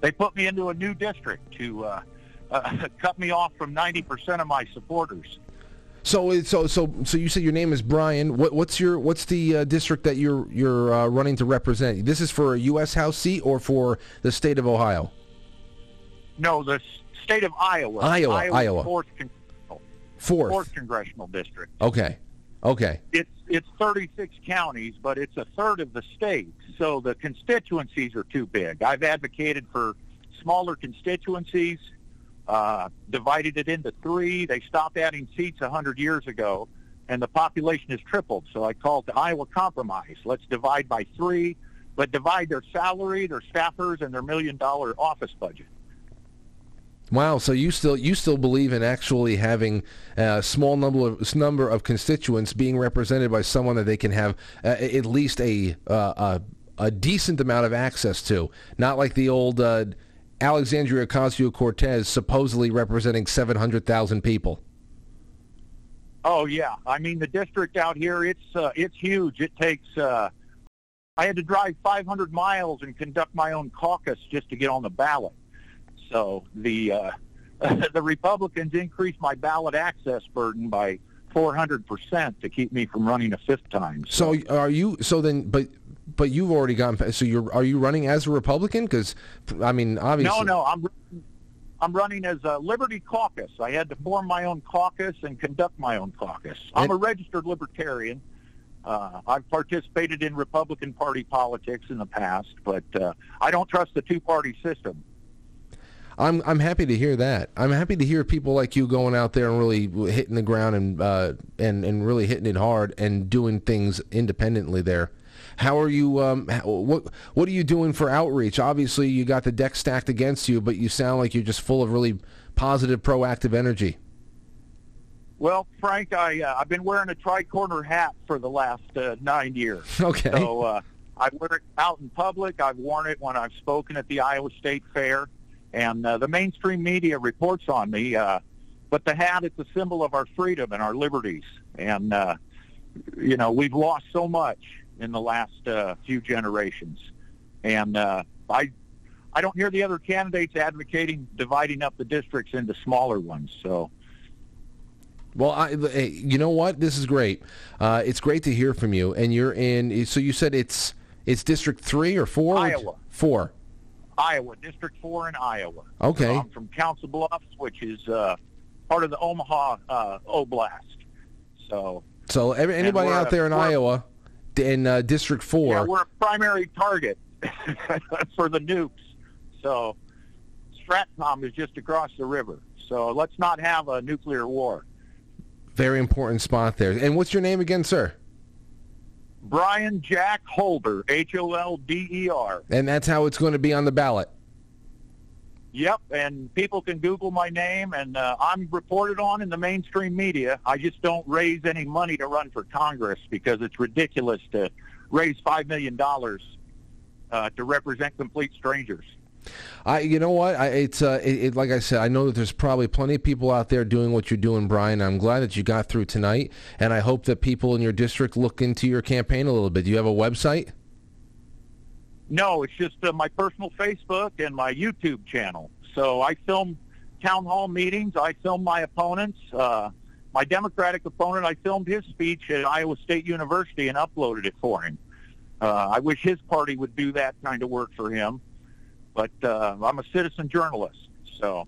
Speaker 22: they put me into a new district to uh, uh, [LAUGHS] cut me off from 90% of my supporters.
Speaker 1: So, so, so, so you said your name is Brian. What, what's your, what's the uh, district that you're you're uh, running to represent? This is for a U.S. House seat or for the state of Ohio?
Speaker 22: No, the state of Iowa.
Speaker 1: Iowa,
Speaker 22: Iowa's
Speaker 1: Iowa.
Speaker 22: Fourth, con-
Speaker 1: Fourth.
Speaker 22: fourth congressional district.
Speaker 1: Okay, okay.
Speaker 22: It's it's 36 counties, but it's a third of the state, so the constituencies are too big. I've advocated for smaller constituencies, uh, divided it into three. They stopped adding seats 100 years ago, and the population has tripled. So I call it the Iowa Compromise. Let's divide by three, but divide their salary, their staffers, and their million-dollar office budget.
Speaker 1: Wow. So you still you still believe in actually having a small number of number of constituents being represented by someone that they can have uh, at least a, uh, a a decent amount of access to, not like the old uh, Alexandria Ocasio Cortez supposedly representing seven hundred thousand people.
Speaker 22: Oh yeah, I mean the district out here, it's uh, it's huge. It takes. Uh, I had to drive 500 miles and conduct my own caucus just to get on the ballot. So the uh, [LAUGHS] the Republicans increased my ballot access burden by 400 percent to keep me from running a fifth time.
Speaker 1: So are you? So then, but but you've already gone. So you're are you running as a Republican? Because I mean, obviously.
Speaker 22: No, no, I'm I'm running as a Liberty Caucus. I had to form my own caucus and conduct my own caucus. I'm a registered libertarian. Uh, I've participated in Republican Party politics in the past, but uh, I don't trust the two-party system.
Speaker 1: I'm I'm happy to hear that. I'm happy to hear people like you going out there and really hitting the ground and uh, and and really hitting it hard and doing things independently there. How are you? Um, what what are you doing for outreach? Obviously, you got the deck stacked against you, but you sound like you're just full of really positive, proactive energy.
Speaker 22: Well, Frank, I uh, I've been wearing a tri-corner hat for the last uh, nine years. [LAUGHS]
Speaker 1: Okay.
Speaker 22: So uh, I wear it out in public. I've worn it when I've spoken at the Iowa State Fair, and uh, the mainstream media reports on me. Uh, but the hat, is a symbol of our freedom and our liberties. And uh, you know, we've lost so much in the last uh, few generations, and uh, I. I don't hear the other candidates advocating dividing up the districts into smaller ones. So,
Speaker 1: Well, I, you know what? This is great. Uh, it's great to hear from you. And you're in. So you said it's it's District Three or four?
Speaker 22: Iowa.
Speaker 1: Four.
Speaker 22: Iowa, District 4 in Iowa.
Speaker 1: Okay.
Speaker 22: So I'm from Council Bluffs, which is uh, part of the Omaha uh, Oblast. So,
Speaker 1: So every, anybody out
Speaker 22: a-
Speaker 1: there in Iowa, in uh, District Four.
Speaker 22: yeah, we're a primary target [LAUGHS] for the nukes. So, Stratcom is just across the river. So let's not have a nuclear war.
Speaker 1: Very important spot there. And what's your name again, sir?
Speaker 22: Brian Jack Holder, H-O-L-D-E-R.
Speaker 1: And that's how it's going to be on the ballot.
Speaker 22: Yep, and people can Google my name, and uh, I'm reported on in the mainstream media. I just don't raise any money to run for Congress because it's ridiculous to raise five million dollars uh, to represent complete strangers.
Speaker 1: I, you know what? I, it's uh, it, it, like I said. I know that there's probably plenty of people out there doing what you're doing, Brian. I'm glad that you got through tonight, and I hope that people in your district look into your campaign a little bit. Do you have a website?
Speaker 22: No, it's just uh, my personal Facebook and my YouTube channel. So I film town hall meetings. I film my opponents. Uh, my Democratic opponent, I filmed his speech at Iowa State University and uploaded it for him. Uh, I wish his party would do that kind of work for him, but uh, I'm a citizen journalist, so.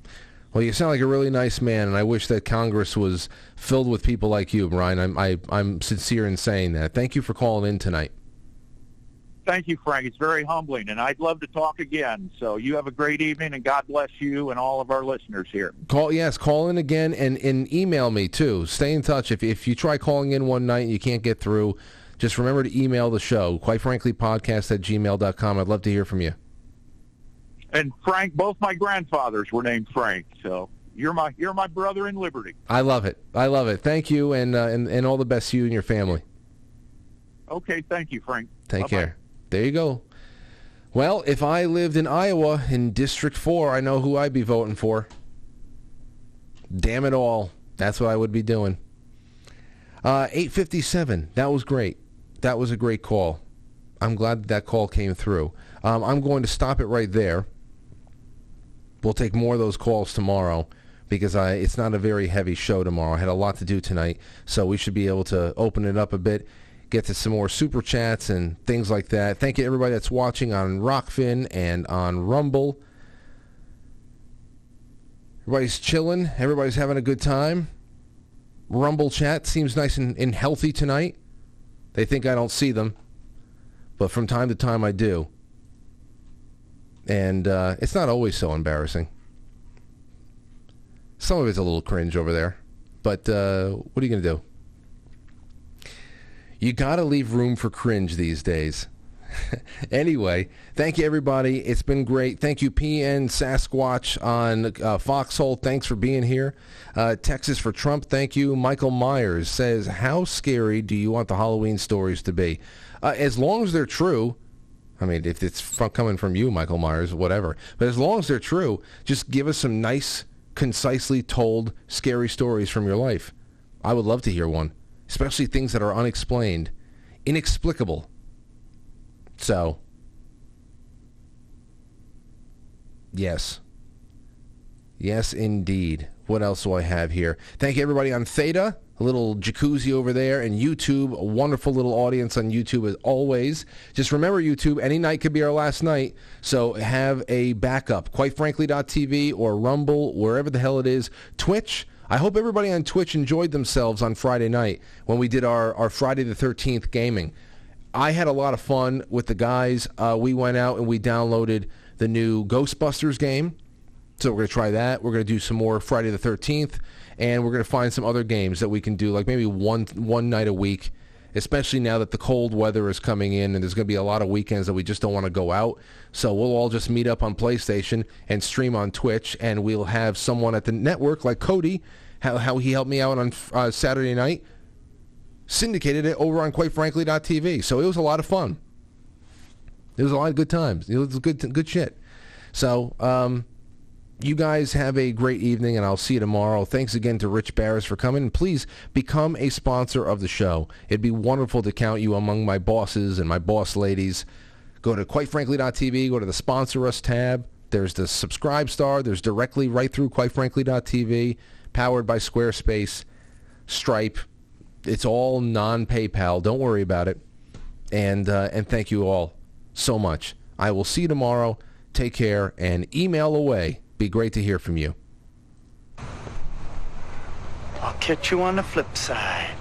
Speaker 1: Well, you sound like a really nice man, and I wish that Congress was filled with people like you, Brian. I'm I, I'm sincere in saying that. Thank you for calling in tonight.
Speaker 22: Thank you, Frank. It's very humbling, and I'd love to talk again. So you have a great evening, and God bless you and all of our listeners here.
Speaker 1: Call yes, call in again, and, and email me too. Stay in touch. If if you try calling in one night and you can't get through, just remember to email the show. Quite frankly, podcast at gmail.com. I'd love to hear from you.
Speaker 22: And Frank, both my grandfathers were named Frank, so you're my you're my brother in liberty.
Speaker 1: I love it. I love it. Thank you, and uh, and and all the best to you and your family.
Speaker 22: Okay, thank you, Frank.
Speaker 1: Take
Speaker 22: Bye-bye.
Speaker 1: care. There you go. Well, if I lived in Iowa in District 4, I know who I'd be voting for. Damn it all. That's what I would be doing. Uh, 857. That was great. That was a great call. I'm glad that, that call came through. Um, I'm going to stop it right there. We'll take more of those calls tomorrow because I, it's not a very heavy show tomorrow. I had a lot to do tonight, so we should be able to open it up a bit get to some more super chats and things like that. Thank you everybody that's watching on Rokfin and on Rumble. Everybody's chilling. Everybody's having a good time. Rumble chat seems nice and, and healthy tonight. They think I don't see them, but from time to time I do. And uh, it's not always so embarrassing. Some of it's a little cringe over there. But uh, what are you going to do? You got to leave room for cringe these days. [LAUGHS] anyway, thank you everybody. It's been great. Thank you PN Sasquatch on uh, Foxhole. Thanks for being here. Uh, Texas for Trump. Thank you. Michael Myers says, "How scary do you want the Halloween stories to be? Uh, as long as they're true." I mean, if it's from, coming from you, Michael Myers, whatever. But as long as they're true, just give us some nice, concisely told, scary stories from your life. I would love to hear one especially things that are unexplained, inexplicable. So, yes. Yes, indeed. What else do I have here? Thank you, everybody on Theta. A little jacuzzi over there, and YouTube. A wonderful little audience on YouTube as always. Just remember, YouTube, any night could be our last night, so have a backup. QuiteFrankly.tv or Rumble, wherever the hell it is. Twitch. I hope everybody on Twitch enjoyed themselves on Friday night when we did our, our Friday the 13th gaming. I had a lot of fun with the guys. Uh, we went out and we downloaded the new Ghostbusters game. So we're going to try that. We're going to do some more Friday the 13th. And we're going to find some other games that we can do, like maybe one one night a week, especially now that the cold weather is coming in and there's going to be a lot of weekends that we just don't want to go out. So we'll all just meet up on PlayStation and stream on Twitch, and we'll have someone at the network like Cody, how, how he helped me out on uh, Saturday night, syndicated it over on QuiteFrankly.tv. So it was a lot of fun. It was a lot of good times. It was good good shit. So um, you guys have a great evening, and I'll see you tomorrow. Thanks again to Rich Baris for coming. Please become a sponsor of the show. It'd be wonderful to count you among my bosses and my boss ladies. Go to quitefrankly.tv, go to the Sponsor Us tab. There's the Subscribe Star. There's directly right through quitefrankly.tv, powered by Squarespace, Stripe. It's all non-PayPal. Don't worry about it. And, uh, and thank you all so much. I will see you tomorrow. Take care and email away. Be great to hear from you.
Speaker 19: I'll catch you on the flip side.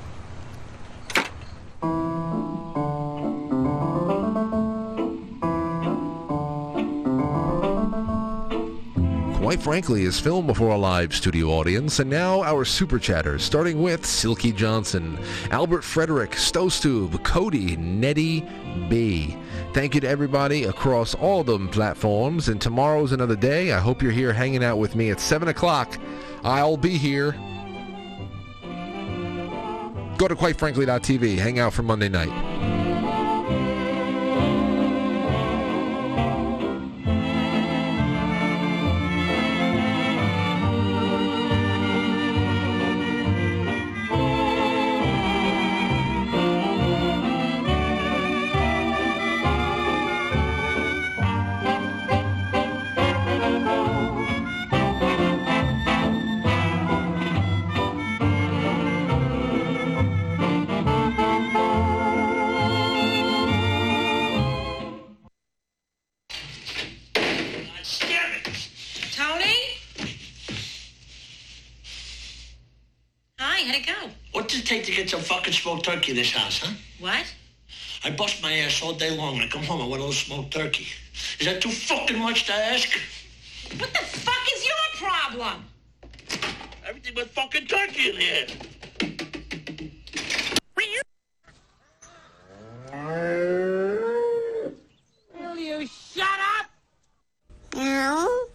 Speaker 1: Quite frankly, is filmed before a live studio audience, and now our super chatters, starting with Silky Johnson, Albert Frederick, Stowstube, Cody, Nettie B. Thank you to everybody across all the platforms, and tomorrow's another day. I hope you're here hanging out with me at 7 o'clock. I'll be here. Go to quitefrankly.tv. Hang out for Monday night.
Speaker 8: my ass all day long. I come home, I want a little smoked turkey. Is that too fucking much to ask?
Speaker 23: What the fuck is your problem?
Speaker 8: Everything but fucking turkey in here. Will you shut up? No.